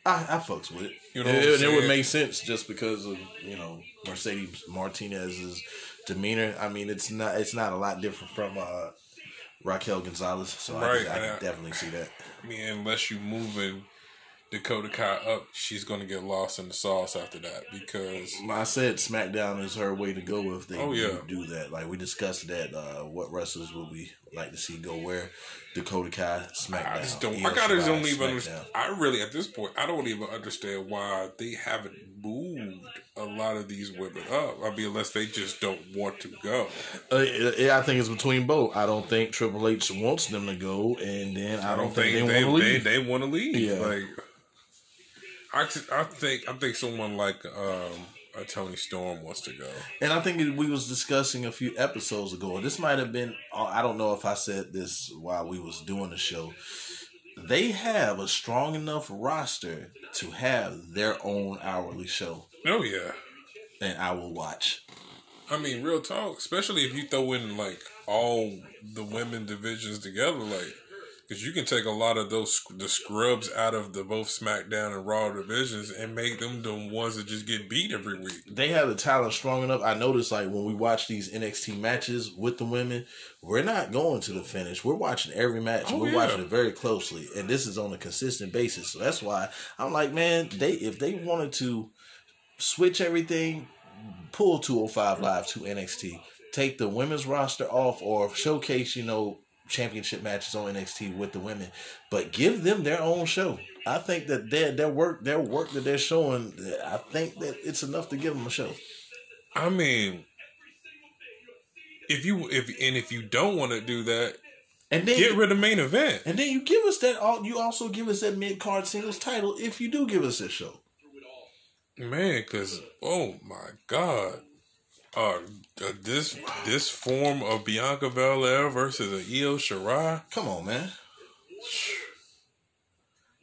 I, I fucks with it. You know it, it- it would make sense just because of you know Mercedes Martinez's demeanor. I mean, it's not it's not a lot different from uh, Raquel Gonzalez, so I, Right, can, I can I- definitely see that. I mean, unless you're moving Dakota Kai up, she's gonna get lost in the sauce after that because I said SmackDown is her way to go if they Oh, do, yeah. do that. Like we discussed that. Uh, what wrestlers will we like to see go where? Dakota Kai SmackDown. I just don't. Io I gotta don't even. Understand, I really, at this point, I don't even understand why they haven't moved a lot of these women up. I mean, unless they just don't want to go. Uh, I think it's between both. I don't think Triple H wants them to go, and then I, I don't, don't think, think they, they want to leave. they, want to leave. Yeah. Like, I, I think I think someone like um, a Toni Storm wants to go. And I think we was discussing a few episodes ago. This might have been. uh, I don't know if I said this while we was doing the show. They have a strong enough roster to have their own hourly show, Oh yeah. and I will watch. I mean, real talk. Especially if you throw in like all the women divisions together, like because you can take a lot of those the scrubs out of the both SmackDown and Raw divisions and make them the ones that just get beat every week. They have the talent strong enough. I noticed like when we watch these NXT matches with the women, we're not going to the finish. We're watching every match. Oh, we're yeah. watching it very closely, and this is on a consistent basis. So that's why I'm like, man, they if they wanted to switch everything, pull 205 live to NXT, take the women's roster off, or showcase, you know, championship matches on NXT with the women, but give them their own show. I think that their their work, their work that they're showing, I think that it's enough to give them a show. I mean, if you if and if you don't want to do that, And then get rid of main event. and then you give us that. all You also give us that mid card singles title if you do give us this show. Man, because oh my god, uh, uh, this this form of Bianca Belair versus a Io Shirai, Come on, man.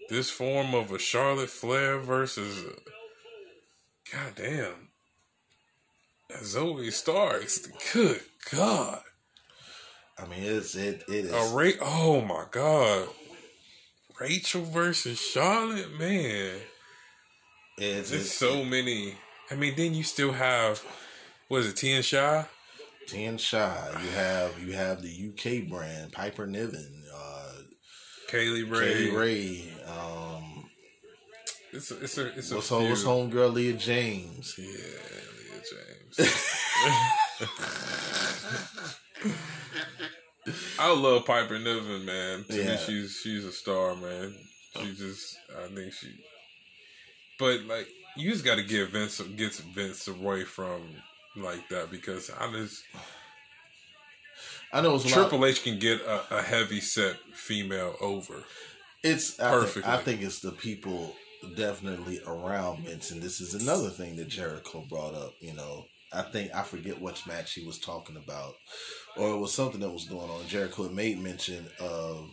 this form of a Charlotte Flair versus, a, god damn, a Zoey Starks. Good God, I mean, it's it it is. a Ray. Oh my God, Raquel versus Charlotte, man. It's, There's it's so many. I mean, then you still have what is it, Tian Sha? Ten Shy. You have you have the UK brand Piper Niven, uh, Kay Lee Ray. Kay Lee Ray. Um, It's a, it's a, it's a what's home, what's homegirl Leah James. Yeah, Leah James. <laughs> <laughs> I love Piper Niven, man. To Yeah. me, she's she's a star, man. She just, I think she. But like, you just got to give Vince gets Vince away from like that because I just I know it's a lot- Triple H can get a, a heavy set female over. It's I think, I think it's the people definitely around Vince, and this is another thing that Jericho brought up. You know, I think I forget which match he was talking about, or it was something that was going on. Jericho had made mention of,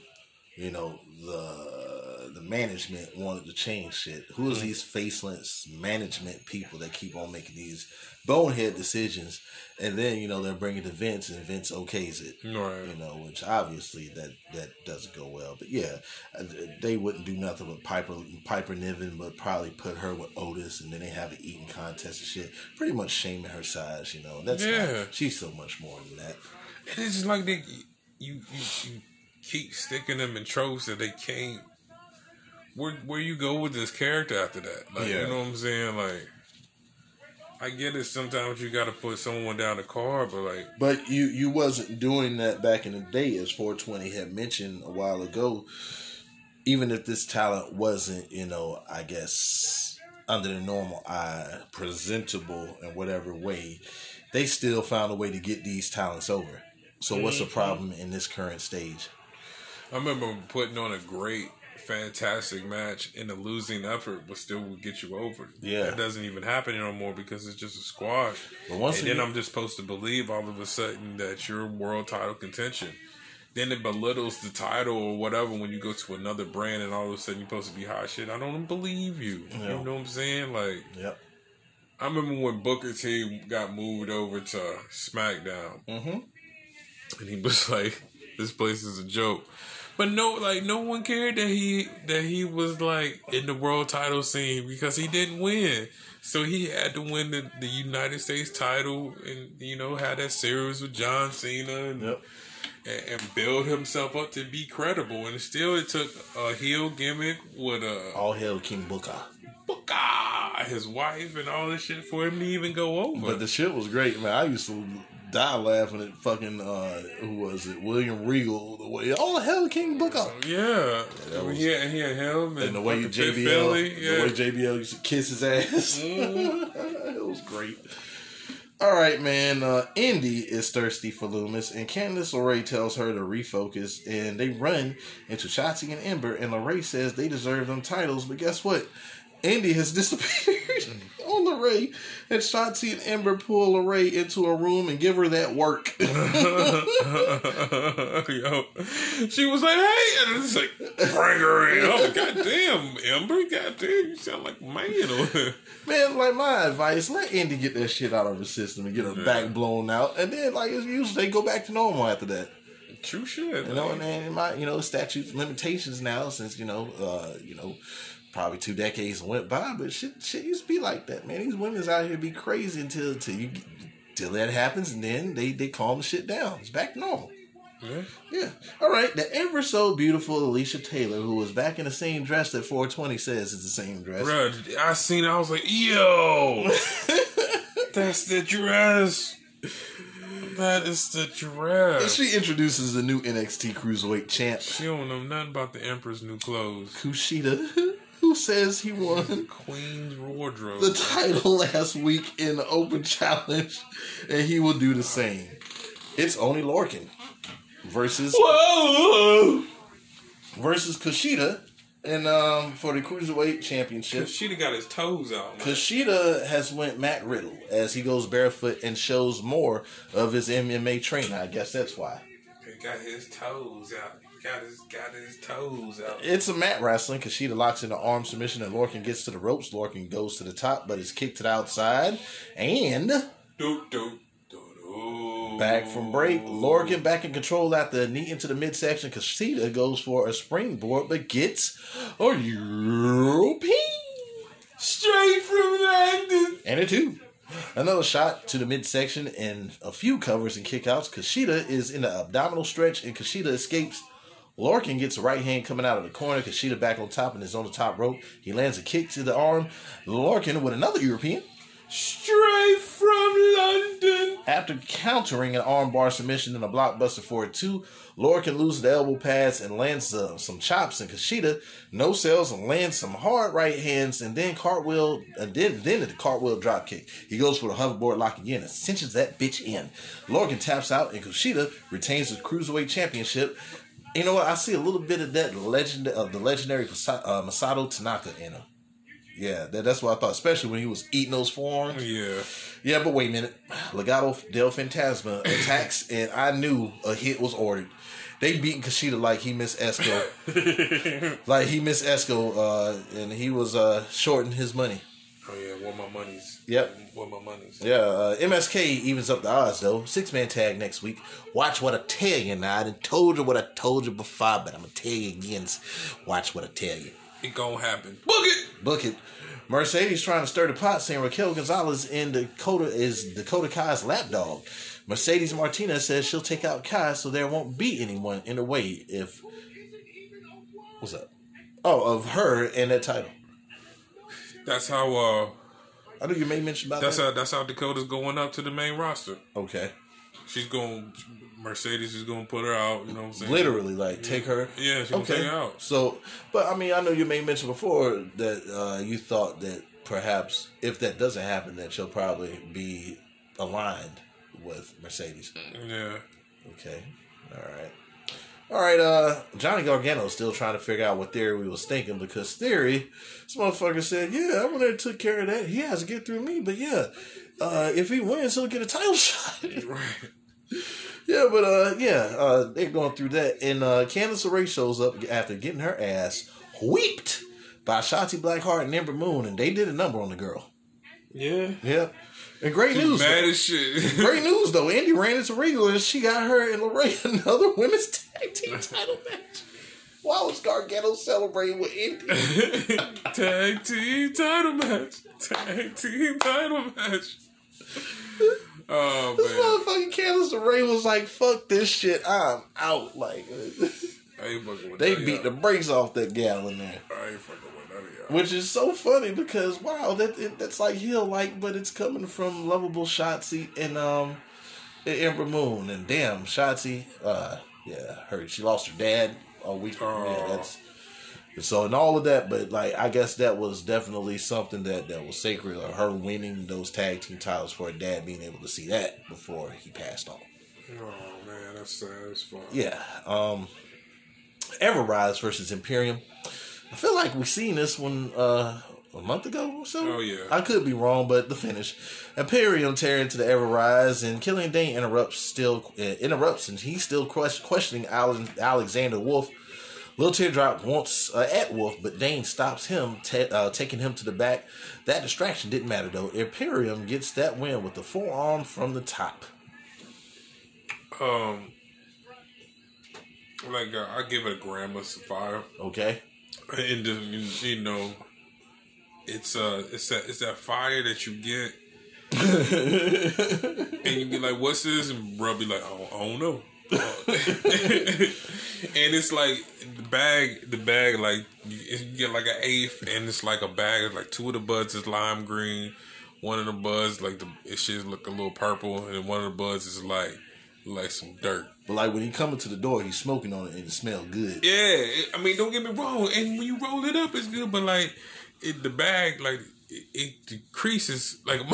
you know, the the management wanted to change shit. Who is these faceless management people that keep on making these bonehead decisions, and then you know they're bringing to Vince, and Vince okays it Right. you know, which obviously that that doesn't go well. But yeah, uh, they wouldn't do nothing with Piper Piper Niven, but probably put her with Otis, and then they have an eating contest and shit. Pretty much shaming her size, you know. That's Yeah. not, she's so much more than that. And it's just like they, you, you, you keep sticking them in tropes that they can't. Where where you go with this character after that? Like Yeah. you know what I'm saying? Like, I get it. Sometimes you got to put someone down the car, but like, But you you wasn't doing that back in the day, as 420 had mentioned a while ago. Even if this talent wasn't, you know, I guess under the normal eye, presentable in whatever way, they still found a way to get these talents over. So what's the mm-hmm. problem in this current stage? I remember putting on a great, fantastic match in a losing effort, but still would get you over. Yeah. that doesn't even happen anymore because it's just a squash. But once and again- then I'm just supposed to believe all of a sudden that you're world title contention. Then it belittles the title or whatever when you go to another brand and all of a sudden you're supposed to be hot shit. I don't believe you. You know what I'm saying? Like Yep. I remember when Booker T got moved over to SmackDown, Mhm. and he was <laughs> like, "This place is a joke." But no, like no one cared that he that he was like in the world title scene because he didn't win. So he had to win the, the United States title and you know had that series with John Cena and, Yep. and, and build himself up to be credible. And still, it took a heel gimmick with a All hail King Booker. Booker, his wife, and all this shit for him to even go over. But the shit was great, man. I used to die laughing at fucking uh who was it? William Regal. The way all hell King Booker. Yeah, that was- had, he had him and, And the way JBL, Philly, the way JBL used to kiss his ass, <laughs> it was great. All right, man. Uh, Indy is thirsty for Lumis, and Candice LeRae tells her to refocus, and they run into Shotzi and Ember, and LeRae says they deserve them titles, but guess what? Indy has <laughs> disappeared on and Shotzi and Ember pull LeRae into a room and give her that work. <laughs> <laughs> Yo, she was like, "Hey," and it's like, "Bring her in." Oh, goddamn, Ember, goddamn, you sound like man. Man, like my advice, let Indy get that shit out of her system and get her back blown out, and then like it's usually they go back to normal after that. True shit. You know, and then my you know statutes limitations now since you know uh you know probably two decades went by, but shit shit used to be like that, man. These women's out here be crazy until until you till that happens, and then they they calm the shit down. It's back to normal. Yeah. Yeah. All right. The ever so beautiful Alicia Taylor, who was back in the same dress that 420 says is the same dress. Bruh, I seen it. I was like, yo, <laughs> that's the dress. That is the dress. She introduces the new NXT Cruiserweight champ, She don't know nothing about the Emperor's new clothes. Kushida, <laughs> who says he won Queen's wardrobe. the title last week in the Open Challenge, and he will do the same. It's only Lorcan versus Whoa! versus Kushida, and um, for the Cruiserweight Championship. She'd got his toes out. Kushida has went Matt Riddle as he goes barefoot and shows more of his MMA training. I guess that's why. He got his toes out. Got his got his toes out. It's a mat wrestling. because Kushida locks in the arm submission and Lorcan gets to the ropes. Lorcan goes to the top, but is kicked to the outside. And Do do. Back from break, Lorcan back in control after the knee into the midsection. Kushida goes for a springboard, but gets a European. Straight from London. And a two. Another shot to the midsection and a few covers and kickouts. Kushida is in the abdominal stretch and Kushida escapes. Lorcan gets a right hand coming out of the corner. Kushida back on top and is on the top rope. He lands a kick to the arm. Lorcan with another European. Straight from London. After countering an armbar submission and a blockbuster for a two, Lorcan loses the elbow pads and lands uh, some chops. And Kushida no sells and lands some hard right hands and then cartwheel and then then the cartwheel drop kick. He goes for the hoverboard lock again and cinches that bitch in. Lorcan taps out and Kushida retains the cruiserweight championship. You know what? I see a little bit of that legend of the legendary uh, Masato Tanaka in him. Yeah, that, that's what I thought, especially when he was eating those forms. Yeah. Yeah, but wait a minute. Legado del Fantasma attacks, <laughs> and I knew a hit was ordered. They beating Kushida like he missed Esco. <laughs> like he missed Esco, uh, and he was uh, shorting his money. Oh yeah, where my money's. Yep. Where my money's. Yeah, uh, MSK evens up the odds though. Six man tag next week. Watch what I tell you now. I done told you what I told you before, but I'm gonna tell you again. Watch what I tell you. It gonna happen. Book it. Book it. Mercedes trying to stir the pot, saying Raquel Gonzalez in Dakota is Dakota Kai's lapdog. Mercedes Martinez says she'll take out Kai, so there won't be anyone in the way if. What's up? Oh, of her and that title. That's how. uh I know you may mention about That's that. how. That's how Dakota's going up to the main roster. okay. She's going. Mercedes is going to put her out. You know what I'm saying? Literally, like take her. Yeah, she's gonna take her out. So, but I mean, I know you may mention before that uh, you thought that perhaps if that doesn't happen, that she'll probably be aligned with Mercedes. Yeah. Okay. All right. All right, uh, Johnny Gargano's still trying to figure out what Theory we was thinking because Theory, this motherfucker said, Yeah, I went there and took care of that. He has to get through me, but yeah, uh, if he wins, he'll get a title <laughs> shot. Yeah, but uh, yeah, uh, they're going through that. And uh, Candice LeRae shows up after getting her ass whipped by Shotzi Blackheart and Ember Moon, and they did a number on the girl. Yeah. Yeah. And great news. Mad as shit. <laughs> Great news though. Andy ran into Regal and she got her and Lorraine <laughs> another women's tag team <laughs> title match. Why was Gargano celebrating with Indy? Tag team title match. Tag team title match. Oh This man. motherfucking Candice LeRae was like, "Fuck this shit, I'm out." Like I ain't fucking with they beat the brakes off that gal in there, I ain't fucking with none of y'all. which is so funny because wow, that it, that's like heel like, but it's coming from lovable Shotzi and um and Ember Moon and damn Shotzi, uh yeah, her she lost her dad a week. Yeah, Oh. that's so and all of that, but like I guess that was definitely something that that was sacred. Or her winning those tag team titles for her dad being able to see that before he passed on. Oh man, that's sad as fuck. Yeah. Um Ever Rise versus Imperium. I feel like we've seen this one uh a month ago or so. Oh, yeah. I could be wrong, but the finish. Imperium tear into the Everrise and Killian Dain interrupts still uh, interrupts and he's still questioning Alan, Alexander Wolfe. Little Teardrop wants uh, at Wolfe, but Dain stops him, uh, taking him to the back. That distraction didn't matter though. Imperium gets that win with the forearm from the top. Um, like uh, I give it a grandma fire, Okay. <laughs> and you know, it's uh, it's that it's that fire that you get, <laughs> and you be like, "What's this?" And bro be like, "I don't, I don't know." <laughs> and it's like the bag, the bag, like you, get like an eighth, and it's like a bag. Like two of the buds is lime green, one of the buds like the it shit look a little purple, and one of the buds is like like some dirt. But like when he coming to the door, he's smoking on it and it smell good. Yeah, I mean, don't get me wrong. And when you roll it up, it's good. But like, it, the bag, like, it, it decreases like <laughs>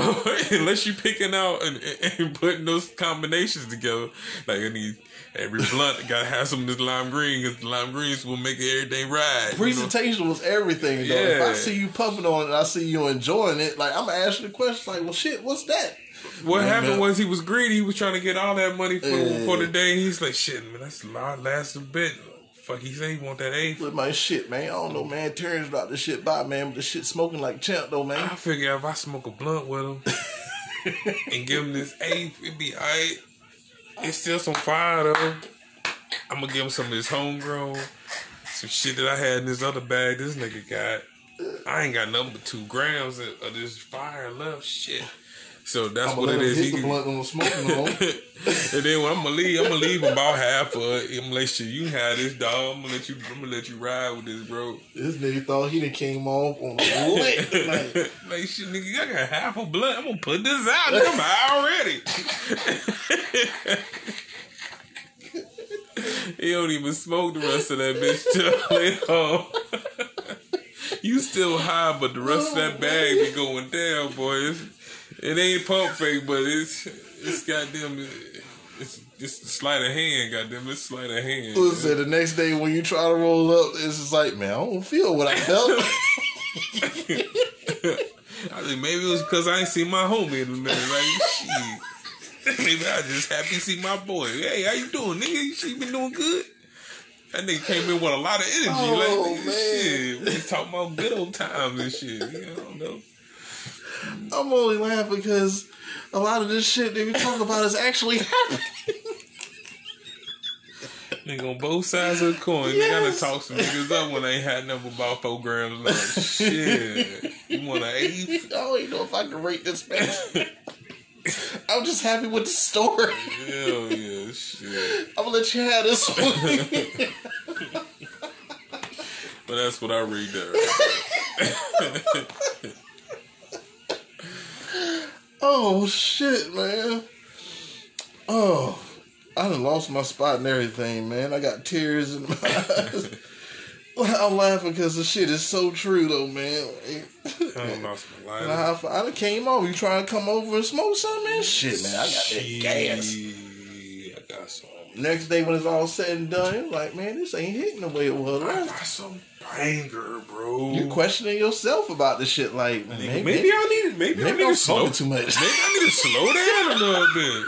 unless you picking out and, and putting those combinations together. Like, I need every blunt <laughs> gotta have some of this lime green because the lime greens will make everything right. you know? Presentation was everything though. If I see you puffing on it, I see you enjoying it. Like I'm gonna ask you the question, like, well, shit, what's that? What happened was he was greedy. He was trying to get all that money for for the day. He's like, shit, man, that's a lot. Last a bit. Fuck, he say he want that eighth. With my shit, man. I don't know, man. Terrence dropped this shit by, man. But the shit smoking like champ, though, man. I figure if I smoke a blunt with him <laughs> and give him this eighth, it'd be alright. It's still some fire though. I'm gonna give him some of this homegrown, some shit that I had in this other bag. This nigga got. I ain't got nothing but two grams of, of this fire left. Shit. So that's I'm what it is. hit He the blunt on the smoking and then when I'm gonna leave, I'm gonna leave about half of it. I'm gonna you, you have this dog. I'm gonna let you, I'm gonna let you ride with this, bro. this nigga thought he done came off on a lick. Like, <laughs> like shit, nigga, I got half a blunt. I'm gonna put this out. I'm already. <laughs> he don't even smoke the rest of that bitch till later on. you still high, but the rest of that bag be going down, boy. It ain't pump fake, but it's it's goddamn. It's just sleight of hand, goddamn. It's sleight of hand. Listen, the next day when you try to roll up, it's just like, man, I don't feel what I felt. <laughs> I think maybe it was because I ain't seen my homie in a minute. Like, shit. Maybe I just happy to see my boy. Hey, how you doing, nigga? She been doing good? That nigga came in with a lot of energy. Oh, like, nigga, man. shit. We talking about good old times and shit. You know, I don't know. I'm only laughing because a lot of this shit that we talk about is actually happening. Nigga on both sides of the coin. They Yes. gotta talk some niggas up when they ain't had nothing about four grams left. Shit. You want an eighth? <laughs> I don't even know if I can rate this man. I'm just happy with the story. Hell yeah, shit. I'm gonna let you have this one. <laughs> But that's what I read there. <laughs> oh shit, man. Oh, I done lost my spot and everything, man. I got tears in my <laughs> eyes. I'm laughing because the shit is so true, though, man. I done lost my <laughs> life. I, I done came over. You trying to come over and smoke something, man? Shit, man, I got that gas. I got some. Next day when it's all said and done, like, man, this ain't hitting the way it was I got some banger, bro. You're questioning yourself about the shit, like Maybe, maybe, maybe I need maybe, I maybe need I'm to slow. smoking too much. Maybe I need to slow <laughs> down a little bit.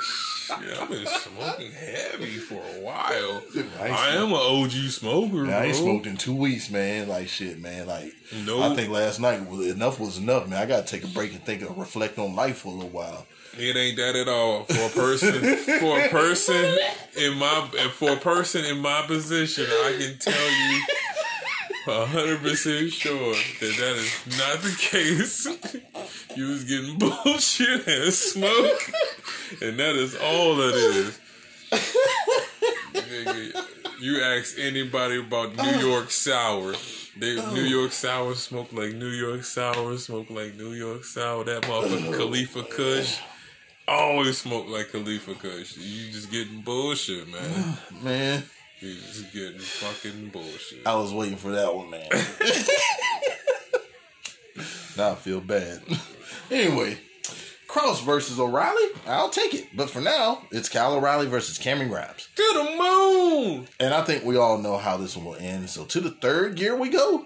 Yeah, I've been smoking heavy for a while. <laughs> I I am an OG smoker, bro. I ain't smoked in two weeks, man. Like shit, man. Like No. I think last night enough was enough, man. I gotta take a break and think and reflect on life for a little while. It ain't that at all for a person. for a person in my for a person in my position, I can tell you hundred percent sure that that is not the case. <laughs> You was getting bullshit and smoke, and that is all that is. Nigga, you ask anybody about New York sour. They oh. New York sour smoke like New York sour, smoke like New York sour. That motherfucker Khalifa Kush always smoke like Khalifa Kush. You just getting bullshit, man. Man, You just getting fucking bullshit. I was waiting for that one, man. <laughs> now I feel bad. <laughs> anyway, Kross versus O'Reilly, I'll take it. But for now, it's Kyle O'Reilly versus Cameron Grimes. To the moon. And I think we all know how this one will end. So to the third gear we go.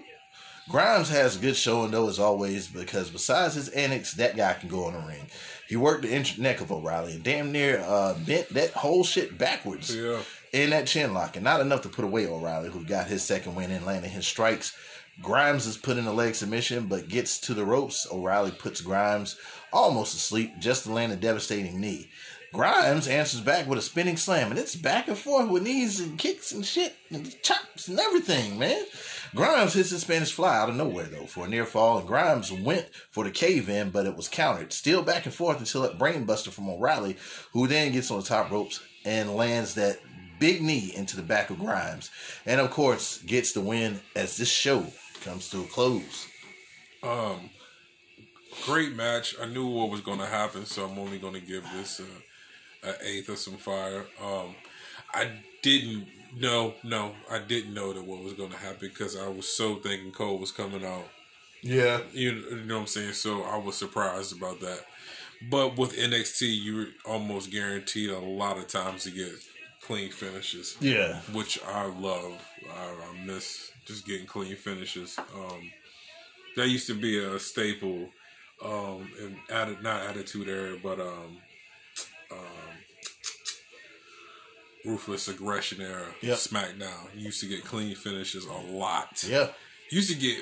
Grimes has a good showing though, as always, because besides his antics, that guy can go on the ring. He worked the injured neck of O'Reilly and damn near uh, bent that whole shit backwards Yeah. In that chin lock. And not enough to put away O'Reilly, who got his second win and landing his strikes. Grimes is put in a leg submission, but gets to the ropes. O'Reilly puts Grimes almost asleep just to land a devastating knee. Grimes answers back with a spinning slam, and it's back and forth with knees and kicks and shit and chops and everything, man. Grimes hits his Spanish fly out of nowhere though for a near fall, and Grimes went for the cave in, but it was countered. Still back and forth until that brainbuster from O'Reilly, who then gets on the top ropes and lands that big knee into the back of Grimes, and of course gets the win as this show comes to a close. Um, great match. I knew what was going to happen, so I'm only going to give this a, a eighth of some fire. Um, I didn't know, no, I didn't know that what was going to happen because I was so thinking Cole was coming out. Yeah, You, you know what I'm saying? So I was surprised about that. But with NXT, you're almost guaranteed a lot of times to get clean finishes yeah, which I love. I, I miss just getting clean finishes. Um, that used to be a staple um, in atti- not attitude era, but um, um, ruthless aggression era. Yep. SmackDown you used to get clean finishes a lot. yeah. Used to get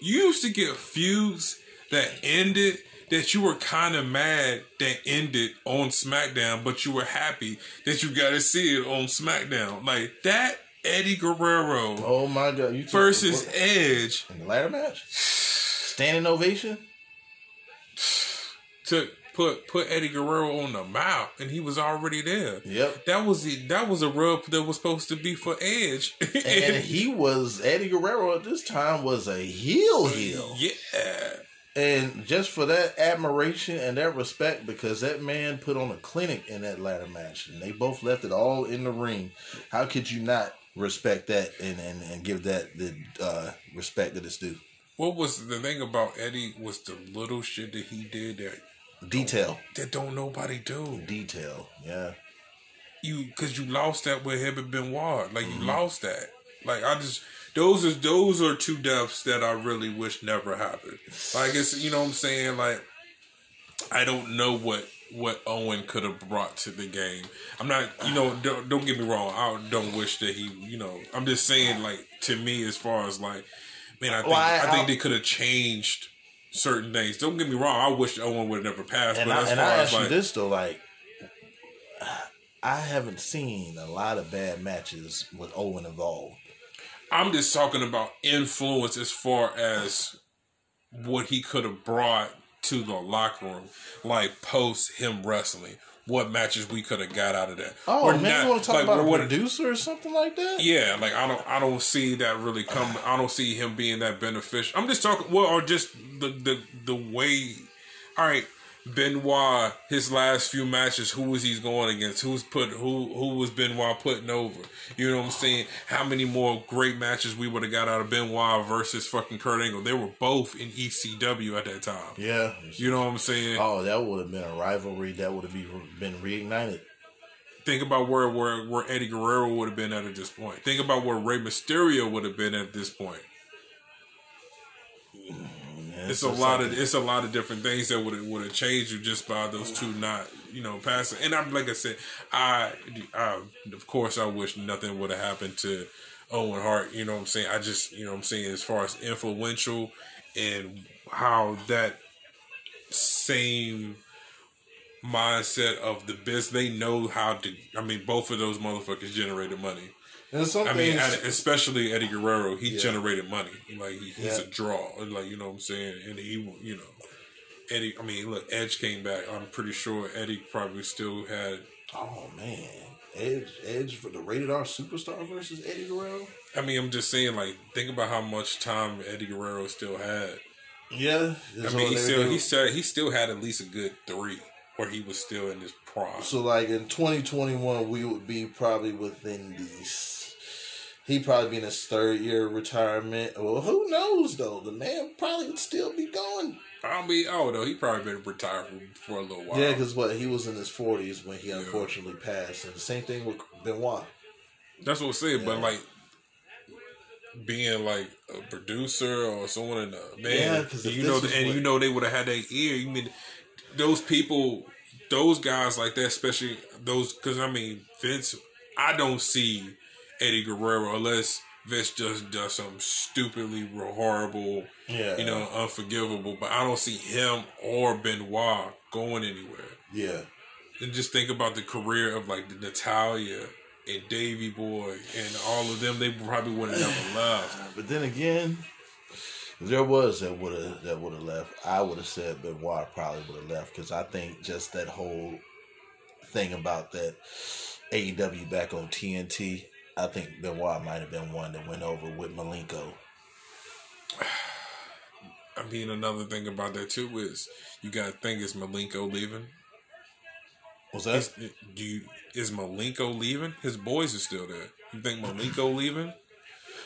you used to get feuds that ended that you were kind of mad that ended on SmackDown, but you were happy that you got to see it on SmackDown. Like that Eddie Guerrero Oh my god! You took- versus what- Edge in the ladder match, standing ovation. <sighs> to put put Eddie Guerrero on the map, and he was already there. Yep. That was the that was a rub that was supposed to be for Edge. And <laughs> he was Eddie Guerrero at this time was a heel heel. yeah. And just for that admiration and that respect, because that man put on a clinic in that ladder match, and they both left it all in the ring. How could you not respect that and and, and give that the uh, respect that it's due? What was the thing about Eddie was the little shit that he did that Detail, that don't nobody do. detail, yeah. You because you lost that with him and Benoit. Like Mm-hmm. you lost that. Like I just those are those are two deaths that I really wish never happened. Like it's you know what I'm saying. Like I don't know what what Owen could have brought to the game. I'm not you know don't, don't get me wrong. I don't wish that he you know I'm just saying like to me as far as like man I think Well, I- I, think they could have changed certain things. Don't get me wrong. I wish Owen would have never passed. And but I, as and far I as ask you like this though, like I haven't seen a lot of bad matches with Owen involved. I'm just talking about influence as far as what he could have brought to the locker room, like post him wrestling. What matches we could have got out of that? Oh, We're man, not- you want to talk like, about a producer or something like that? Yeah, like I don't, I don't see that really come. I don't see him being that beneficial. I'm just talking, well, or just the the the way. All right, Benoit, his last few matches, who was he going against? Who's put who who was Benoit putting over? You know what I'm saying? How many more great matches we would have got out of Benoit versus fucking Kurt Angle? They were both in ECW at that time. Yeah. You know what I'm saying? Oh, that would have been a rivalry. That would have be, been reignited. Think about where where where Eddie Guerrero would have been at at this point. Think about where Rey Mysterio would have been at this point. Man, it's so a lot of like- it's a lot of different things that would would have changed you just by those two not you know passing. And I'm like I said, I, I of course I wish nothing would have happened to Owen Hart. You know what I'm saying? I just you know what I'm saying as far as influential and how that same mindset of the business they know how to i mean both of those motherfuckers generated money And some I mean, things- and especially Eddie Guerrero, he Yeah. generated money. Like he, he's Yeah. a draw, like you know what I'm saying. And he, you know, Eddie. I mean, look, Edge came back. I'm pretty sure Eddie probably still had. oh man, Edge, Edge for the rated R superstar versus Eddie Guerrero. I mean, I'm just saying, like, think about how much time Eddie Guerrero still had. Yeah, I mean, he still he said he still had at least a good three, where he was still in his prime. So like in 2021, we would be probably within these. He probably be in his third year of retirement. Well, who knows though? The man probably would still be going. I mean, oh no, he probably been retired for, for a little while. Yeah, because what he was in his 40s when he unfortunately passed, and the same thing with Benoit. That's what I'm saying. But like being like a producer or someone in the man, Yeah, you know, and what- you know they would have had their ear. You mean those people, those guys like that, especially those? Because I mean, Vince, I don't see Eddie Guerrero unless Vince just does something stupidly horrible, Yeah. you know, unforgivable. But I don't see him or Benoit going anywhere. Yeah, And just think about the career of like Natalya and Davy Boy and all of them. They probably would have never <sighs> left. but then again, if there was that would have that would have left. I would have said Benoit probably would have left because I think just that whole thing about that AEW back on TNT. I think Benoit might have been one that went over with Malenko. <sighs> I mean, another thing about that too is you got to think is Malenko leaving. Was that? Is, do you, is Malenko leaving? His boys are still there. You think Malenko <laughs> leaving?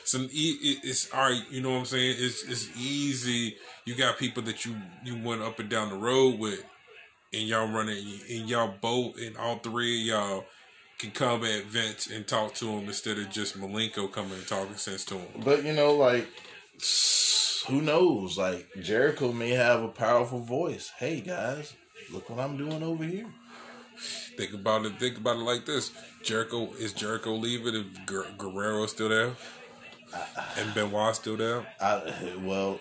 So e- it's all right. You know what I'm saying? It's it's easy. You got people that you you went up and down the road with, and y'all running, and y'all both, and all three of y'all can come at Vince and talk to him instead of just Malenko coming and talking sense to him. But you know, like who knows? Like Jericho may have a powerful voice. Hey guys, look what I'm doing over here. Think about it. Think about it like this: Jericho is Jericho leaving if Guer- Guerrero's still there, and Benoit still there. I well,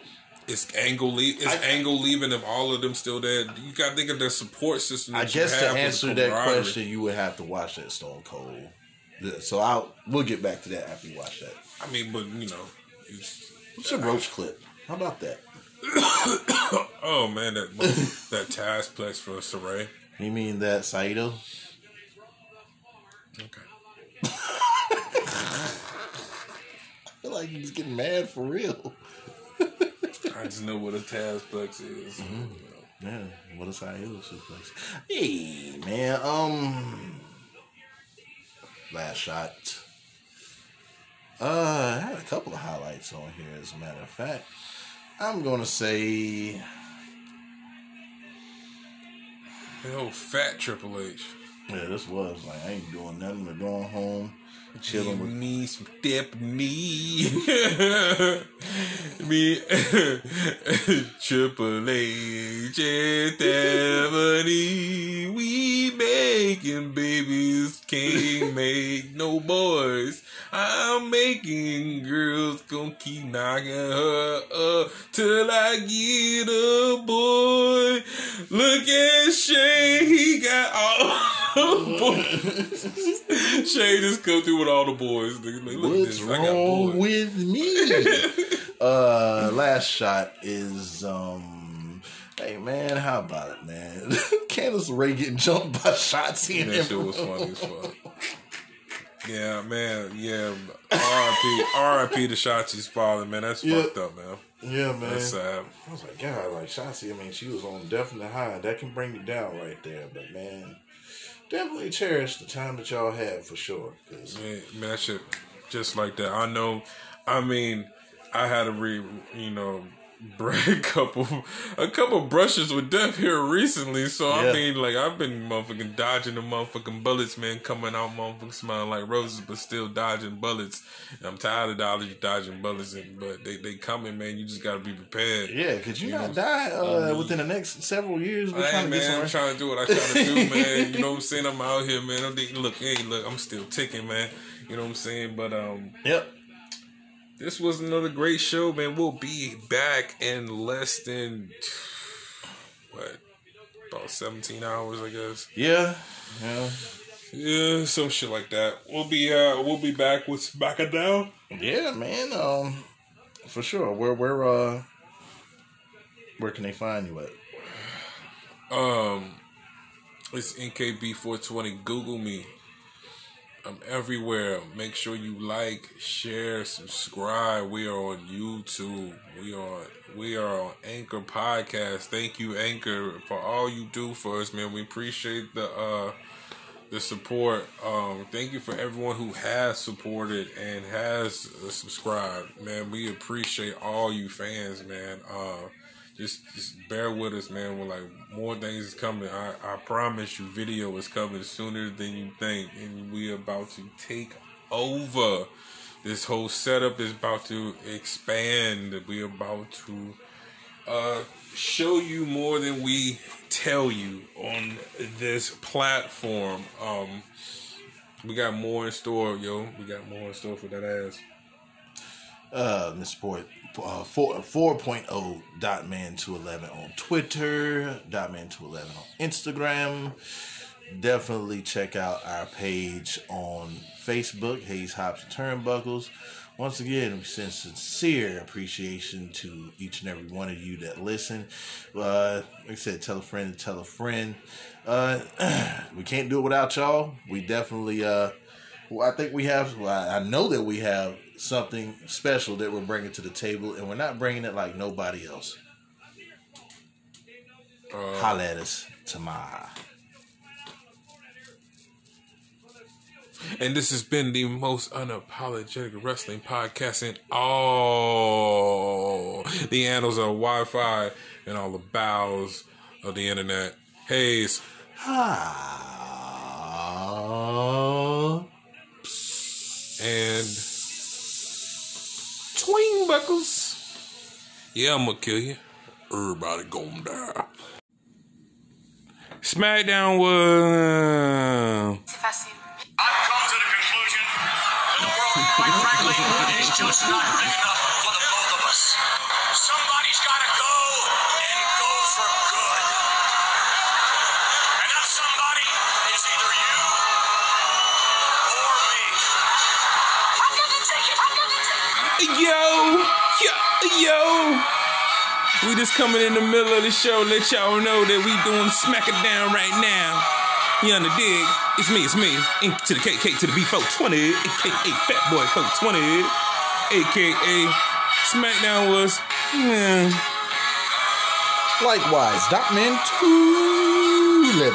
Is Angle leave? Is I- Angle leaving? If all of them still there, you got to think of their support system. I that you guess to have with answer that question, you would have to watch that Stone Cold. So I'll we'll get back to that after you watch that. I mean, but you know, it's, It's a roach clip. How about that? <coughs> oh man, that <laughs> that Taskplex for Sarray. You mean that Saito? Okay. <laughs> I feel like he's getting mad for real. I just know what a Taskplex is. Mm-hmm. Yeah, what a Saito suplex. Hey man, um, last shot. Uh, I had a couple of highlights on here. As a matter of fact, I'm gonna say Yo, fat Triple H. Yeah, this was like I ain't doing nothing but going home, chilling Give with. me some Stephanie. me <laughs> <laughs> Triple H and Stephanie. We making babies, can't <laughs> make no boys. I'm making girls, gonna keep knocking her up till I get a boy. Look at Shane, he got all. <laughs> Shane just come through with all the boys. Like, look What's this, I got wrong with me? <laughs> uh, last shot is um. Hey man, how about it, man? <laughs> Candice Ray getting jumped by Shotzi and That shit was funny as fuck. Yeah, man. Yeah. R.I.P. R.I.P. to Shotzi's father, man. That's Yeah. fucked up, man. Yeah, man. That's sad. I was like, God, like Shotzi. I mean, she was on definite high. That can bring you down right there. But man, definitely cherish the time that y'all had for sure. 'cause- Man, man, that shit just like that. I know. I mean, I had to re, you know, <laughs> a couple, a couple brushes with death here recently. So Yeah. I mean, like I've been motherfucking dodging the motherfucking bullets, man, coming out motherfucking smiling like roses, but still dodging bullets. And I'm tired of dodging, dodging bullets, and, but they they coming, man. You just gotta be prepared. Yeah, could you, You not know, die uh, um, within the next several years? We're Hey trying man, I'm trying to do what I try to do, <laughs> man. You know what I'm saying? I'm out here, man. I'm thinking, look, hey, look, I'm still ticking, man. You know what I'm saying? But um, Yep. This was another great show, man. We'll be back in less than what about 17 hours, I guess. Yeah. Yeah. Yeah, some shit like that. We'll be uh, we'll be back with down. Yeah, man. Um, for sure. Where where uh, where can they find you at? Um, it's NKB420. Google me. I'm everywhere. Make sure you like, share, subscribe. We are on YouTube. We are we are on Anchor Podcast. Thank you, Anchor, for all you do for us, man. We appreciate the uh the support. Um, thank you for everyone who has supported and has uh, subscribed, man. We appreciate all you fans, man. Uh, just just bear with us, man. We're like more things is coming. I, I promise you, video is coming sooner than you think, and we are about to take over. This whole setup is about to expand. We're about to uh, show you more than we tell you on this platform. Um, we got more in store, yo. We got more in store for that ass. Uh, Miss Port, uh, four four point oh dot man two eleven on Twitter, dot man two eleven on Instagram. Definitely check out our page on Facebook, Hayes Hops Turnbuckles. Once again, we send sincere appreciation to each and every one of you that listen. Uh, like I said, tell a friend, tell a friend. Uh, <clears throat> we can't do it without y'all. We definitely, uh, well, I think we have, well, I know that we have something special that we're bringing to the table, and we're not bringing it like nobody else. Holla at us. And this has been the most unapologetic wrestling podcast in all the annals of Wi Fi and all the bowels of the internet. Hayes. Ah. and Twing Yeah, I'm gonna kill you. Everybody gonna die. SmackDown was. I've come to the conclusion that the world, quite frankly, <laughs> is just not big enough yo. We just coming in the middle of the show, let y'all know that we doing smack it down right now. You on the dig? It's me, it's me. Ink to the KK to the B420, aka Fat Boy 420, aka SmackDown was, yeah, Likewise, Dotman 211.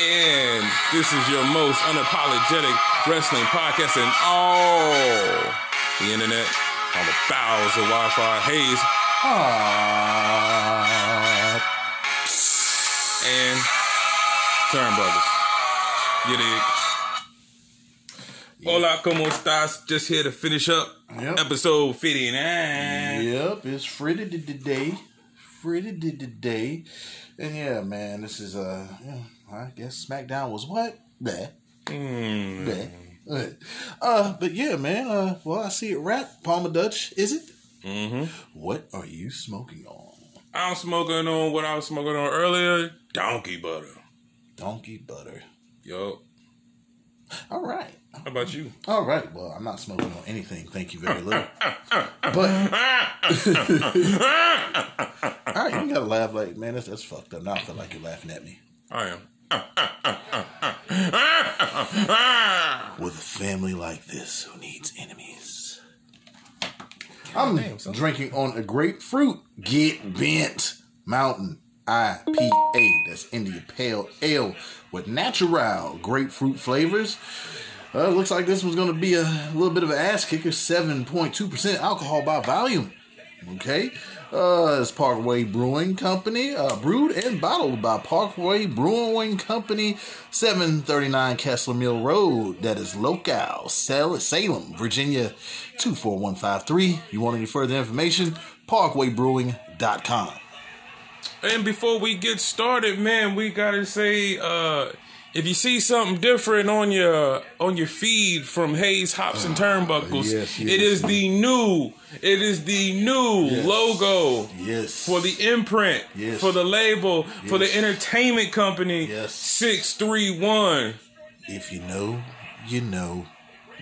and this is your most unapologetic wrestling podcast in all the internet, on the bowels of Wi-Fi haze, Ah, and Turn Brothers. You dig? Hola, como estás? Just here to finish up Yep. episode 59. Yep, it's did today. Did today. And yeah, man, this is uh yeah, I guess SmackDown was what? Bleh. Hmm. Bleh. Uh but yeah, man, uh well I see it wrapped. Palmer Dutch, is it? Mm-hmm. What are you smoking on? I'm smoking on what I was smoking on earlier donkey butter. Donkey butter. Yo, All right. how about you? All right. Well, I'm not smoking on anything. Thank you very little. <laughs> but <laughs> all right, you gotta laugh like man. That's that's fucked up. Now I feel like you're laughing at me. I am. <laughs> With a family like this, who needs enemies? I'm drinking on a grapefruit. Get bent. Mountain IPA. That's India Pale Ale with natural grapefruit flavors. Uh, looks like this was going to be a little bit of an ass kicker. 7.2% alcohol by volume. Okay. Uh, it's Parkway Brewing Company, uh, brewed and bottled by Parkway Brewing Company, 739 Kessler Mill Road. That is local, Sal- Salem, Virginia, 24153. You want any further information? ParkwayBrewing.com. And before we get started, man, we gotta say, uh, if you see something different on your on your feed from Hayes Hops and ah, Turnbuckles, yes, yes. it is the new, it is the new Yes. logo Yes. for the imprint, for the label, for the entertainment company. Six three one. If you know, you know.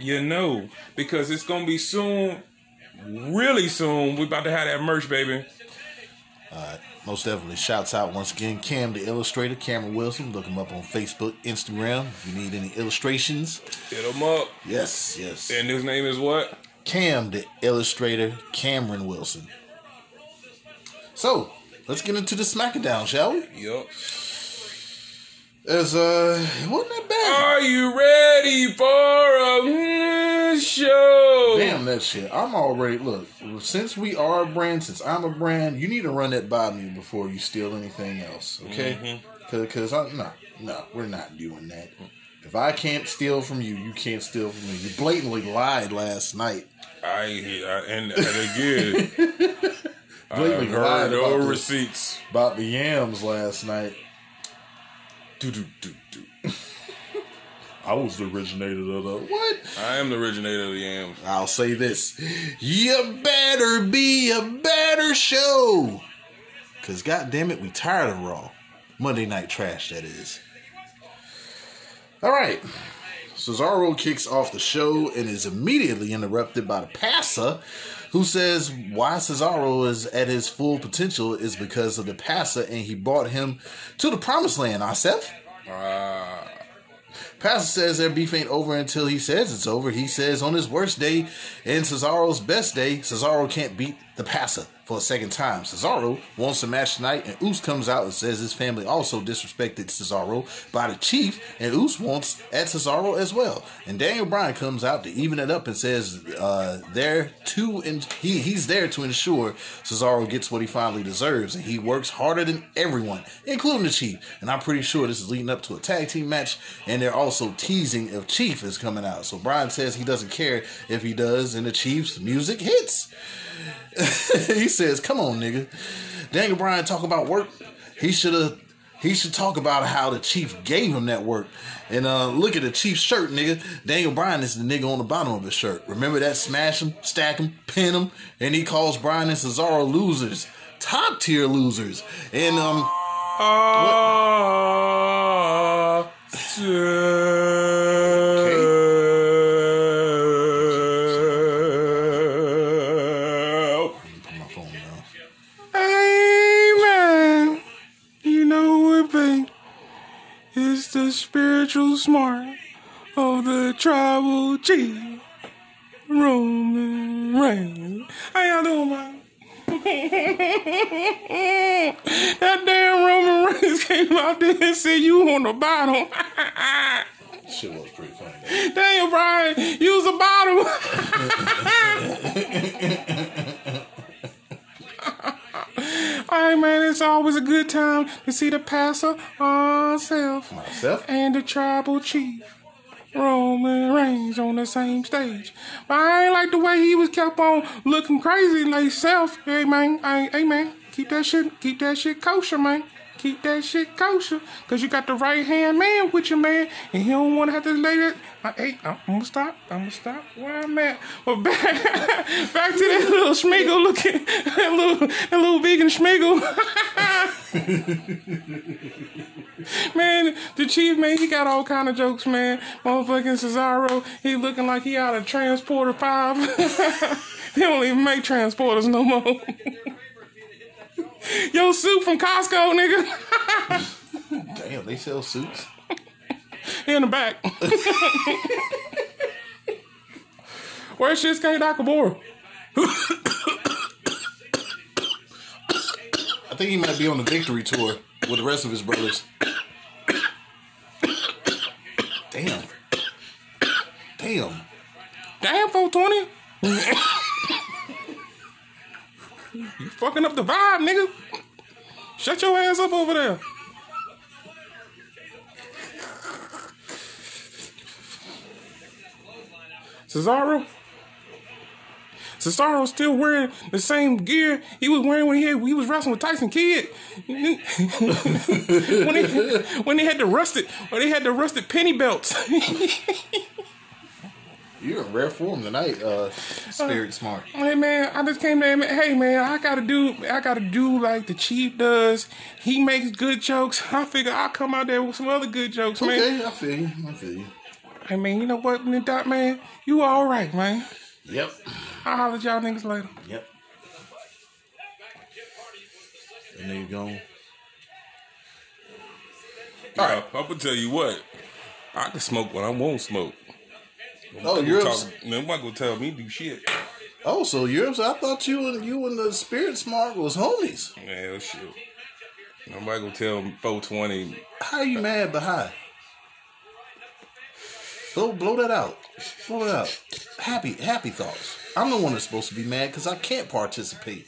You know, because it's gonna be soon, really soon. We're about to have that merch, baby. Most definitely. Shouts out once again, Cam the Illustrator, Cameron Wilson. Look him up on Facebook, Instagram. If you need any illustrations. hit him up. Yes, yes. And his name is what? Cam the Illustrator, Cameron Wilson. So, let's get into the SmackDown, shall we? Yup. As uh, it wasn't that bad. Are you ready for a show? Damn that shit. I'm already look. Since we are a brand, since I'm a brand, you need to run that by me before you steal anything else, okay? Because I no, no, we're not doing that. If I can't steal from you, you can't steal from me. You blatantly lied last night. I, I and, and again, <laughs> I Blatantly heard lied no about, the, receipts. about the yams last night. Do do do do. <laughs> I was the originator of the what? I am the originator of the yams. I'll say this. You better be a better show. Cause goddamn it, we tired of Raw. Monday night trash, that is. Alright. Cesaro kicks off the show and is immediately interrupted by the passer, who says why Cesaro is at his full potential is because of the passer and he brought him to the promised land, Asef. Ah, Pastor says their beef ain't over until he says it's over. He says on his worst day and Cesaro's best day, Cesaro can't beat the passer for a second time. Cesaro wants a match tonight, and Oos comes out and says his family also disrespected Cesaro by the chief, and Oos wants at Cesaro as well. And Daniel Bryan comes out to even it up and says uh, they're to and he he's there to ensure Cesaro gets what he finally deserves, and he works harder than everyone, including the chief. And I'm pretty sure this is leading up to a tag team match, and they're also teasing if Chief is coming out. So Bryan says he doesn't care if he does, and the Chief's music hits. <laughs> he says, "Come on, nigga." Daniel Bryan talk about work. He should have. He should talk about how the chief gave him that work. And uh, look at the chief's shirt, nigga. Daniel Bryan is the nigga on the bottom of his shirt. Remember that? Smash him, stack him, pin him, and he calls Bryan and Cesaro losers, top tier losers. And um, ah, special smart of the tribal chief, Roman Reigns. How y'all doing, man? <laughs> that damn Roman Reigns came out there and said you on the bottom. Shit was pretty funny. <laughs> Damn, Brian, you was a bottom. <laughs> All right, man, it's always a good time to see the pastor ourselves Myself? and the tribal chief. Roman Reigns on the same stage. But I ain't like the way he was kept on looking crazy like self. Hey man, I, hey man, keep that shit, keep that shit kosher, man. Keep that shit kosher. Cause you got the right hand man with you, man. And he don't wanna have to lay that. I, hey, I'm gonna stop. I'm gonna stop where I'm at. But <laughs> back, back to that little schmiggle looking, <laughs> that little, that little vegan schmiggle. <laughs> Man, the chief, man, he got all kind of jokes, man. Motherfucking Cesaro, he looking like he out of Transporter 5. they don't even make transporters no more. <laughs> Yo, suit from Costco, nigga. <laughs> Damn, they sell suits. In the back. <laughs> Where's Shinsuke Nakamura? I think he might be on the victory tour with the rest of his brothers. Damn. Damn. Damn, 420. You fucking up the vibe, nigga. Shut your ass up over there. Cesaro. Cesaro's still wearing the same gear he was wearing when he, had, he was wrestling with Tyson Kidd. <laughs> when he when he had the rusted when he had the rusted penny belts. <laughs> You're in rare form tonight, uh, Spirit Smart. Hey man, I just came there. Hey man, I gotta do. I gotta do like the chief does. He makes good jokes. I figure I'll come out there with some other good jokes, man. Okay, I feel you. I feel you. Hey man, you know what, man, Doc, man, you all right, man. Yep. I'll holler at y'all niggas later. Yep. And there you go. All right, I'm gonna tell you what. I can smoke when I won't smoke. Oh, you're ups- Nobody gonna tell me do shit. Oh, so you're upset. I thought you and you and the Spirit Smart was homies. Man, shit. Nobody gonna tell me 420. How are you mad but high? Blow, blow that out. Blow it out. Happy, happy thoughts. I'm the one that's supposed to be mad because I can't participate.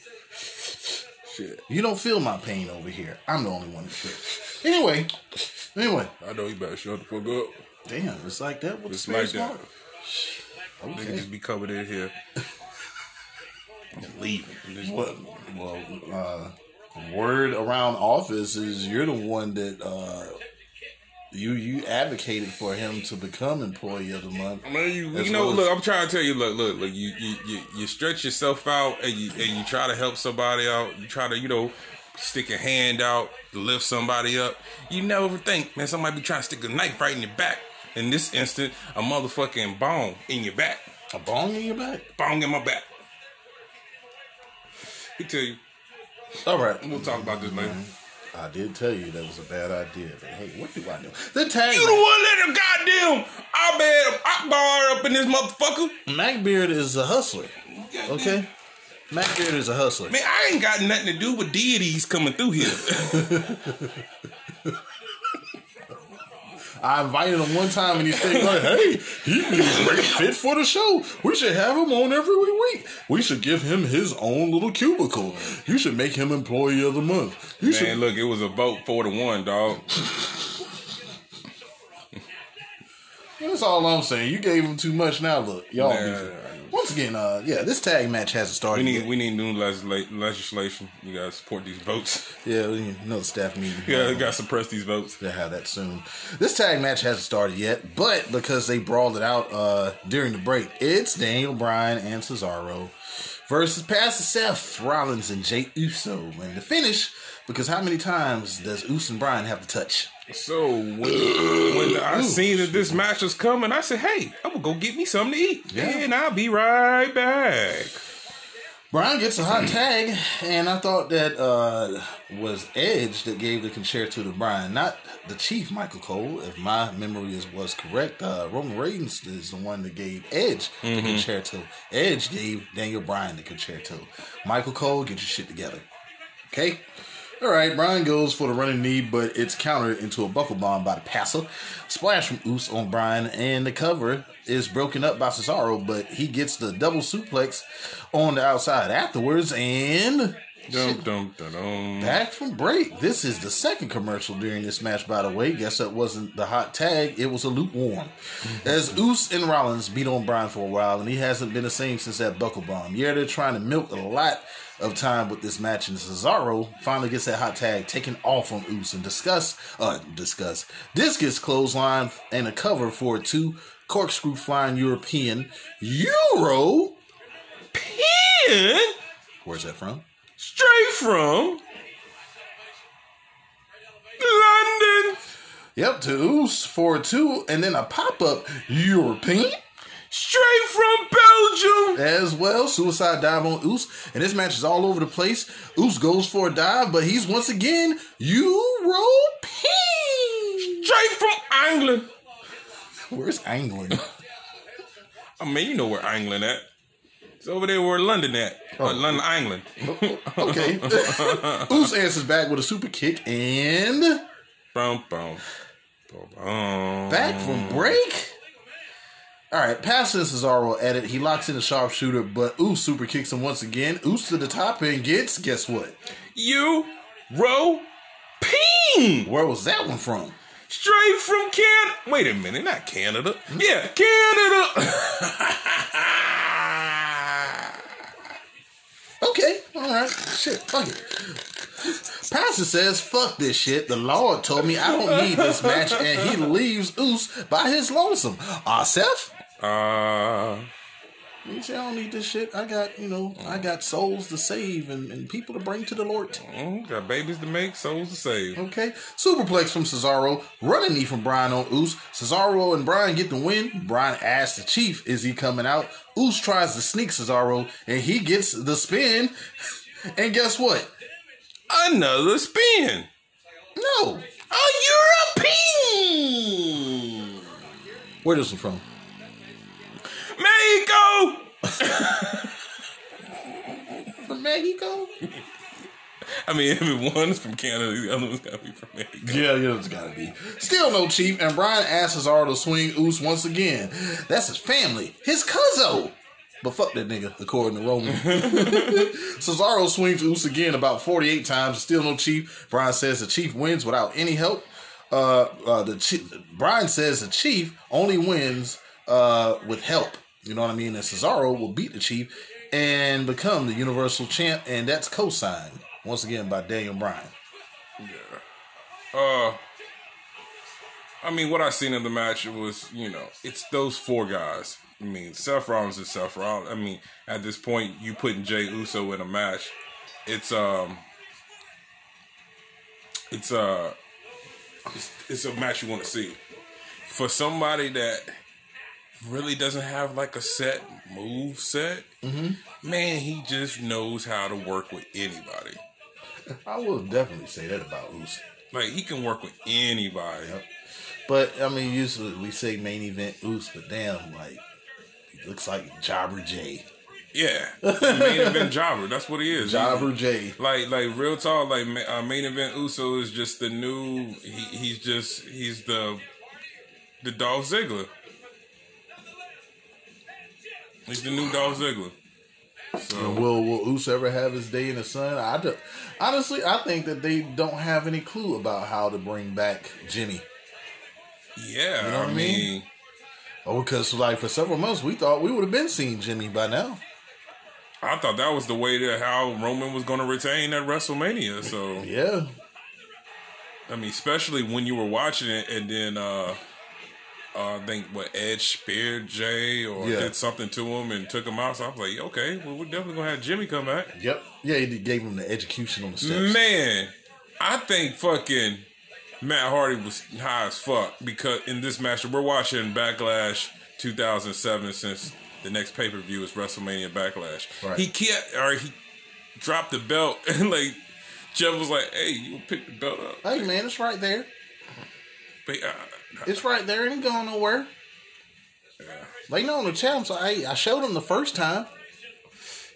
Shit. You don't feel my pain over here. I'm the only one that feels. Anyway, anyway. I know you better shut the fuck up. Damn, it's like that with the It's Spirit like that. Smart. Niggas just be coming in here leaving. Just- Well, uh, word around office is you're the one that uh, you you advocated for him to become employee of the month. Man, you, you know, well look, I'm trying to tell you, look, look, look, you, you, you, you stretch yourself out and you, and you try to help somebody out. You try to, you know, stick a hand out to lift somebody up. You never think, man, somebody be trying to stick a knife right in your back. In this instant, a motherfucking bone in your back. A bong in your back. Bone in my back. He tell you, All right. we'll talk about this later. Mm-hmm. I did tell you that was a bad idea, but hey, what do I know? The tag You the one let the goddamn I bet Akbar up in this motherfucker. Macbeard is a hustler. Okay, Macbeard is a hustler. Man, I ain't got nothing to do with deities coming through here. <laughs> I invited him one time and he said, like, "Hey, he be a great fit for the show. We should have him on every week. We should give him his own little cubicle. You should make him employee of the month. You Man, should." look, it was a vote four to one, dog. That's all I'm saying. You gave him too much. Now look, y'all. Nah. Once again, uh, yeah, this tag match hasn't We started. need yet. we need new legisla- legislation. You gotta support these votes. yeah, we need another staff meeting. <laughs> Yeah, you gotta, suppress these votes. to have that soon. This tag match hasn't started yet, but because they brawled it out uh, during the break, it's Daniel Bryan and Cesaro versus Pastor Seth Rollins and Jey Uso. And the finish, because how many times does Uso and Bryan have to touch? So when when I seen that this match was coming, I said, "Hey, I'm gonna go get me something to eat, Yeah. and I'll be right back." Bryan gets a hot tag, and I thought that uh, was Edge that gave the Conchairto to Bryan, not the Chief Michael Cole. If my memory is was correct, uh, Roman Reigns is the one that gave Edge the Conchairto. Edge gave Daniel Bryan the Conchairto. Michael Cole, get your shit together. Okay. All right, Bryan goes for the running knee, but it's countered into a buckle bomb by the passer. Splash from Oos on Bryan, and the cover is broken up by Cesaro, but he gets the double suplex on the outside afterwards, and Dum, dum, dum, dum. back from break. This is the second commercial during this match, by the way. Guess that wasn't the hot tag, it was a lukewarm. As Oos and Rollins beat on Bryan for a while, and he hasn't been the same since that buckle bomb. Yeah, they're trying to milk a lot of time with this match, and Cesaro finally gets that hot tag taken off on Oos and discuss, uh, discuss, discus clothesline and a cover for a two corkscrew flying European Euro. Pin Where's that from? straight from London. Yep, to Oos for two, and then a pop up European. Straight from Belgium. as well. Suicide dive on Oos, and this match is all over the place. Oos goes for a dive, but he's once again European. Straight from England. Where's England? I mean, you know where England at. It's over there where London at. Uh, London, England. <laughs> Okay. <laughs> Oos answers back with a super kick and Boom, boom. Boom, boom. back from break. All right, passing Cesaro at it. He locks in the sharpshooter, but Oos super kicks him once again. Oos to the top and gets guess what? You, row, ping. Where was that one from? Straight from Canada. Wait a minute, not Canada. Yeah, Canada. <laughs> Okay, all right. Shit, fuck it. Pastor says, fuck this shit. The Lord told me I don't need this match, and he leaves Oos by his lonesome. Seth? Uh, You say I don't need this shit. I got, you know, I got souls to save and, and people to bring to the Lord. mm, got babies to make, souls to save. Okay. Superplex from Cesaro. Running knee from Bryan on Oos. Cesaro and Bryan get the win. Bryan asks the Chief, is he coming out? Oos tries to sneak Cesaro, and he gets the spin. <laughs> And guess what? Another spin. No. A European. Where this one from? Mexico. From Mexico? I mean, if one's from Canada, the other one's gotta be from Mexico. Yeah, yeah, it's gotta be. Still no chief, and Bryan asks Cesaro to swing Oos once again. That's his family, his cousin. But fuck that nigga, according to Roman. <laughs> Cesaro swings Oos again about 48 times, still no chief. Bryan says the chief wins without any help. Uh, uh, the chief, Bryan says the chief only wins uh, with help. You know what I mean? And Cesaro will beat the chief and become the Universal Champ, and that's co-signed once again by Daniel Bryan. Yeah. Uh, I mean, what I seen in the match was, you know, it's those four guys. I mean, Seth Rollins is Seth Rollins. I mean, at this point, you putting Jey Uso in a match, it's um, it's uh, it's, it's a match you want to see for somebody that really doesn't have like a set move set. Man, he just knows how to work with anybody. I will definitely say that about Oos. Like he can work with anybody. But I mean, usually we say main event Oos, but damn, like he looks like Jobber J. Yeah, <laughs> main event jobber. That's what he is. Jobber J. Like, like real talk. Like uh, main event Uso is just the new. He, he's just he's the the Dolph Ziggler. He's the new Dolph Ziggler. So Will Will Oos ever have his day in the sun? I do, honestly, I think that they don't have any clue about how to bring back Jimmy. yeah, you know what I I mean? mean, Oh, because like for several months we thought we would have been seeing Jimmy by now. I thought that was the way that how Roman was going to retain at WrestleMania. So Yeah, I mean, especially when you were watching it, and then uh, uh, I think what Edge speared Jey or Yeah. did something to him and took him out. So I was like, okay, well, we're definitely gonna have Jimmy come back. yep, yeah. He gave him the education on the steps. Man, I think fucking Matt Hardy was high as fuck because in this match we're watching Backlash 2007 since the next pay per view is WrestleMania Backlash. Right. He kept or he dropped the belt <laughs> and like Jeff was like, "Hey, you pick the belt up." Hey man, it's right there. But, uh, It's right there. It ain't going nowhere. Yeah. They know the champ, so hey, I showed them the first time.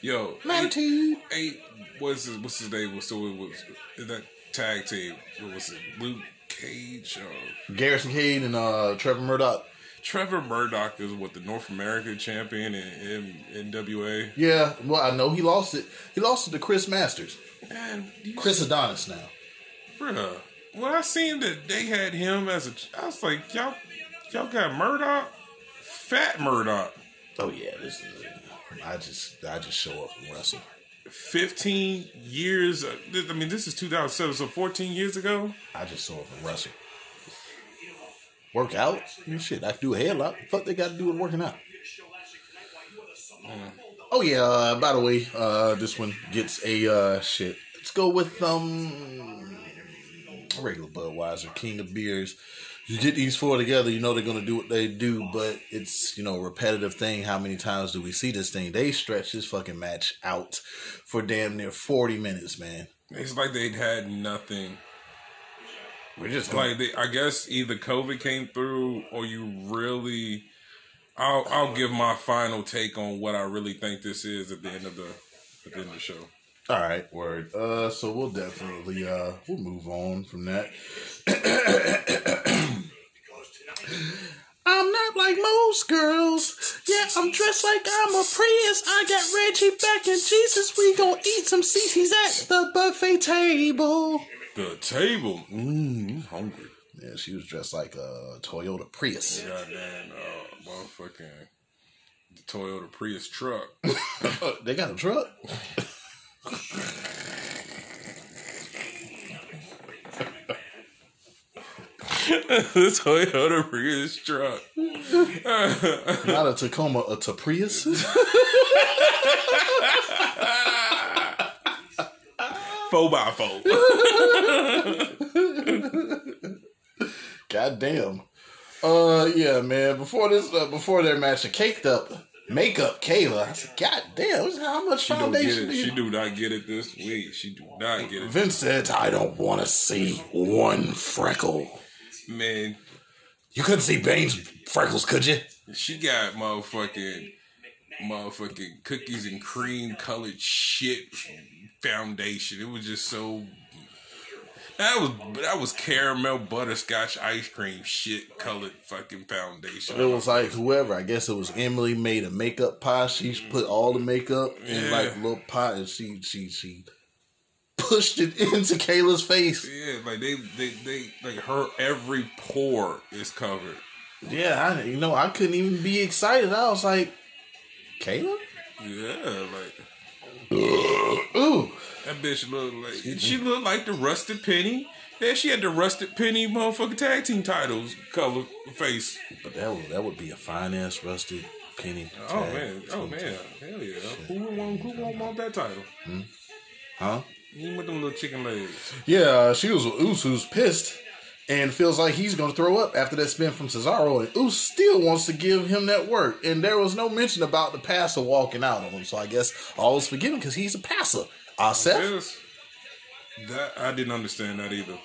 yo, eight, Attitude. eight what's his what's his name? So it was that tag team. What was it? Luke Cage. Uh, Garrison Cade and uh, Trevor Murdoch. Trevor Murdoch is what the North American champion in, in NWA. Yeah, well, I know he lost it. He lost it to Chris Masters. Man, Chris Adonis now. Bruh, when I seen that they had him as a, I was like, y'all, y'all got Murdoch, Fat Murdoch, Oh yeah, this is. I just, I just show up and wrestle. fifteen years. uh, I mean, this is 2007, so 14 years ago. I just show up and wrestle. Work out? Shit, I do a hell headlock. Fuck, they got to do with working out. Oh yeah. Uh, by the way, uh, this one gets a uh, shit. Let's go with um, regular Budweiser, King of Beers. You get these four together, you know they're gonna do what they do, but it's you know a repetitive thing. How many times do we see this thing? They stretch this fucking match out for damn near forty minutes, man. It's like they'd had nothing. We're just going. Like they, I guess either COVID came through, or you really. I'll I'll give my final take on what I really think this is at the end of the at the end of the show. All right, word. Uh, so we'll definitely uh we'll move on from that. I'm not like most girls. Yeah, I'm dressed like I'm a Prius. I got Reggie back and Jesus. We gonna eat some CC's at the buffet table. The table, mmm, hungry. Yeah, she was dressed like a Toyota Prius. Goddamn, uh, motherfucking the Toyota Prius truck. <laughs> they got a truck. <laughs> the Toyota Prius truck. Not a Tacoma, a Taprius. <laughs> Four by four. <laughs> God damn. Uh, yeah, man. Before this, uh, before their match, a caked up makeup Kayla. I said, God damn, how much She foundation do you She do not get it this week. She do not get it. Vince said, I don't want to see one freckle. Man, You couldn't see Bane's freckles, could you? she got motherfucking motherfucking cookies and cream colored shit foundation. It was just so that was that was caramel butterscotch ice cream shit colored fucking foundation. It was like whoever, I guess it was Emily made a makeup pie. She mm-hmm. put all the makeup in Yeah. like a little pot and she she she pushed it <laughs> into Kayla's face. Yeah, like they, they, they, like her every pore is covered. Yeah, I you know, I couldn't even be excited. I was like, Kayla? Yeah, like Ooh. That bitch looked like she looked like the rusted penny. Yeah, she had the rusted penny motherfucking tag team titles color face. But that would that would be a fine ass rusted penny. Oh man, oh man, tag. hell yeah! Who would want? Who would want that title? Huh? Even with them little chicken legs. Yeah, uh, she was Uso's pissed and feels like he's going to throw up after that spin from Cesaro. And Us still wants to give him that work. And there was no mention about the passer walking out on him. So I guess all is forgiven because he's a passer. Yes. That I didn't understand that either.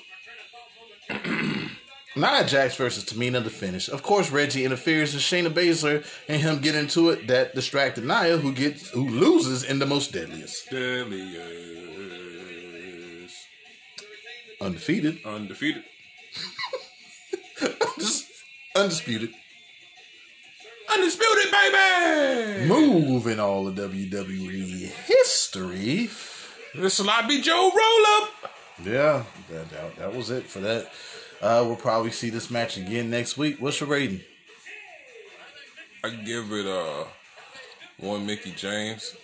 <clears throat> Nia Jax versus Tamina the finish. Of course, Reggie interferes and Shayna Baszler and him get into it. That distracted Nia, who gets who loses in the most deadliest. Deadliest. Undefeated. Undefeated. <laughs> Just undisputed. Undisputed, baby! Moving all of WWE history. The sloppy Joe roll up. Yeah, that, that, that was it for that. Uh, we'll probably see this match again next week. What's your rating? I give it uh one Mickie James.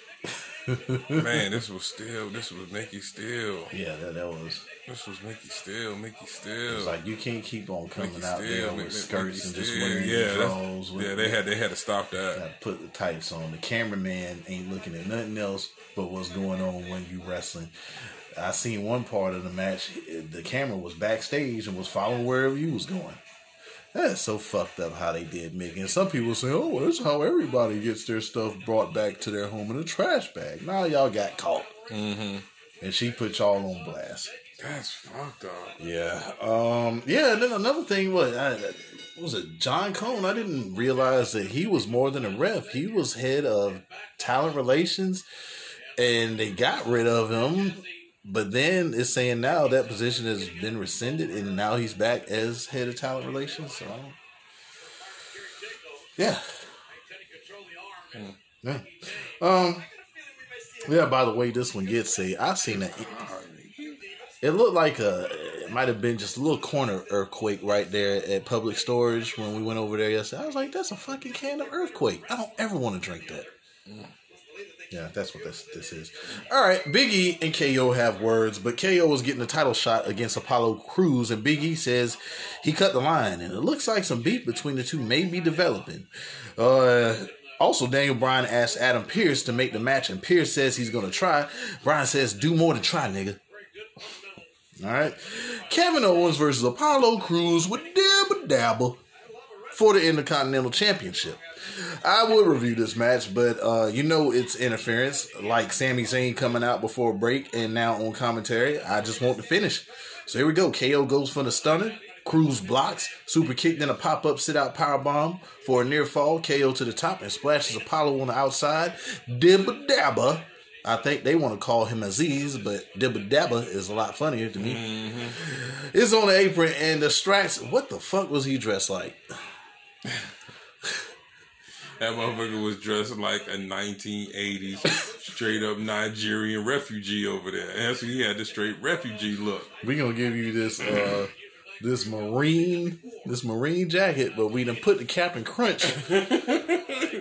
<laughs> Man, this was still this was Mickie still. Yeah, that, that was. This was Mickie still, Mickie still. It's like you can't keep on coming Mickie out there Mickie- with skirts Mickie and just wearing yeah, drawers. Yeah, they had they had to stop that. Put the tights on. The cameraman ain't looking at nothing else but what's going on when you wrestling. I seen one part of the match. The camera was backstage and was following wherever you was going. That's so fucked up how they did Mickie. And some people say, oh, that's how everybody gets their stuff brought back to their home in a trash bag. Now y'all got caught. Mm-hmm. And she put y'all on blast. That's fucked up. Yeah. Um. Yeah. And then another thing was, I, what was it John Cone? I didn't realize that he was more than a ref. He was head of talent relations, and they got rid of him. But then it's saying now that position has been rescinded, and now he's back as head of talent relations. So, yeah. Yeah. Um. Yeah. By the way, this one gets say I seen that. It looked like a. It might have been just a little corner earthquake right there at public storage when we went over there yesterday. I was like, "That's a fucking can of earthquake." I don't ever want to drink that. Yeah, that's what this this is. All right, Big E and KO have words, but KO was getting a title shot against Apollo Crews, and Big E says he cut the line, and it looks like some beef between the two may be developing. Uh, also, Daniel Bryan asked Adam Pearce to make the match, and Pearce says he's gonna try. Bryan says, "Do more than try, nigga." All right, Kevin Owens versus Apollo Crews with Dabba Dabba for the Intercontinental Championship. I would review this match, but uh, you know it's interference, like Sami Zayn coming out before break and now on commentary. I just want to finish. So here we go. KO goes for the stunner. Crews blocks. Super kick, then a pop up sit out power bomb for a near fall. KO to the top and splashes Apollo on the outside. Dibba dabba. I think they want to call him Azeez, but Dibba Dabba is a lot funnier to me. It's on the apron and the distracts. What the fuck was he dressed like? <laughs> That motherfucker was dressed like a 1980s straight up Nigerian refugee over there. And so he had the straight refugee look. We gonna give you this uh this marine this marine jacket, but we done put the Captain Crunch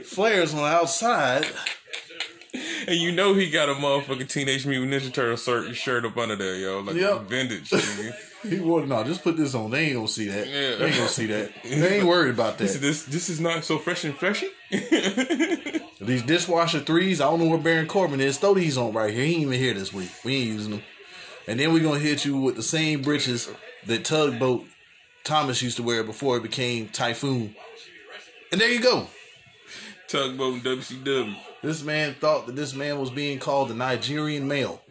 flares on the outside. And you know he got a motherfucking Teenage Mutant Ninja Turtle shirt, shirt up under there, yo. Like Yep. vintage. nigga. <laughs> He would no, just put this on. They ain't gonna see that. Yeah. They ain't gonna see that. <laughs> They ain't worried about that. this this is not so fresh and fleshy. <laughs> These dishwasher threes, I don't know where Baron Corbin is. Throw these on right here. He ain't even here this week. We ain't using them. And then we gonna hit you with the same breeches that tugboat Thomas used to wear before it became Typhoon. And there you go. Tugboat and WCW. This man thought that this man was being called the Nigerian male.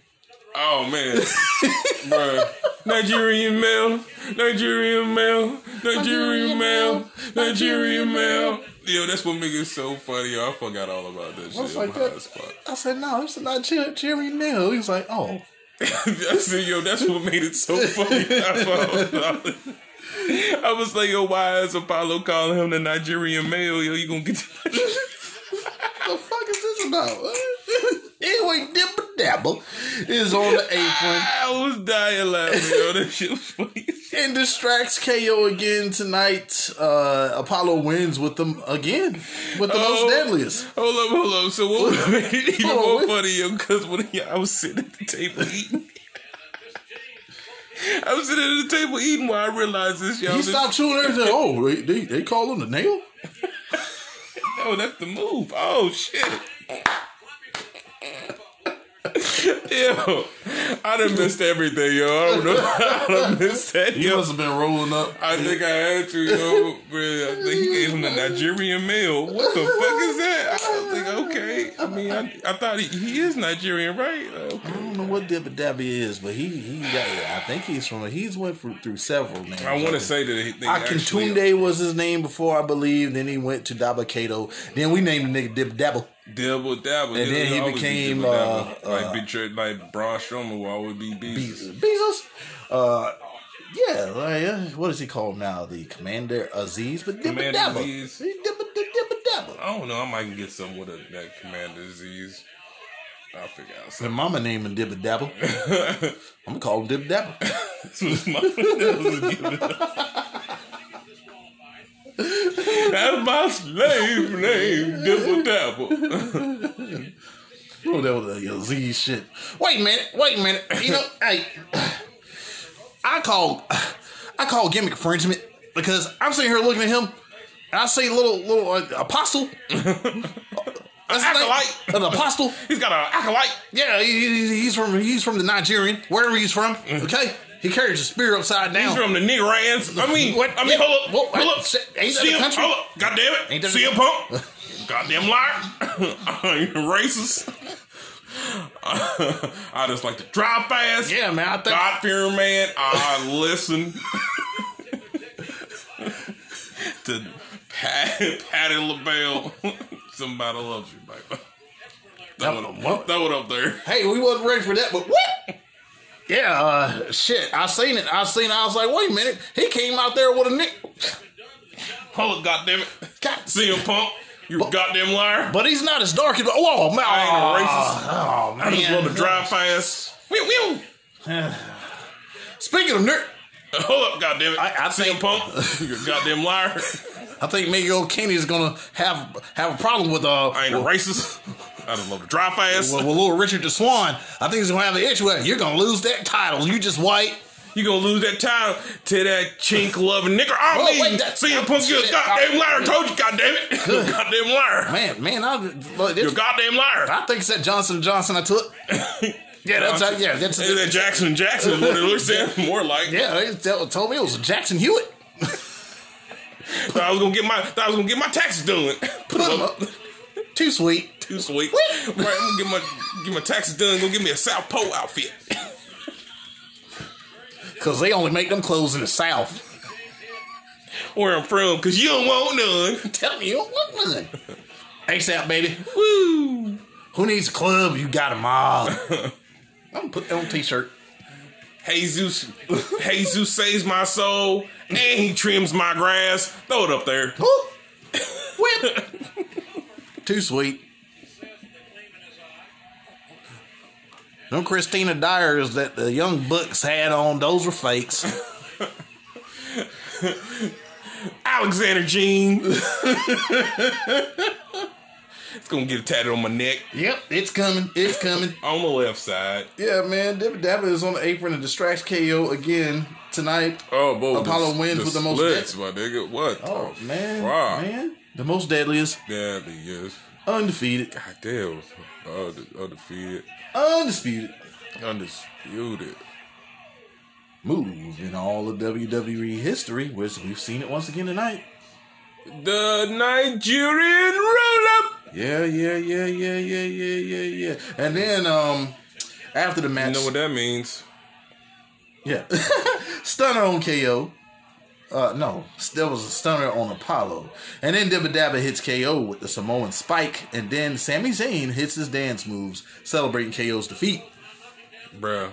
Oh man, Bruh. Nigerian male, Nigerian male, Nigerian male, Nigerian male. Yo, that's what makes it so funny. Yo, I forgot all about that I was shit. like, my that- spot. I said, no, it's a Nigerian male. He was like, oh. <laughs> I said, yo, that's what made it so funny. <laughs> I was like, yo, why is Apollo calling him the Nigerian male? Yo, you gonna get the <laughs> the fuck is this about? <laughs> anyway, Dibba Dabba is on the apron <laughs> I was dying laughing, yo. That shit was funny. and distracts KO again tonight. Uh, Apollo wins with them again with the Oh. most deadliest. Hold up, hold up. So what <laughs> made it even on, more funny, yo? Because when I was sitting at the table eating, I was sitting at the table eating while I realized this, yo. He stopped chewing everything. Oh, they, they, they call him the nail? Oh, that's the move. Oh shit. Yo, I done missed everything, yo. I don't know. I done missed that, He yo. must have been rolling up. I think I had to, yo. But I think he gave him the Nigerian mail. What the fuck is that? I don't think, okay. I mean, I, I thought he, he is Nigerian, right? Okay. I don't know what Dibba Dabba is, but he he got. I think he's from. He's went through, through several names. I want to say that he, they Akintunde was his name before, I believe. Then he went to Dabba Kato. Then we named the nigga Dibba Dabba. Dabble dabble, And then he became, uh, like uh, Big Trick, like Braun Strowman will always be Beast. Bezos. Uh, yeah, like, uh, what is he called now? The Commander Azeez, but Commander Dabba. Azeez. He Dibba Dibba Dabba. I don't know. I might get some with a, that Commander disease. I'll figure out mama named him Dibble Dabble. <laughs> I'm gonna call him Dibba Dabba. <laughs> That's what his mama was giving us. That's my slave name, Dibble Dabble. Oh, that was a Z shit. Wait a minute, wait a minute. You know, <coughs> hey, I call, I call gimmick infringement because I'm sitting here looking at him, and I see little little uh, apostle, That's acolyte. An apostle. He's got an acolyte. Yeah, he, he- he's from he's from the Nigerian, wherever he's from. Okay, he carries a spear upside down. He's from the Negrans. I mean, What? I mean, Yeah. hold up, hold up. ain't CM country? Hold up, God damn it. Ain't that CM Punk. Goddamn liar. <laughs> you racist. <laughs> I just like to drive fast. Yeah, man, I think- God fearing man. I listen <laughs> to Pat, Patti LaBelle. Somebody loves you, baby. Throw it, up, throw it up there. Hey, we wasn't ready for that, but what? Yeah, uh, shit. I seen it. I seen. it. I was like, wait a minute. He came out there with a nick. Hold up, goddamn it. God, CM Punk, you goddamn liar. but he's not as dark as. Oh man, I ain't a racist. Oh man. I just love to drive fast. Whew, whew. Speaking of nerd, Hold up, goddamn it. I- I CM think- Punk, you're goddamn liar. <laughs> I think Miguel Kenny is gonna have have a problem with uh. I ain't a racist. <laughs> I just love to drive fast. With, little Richard the Swan, I think he's gonna have an issue with. You're gonna lose that title. You just white. You gonna lose that title to that chink loving nigger. I Oh, mean, wait, that- CM Punk, a shit. goddamn liar. I told you, goddamn it. You're <laughs> goddamn liar. Man, man, I, look, You're a goddamn liar. I think it's that Johnson Johnson I took. <laughs> Yeah, that's how, yeah, that's Is that Jackson Jackson is what it looks like. More like. yeah. They told me it was a Jackson Hewitt. Thought I was gonna get my thought I was gonna get my taxes done. Put him up. Too sweet. Too sweet. Right, I'm gonna get my get my taxes done. Go get me a South Pole outfit. Cause they only make them clothes in the South. Where I'm from, cause you don't want none. <laughs> Tell me, you don't want none. ASAP, baby. Woo! Who needs a club? You got them all. <laughs> I'm gonna put that on a t-shirt. Jesus, Jesus saves my soul, and he trims my grass. Throw it up there. <laughs> Whip. Too sweet. Them Christina Dyers that the young bucks had on, those were fakes. Alexander Jean. <laughs> it's gonna get tatted on my neck yep, it's coming. It's coming. <laughs> on the left side. Yeah, man. Dibba Dabba is on the apron and distracts KO again tonight. Oh, boy. Apollo wins with the most splits, my nigga. What? Oh, the man. fuck? Man. The most deadliest. Deadly, yes. Undefeated. God damn. Oh, the undefeated. Undisputed. Undisputed. Move in all of WWE history, which we've seen it once again tonight. The Nigerian roll up. Yeah, yeah, yeah, yeah, yeah, yeah, yeah, yeah. And then um after the match. You know what that means? yeah, <laughs> stunner on KO. Uh, no, there was a stunner on Apollo, and then Dibba Dabba hits KO with the Samoan spike, and then Sami Zayn hits his dance moves, celebrating KO's defeat. Bruh,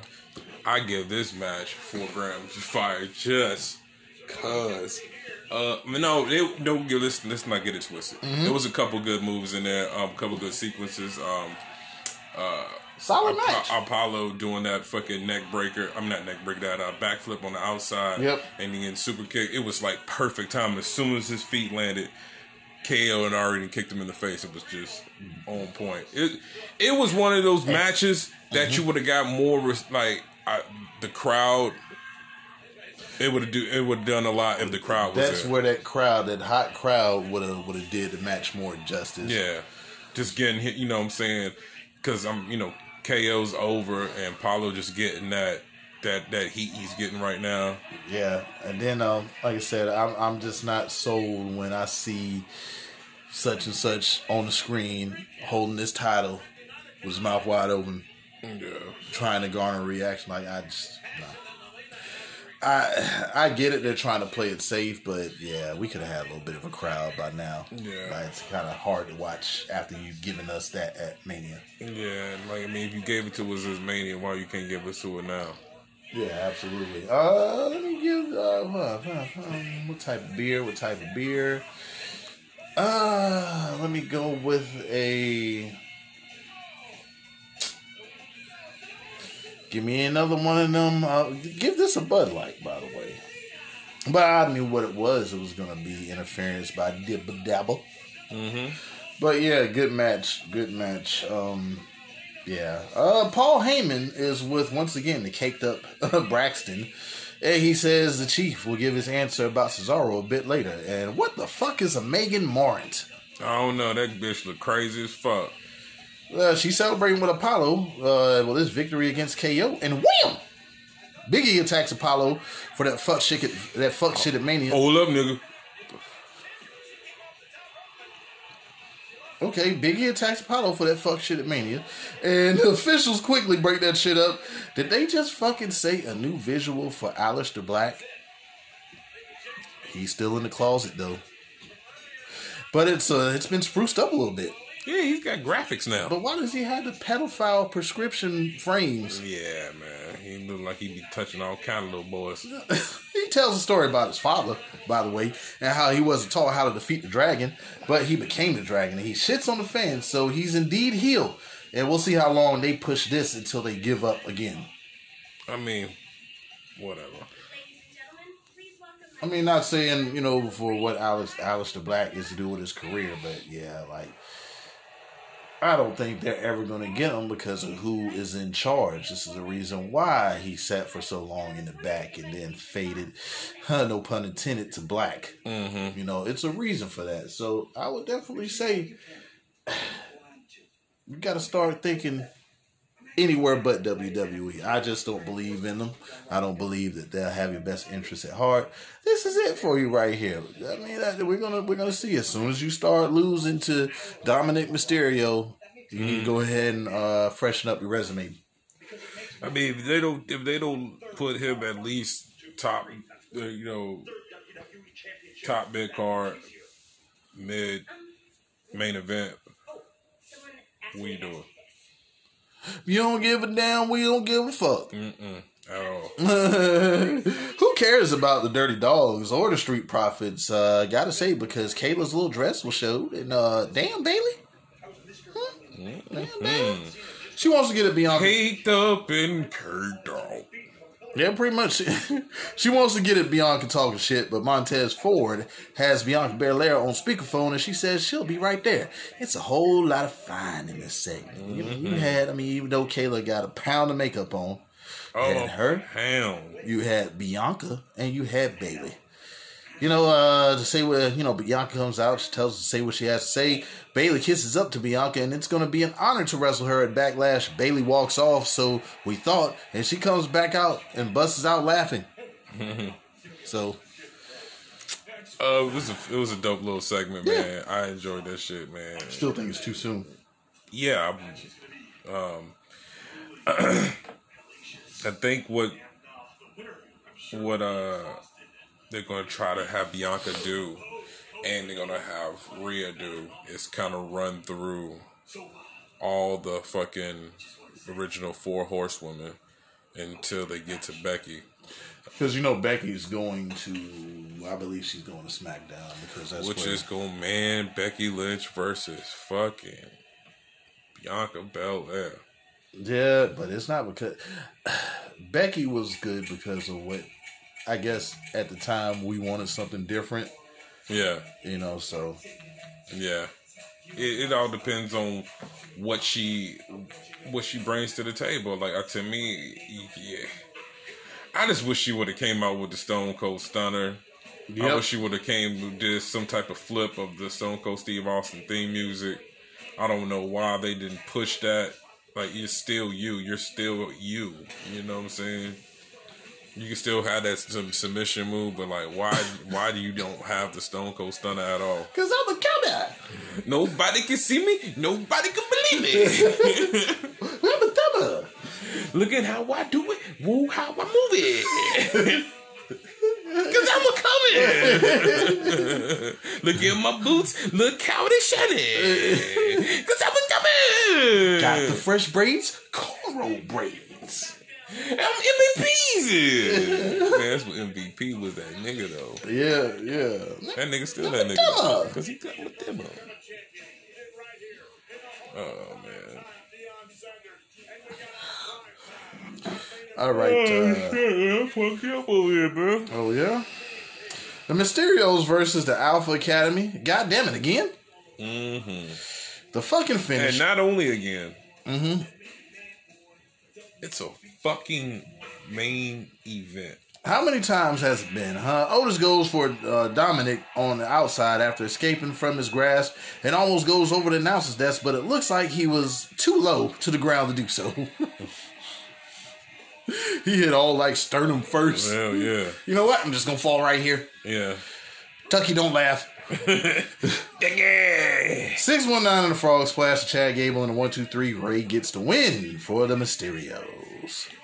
I give this match four grams of fire just cause. Uh, no, they, don't give this. Let's not get it twisted. Mm-hmm. There was a couple good moves in there. Um, a couple good sequences. Um, Solid match. Apollo doing that fucking neck breaker. I'm not neck breaker. That uh, backflip on the outside. Yep. And then super kick. It was like perfect time. As soon as his feet landed, KO and already kicked him in the face. It was just on point. It it was one of those matches that Mm-hmm. you would have got more like I, the crowd. It would have do. It would have done a lot if the crowd was That's there. where that crowd, that hot crowd, would have would have did the match more justice. Yeah, just getting hit. You know what I'm saying? Because I'm, you know, KO's over and Paulo just getting that that that heat he's getting right now. Yeah, and then um, like I said, I'm I'm just not sold when I see such and such on the screen holding this title with his mouth wide open, Yeah, trying to garner a reaction. Like I just, nah. I I get it. They're trying to play it safe, but yeah, we could have had a little bit of a crowd by now. Yeah. like, it's kind of hard to watch after you've given us that at Mania. yeah. Like I mean, if you gave it to us as Mania, why you can't give us to it now? Yeah, absolutely. Uh, let me give uh, what, um, what type of beer? What type of beer? Uh, let me go with a. Give me another one of them. Uh, give this a Bud Light, by the way. But I knew what it was. It was gonna be interference by Dibba Dabble. Mm-hmm. But yeah, good match. Good match. Um, yeah. Uh, Paul Heyman is with once again the caked up <laughs> Braxton. And he says the chief will give his answer about Cesaro a bit later. And what the fuck is a Megan Morant? I don't know. That bitch look crazy as fuck. Uh, she's celebrating with Apollo. Uh, well, this victory against KO, and wham! Biggie attacks Apollo for that fuck shit. At, that fuck shit at Mania. Hold up, nigga. Okay, Biggie attacks Apollo for that fuck shit at Mania, and <laughs> the officials quickly break that shit up. Did they just fucking say a new visual for Aleister Black? He's still in the closet though, but it's uh it's been spruced up a little bit. Yeah, he's got graphics now. But why does he have the pedophile prescription frames? Yeah, man. He look like he be touching all kind of little boys. <laughs> he tells a story about his father, by the way, and how he wasn't taught how to defeat the dragon, but he became the dragon. And he shits on the fans, so he's indeed healed. And we'll see how long they push this until they give up again. I mean, whatever. I mean, not saying you know for what Alice Aleister Black is to do with his career, but yeah, like I don't think they're ever going to get him because of who is in charge. This is the reason why he sat for so long in the back and then faded, <laughs> huh, no pun intended, to black. Mm-hmm. You know, it's a reason for that. So I would definitely say <sighs> you got to start thinking anywhere but WWE. I just don't believe in them. I don't believe that they'll have your best interests at heart. This is it for you right here. I mean, we're gonna we're gonna see as soon as you start losing to Dominik Mysterio, you need to go ahead and uh, freshen up your resume. I mean, if they don't if they don't put him at least top, uh, you know, top mid card, mid main event, you doing? You don't give a damn. We don't give a fuck. All. <laughs> Who cares about the Dirty Dawgs or the Street Profits? Uh, gotta say because Kayla's little dress was showed, and uh, damn Bayley, Damn, Bayley. she wants to get it Bianca. Caked up and caked out. Yeah, pretty much. <laughs> she wants to get at Bianca talking shit, but Montez Ford has Bianca Belair on speakerphone, and she says she'll be right there. It's a whole lot of fine in this segment. You, you mm-hmm. had, I mean, even though Kayla got a pound of makeup on, Oh, and her, Hell. you had Bianca, and you had Bayley. You know, uh, to say what you know, Bianca comes out, she tells us to say what she has to say. Bayley kisses up to Bianca, and it's going to be an honor to wrestle her at Backlash. Bayley walks off, so we thought, and she comes back out and busts out laughing. <laughs> so Uh, it was a it was a dope little segment, man. I enjoyed that shit, man. still think it's too soon. yeah, I'm- um, <clears throat> I think what what uh they're gonna try to have Bianca do, and they're gonna have Rhea do is kind of run through all the fucking original four horsewomen until they get to Becky. Because you know Becky's going to, I believe she's going to SmackDown because that's Which where, is going man Becky Lynch versus fucking Bianca Belair. Yeah, but it's not because <sighs> Becky was good because of what I guess at the time we wanted something different, Yeah, you know. So yeah. It, it all depends on what she what she brings to the table. Like uh, to me, yeah. I just wish she would have came out with the Stone Cold Stunner. I wish she would have came did some type of flip of the Stone Cold Steve Austin theme music. I don't know why they didn't push that. Like you're still you. You're still you. You know what I'm saying? You can still have that some submission move, but like, why? why do you don't have the Stone Cold Stunner at all? because I'm a comeback, Nobody can see me. Nobody can believe it. <laughs> I'm a dumber. Look at how I do it. Woo, how I move it. <laughs> Cause I'm a coming. <laughs> Look at my boots. Look how they shining. Cause I'm a dummy. Got the fresh braids, cornrow braids. I'm MVPs. Man, that's what MVP was. That nigga though. Yeah, yeah. That nigga still that nigga. Cause he got my demo. Oh man. All right. Uh, Yeah, fuck you up over here, bro. oh yeah. The Mysterios versus the Alpha Academy. God damn it again. Mm-hmm. The fucking finish. And not only again. Mm-hmm. It's a fucking main event. How many times has it been, huh? Otis goes for uh, Dominik on the outside after escaping from his grasp and almost goes over the announcer's desk, but it looks like he was too low to the ground to do so. <laughs> he hit all like sternum first. Hell yeah, You know what? I'm just gonna fall right here. yeah. Tucky, don't laugh. <laughs> Six one nine and the frog splash to Chad Gable and the one two three. Rey gets the win for the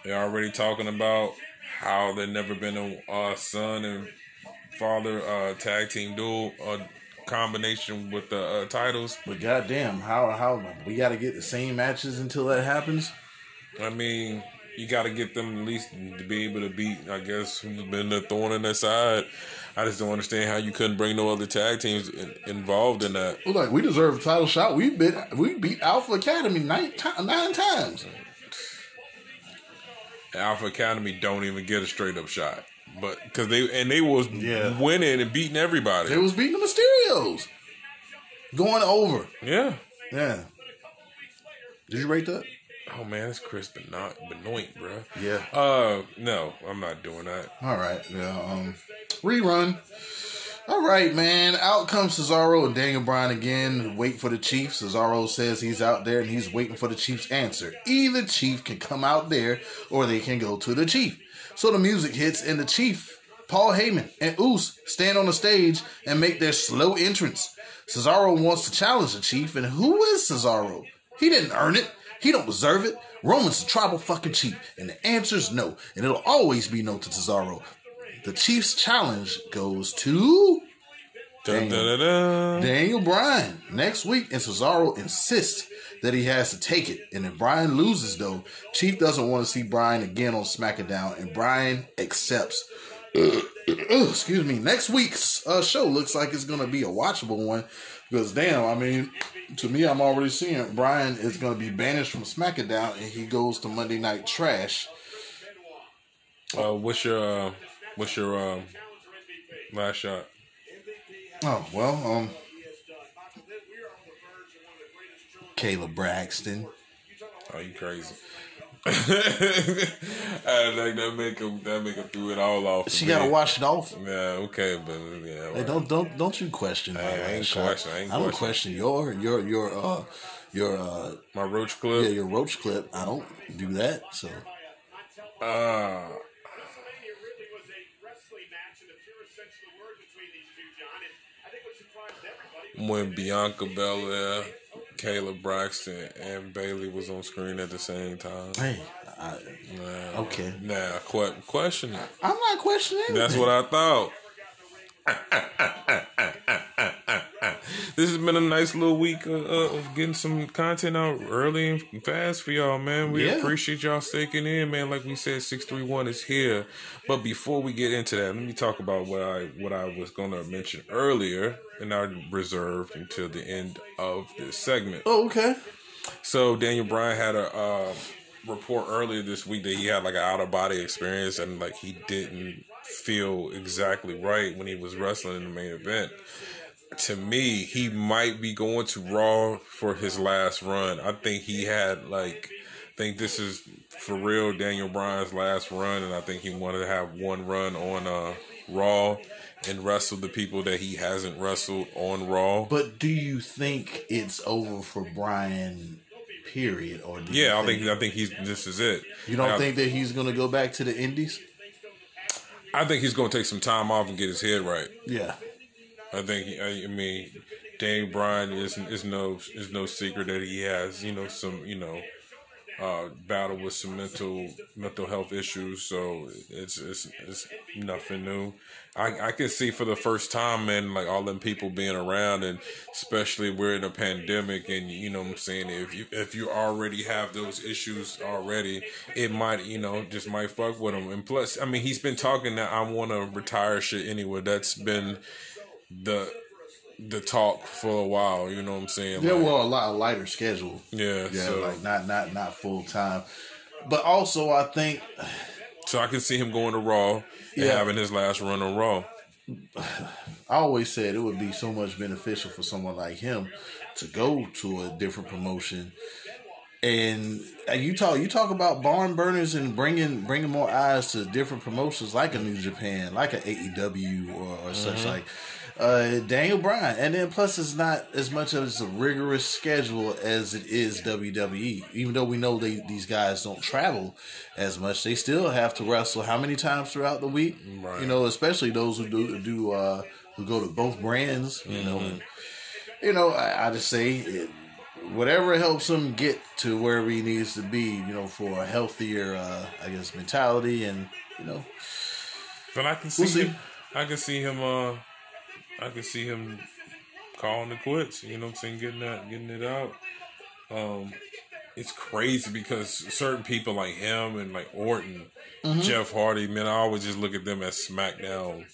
They're already talking about how there never been a uh, son and father uh, tag team duel uh, combination with the uh, titles. But goddamn, how how we got to get the same matches until that happens? I mean, you got to get them at least to be able to beat. I guess who's been the thorn in their side. I just don't understand how you couldn't bring no other tag teams in, involved in that. Like, we deserve a title shot. We been we beat Alpha Academy nine, nine times. Alpha Academy don't even get a straight up shot, but because they and they was Yeah. winning and beating everybody. They was beating the Mysterios, going over. yeah. Yeah. Did you rate that? Oh man, it's Chris Benoit, Benoit, bro. Yeah. Uh, no, I'm not doing that. All right. Yeah. Um, rerun. All right, man. Out comes Cesaro and Daniel Bryan again. Wait for the Chief. Cesaro says he's out there and he's waiting for the Chief's answer. Either Chief can come out there or they can go to the Chief. So the music hits and the Chief, Paul Heyman, and Oos stand on the stage and make their slow entrance. Cesaro wants to challenge the Chief, and who is Cesaro? He didn't earn it. He don't deserve it. Roman's a tribal fucking chief, and the answer is no, and it'll always be no to Cesaro. The Chief's challenge goes to dun. Daniel Bryan next week, and Cesaro insists that he has to take it. And if Bryan loses, though, Chief doesn't want to see Bryan again on SmackDown, and Bryan accepts. <clears throat> Excuse me. Next week's uh, show looks like it's going to be a watchable one because, damn, I mean, to me, I'm already seeing Bryan is going to be banished from SmackDown and he goes to Monday Night Trash. Uh, what's your uh, what's your um, last shot? Oh well, um, Kayla Braxton. Oh, you crazy? <laughs> I like that make him that make him threw it all off. She got to wash it off. Yeah, okay, but yeah, Hey, don't don't don't you question my I ain't question- I ain't don't question. question your your your uh your uh my roach clip. yeah your roach clip. I don't do that. So Uh, when Bianca Belair, Kayla Braxton, and Bayley was on screen at the same time. hey, I, Nah, Okay. Nah, que- question it. I'm not questioning. That's what I thought. this has been a nice little week uh, uh, of getting some content out early and fast for y'all, man. We Yeah. appreciate y'all sticking in, man. Like we said, six three one is here. But before we get into that, let me talk about what I what I was gonna mention earlier, and are reserved until the end of this segment. Oh, okay. So Daniel Bryan had a uh, report earlier this week that he had like an out of body experience and like he didn't feel exactly right when he was wrestling in the main event. To me, he might be going to Raw for his last run. I think he had like, I think this is for real Daniel Bryan's last run, and I think he wanted to have one run on uh, Raw and wrestle the people that he hasn't wrestled on Raw. But do you think it's over for Bryan? Period. Or do you Yeah, I think I think he's this is it. you don't think that he's gonna go back to the Indies? I think he's going to take some time off and get his head right. Yeah. I think I, I mean, Daniel Bryan is is no is no secret that he has you know some you know uh, battle with some mental mental health issues. So it's it's it's nothing new. I I can see for the first time, man, like all them people being around, and especially we're in a pandemic, and you know what I'm saying if you if you already have those issues already, it might you know just might fuck with him. And plus, I mean, he's been talking that I want to retire shit anyway. That's been the the talk for a while. You know what I'm saying? There Like, were a lot of lighter schedule. yeah, Yeah, so, like not not not full time. But also, I think so I can see him going to Raw and Yeah. having his last run on Raw. <sighs> I always said it would be so much beneficial for someone like him to go to a different promotion and uh, you talk you talk about barn burners and bringing bringing more eyes to different promotions like a New Japan, like a AEW or, or such like. Uh, Daniel Bryan, and then plus it's not as much of a rigorous schedule as it is WWE. Even though we know they these guys don't travel as much, they still have to wrestle how many times throughout the week? Right. You know, especially those who do do uh, who go to both brands. You know, and, you know, I, I just say it, whatever helps him get to wherever he needs to be, you know, for a healthier, uh, I guess, mentality and, you know, But I can see, We'll see. him. I can see him. Uh, I can see him calling the quits. You know what I'm saying? Getting that, getting it out. Um, it's crazy because certain people like him and like Orton, Mm-hmm. Jeff Hardy, man, I always just look at them as SmackDown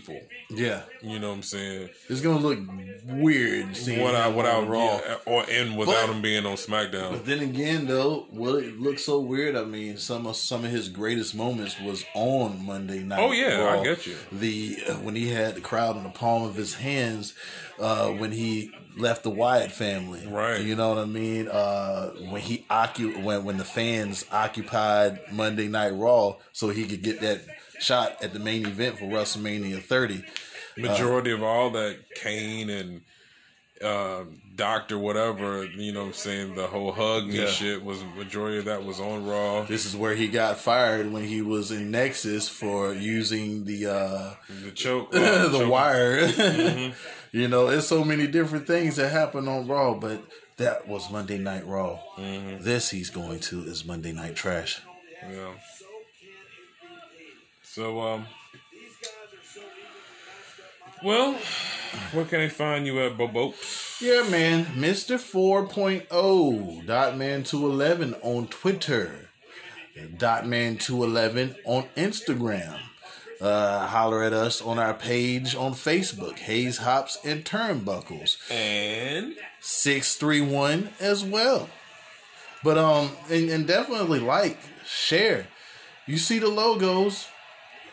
people. yeah, You know what I'm saying? it's going to look weird seeing Without, without Raw. yeah, or and without But- him being on SmackDown. But then again, though, will it look so weird? I mean, some of some of his greatest moments was on Monday night. Oh, yeah, I get you. The uh, when he had the crowd in the palm of his hands, uh, when he left the Wyatt family, Right. You know what I mean? Uh, when he occu- when when the fans occupied Monday Night Raw, so he could get that shot at the main event for WrestleMania 30. majority of all that Kane and uh, Doctor whatever, you know what I'm saying, the whole hug me Yeah. shit was majority of that was on Raw. This is where he got fired when he was in Nexus for using the. Uh, The choke <coughs> uh, the choke- wire. <laughs> you know, it's so many different things that happen on Raw, but that was Monday Night Raw. This he's going to is Monday Night Trash. Yeah. So um Well, where can I find you at Bobo? Yeah, man, Mister 4.0 Dot Man 211 on Twitter, Dot Man 211 on Instagram. Uh, holler at us on our page on Facebook, Hayes Hops and Turnbuckles. And six three one as well. But um, and, and definitely like, share. You see the logos.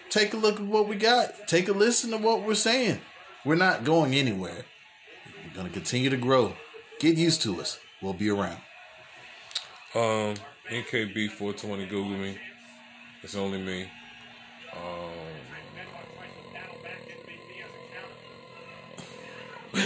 Take a look at what we got. Take a listen to what we're saying. We're not going anywhere. We're gonna continue to grow. Get used to us. We'll be around. um NKB four twenty Google me. It's only me. Um,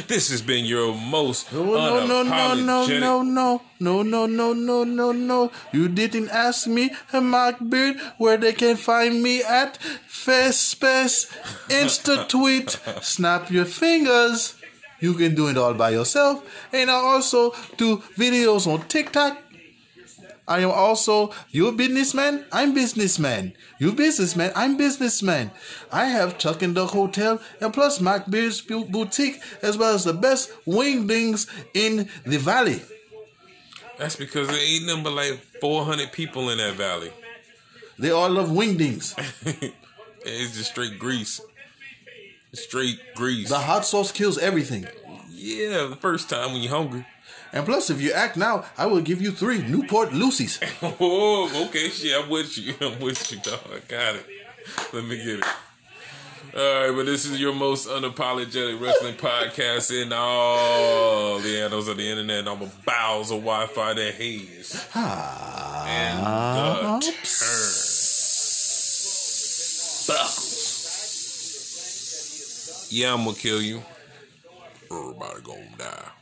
this has been your most No, no, no, no, no, no, no, no, no, no, no, no, no. You didn't ask me, Mark Beard, where they can find me at Fespace, Insta tweet, snap your fingers. You can do it all by yourself. And I also do videos on TikTok. I am also you businessman. I'm businessman. You businessman. I'm businessman. I have Chuck and Duck Hotel and plus Mark Beard's boutique as well as the best wingdings in the valley. That's because there ain't number like 400 people in that valley. They all love wingdings. <laughs> it's just straight grease. Straight grease. The hot sauce kills everything. yeah, the first time when you're hungry. And plus, if you act now, I will give you three Newport loosies. <laughs> Oh, okay, shit. I'm with you. <laughs> I'm with you, dog. I got it. Let me get it. All right, but this is your most unapologetic wrestling podcast in all the annals of the internet and all the bowels of Wi-Fi that haze. And the ah, turn. Yeah, I'm gonna kill you. Everybody gonna die.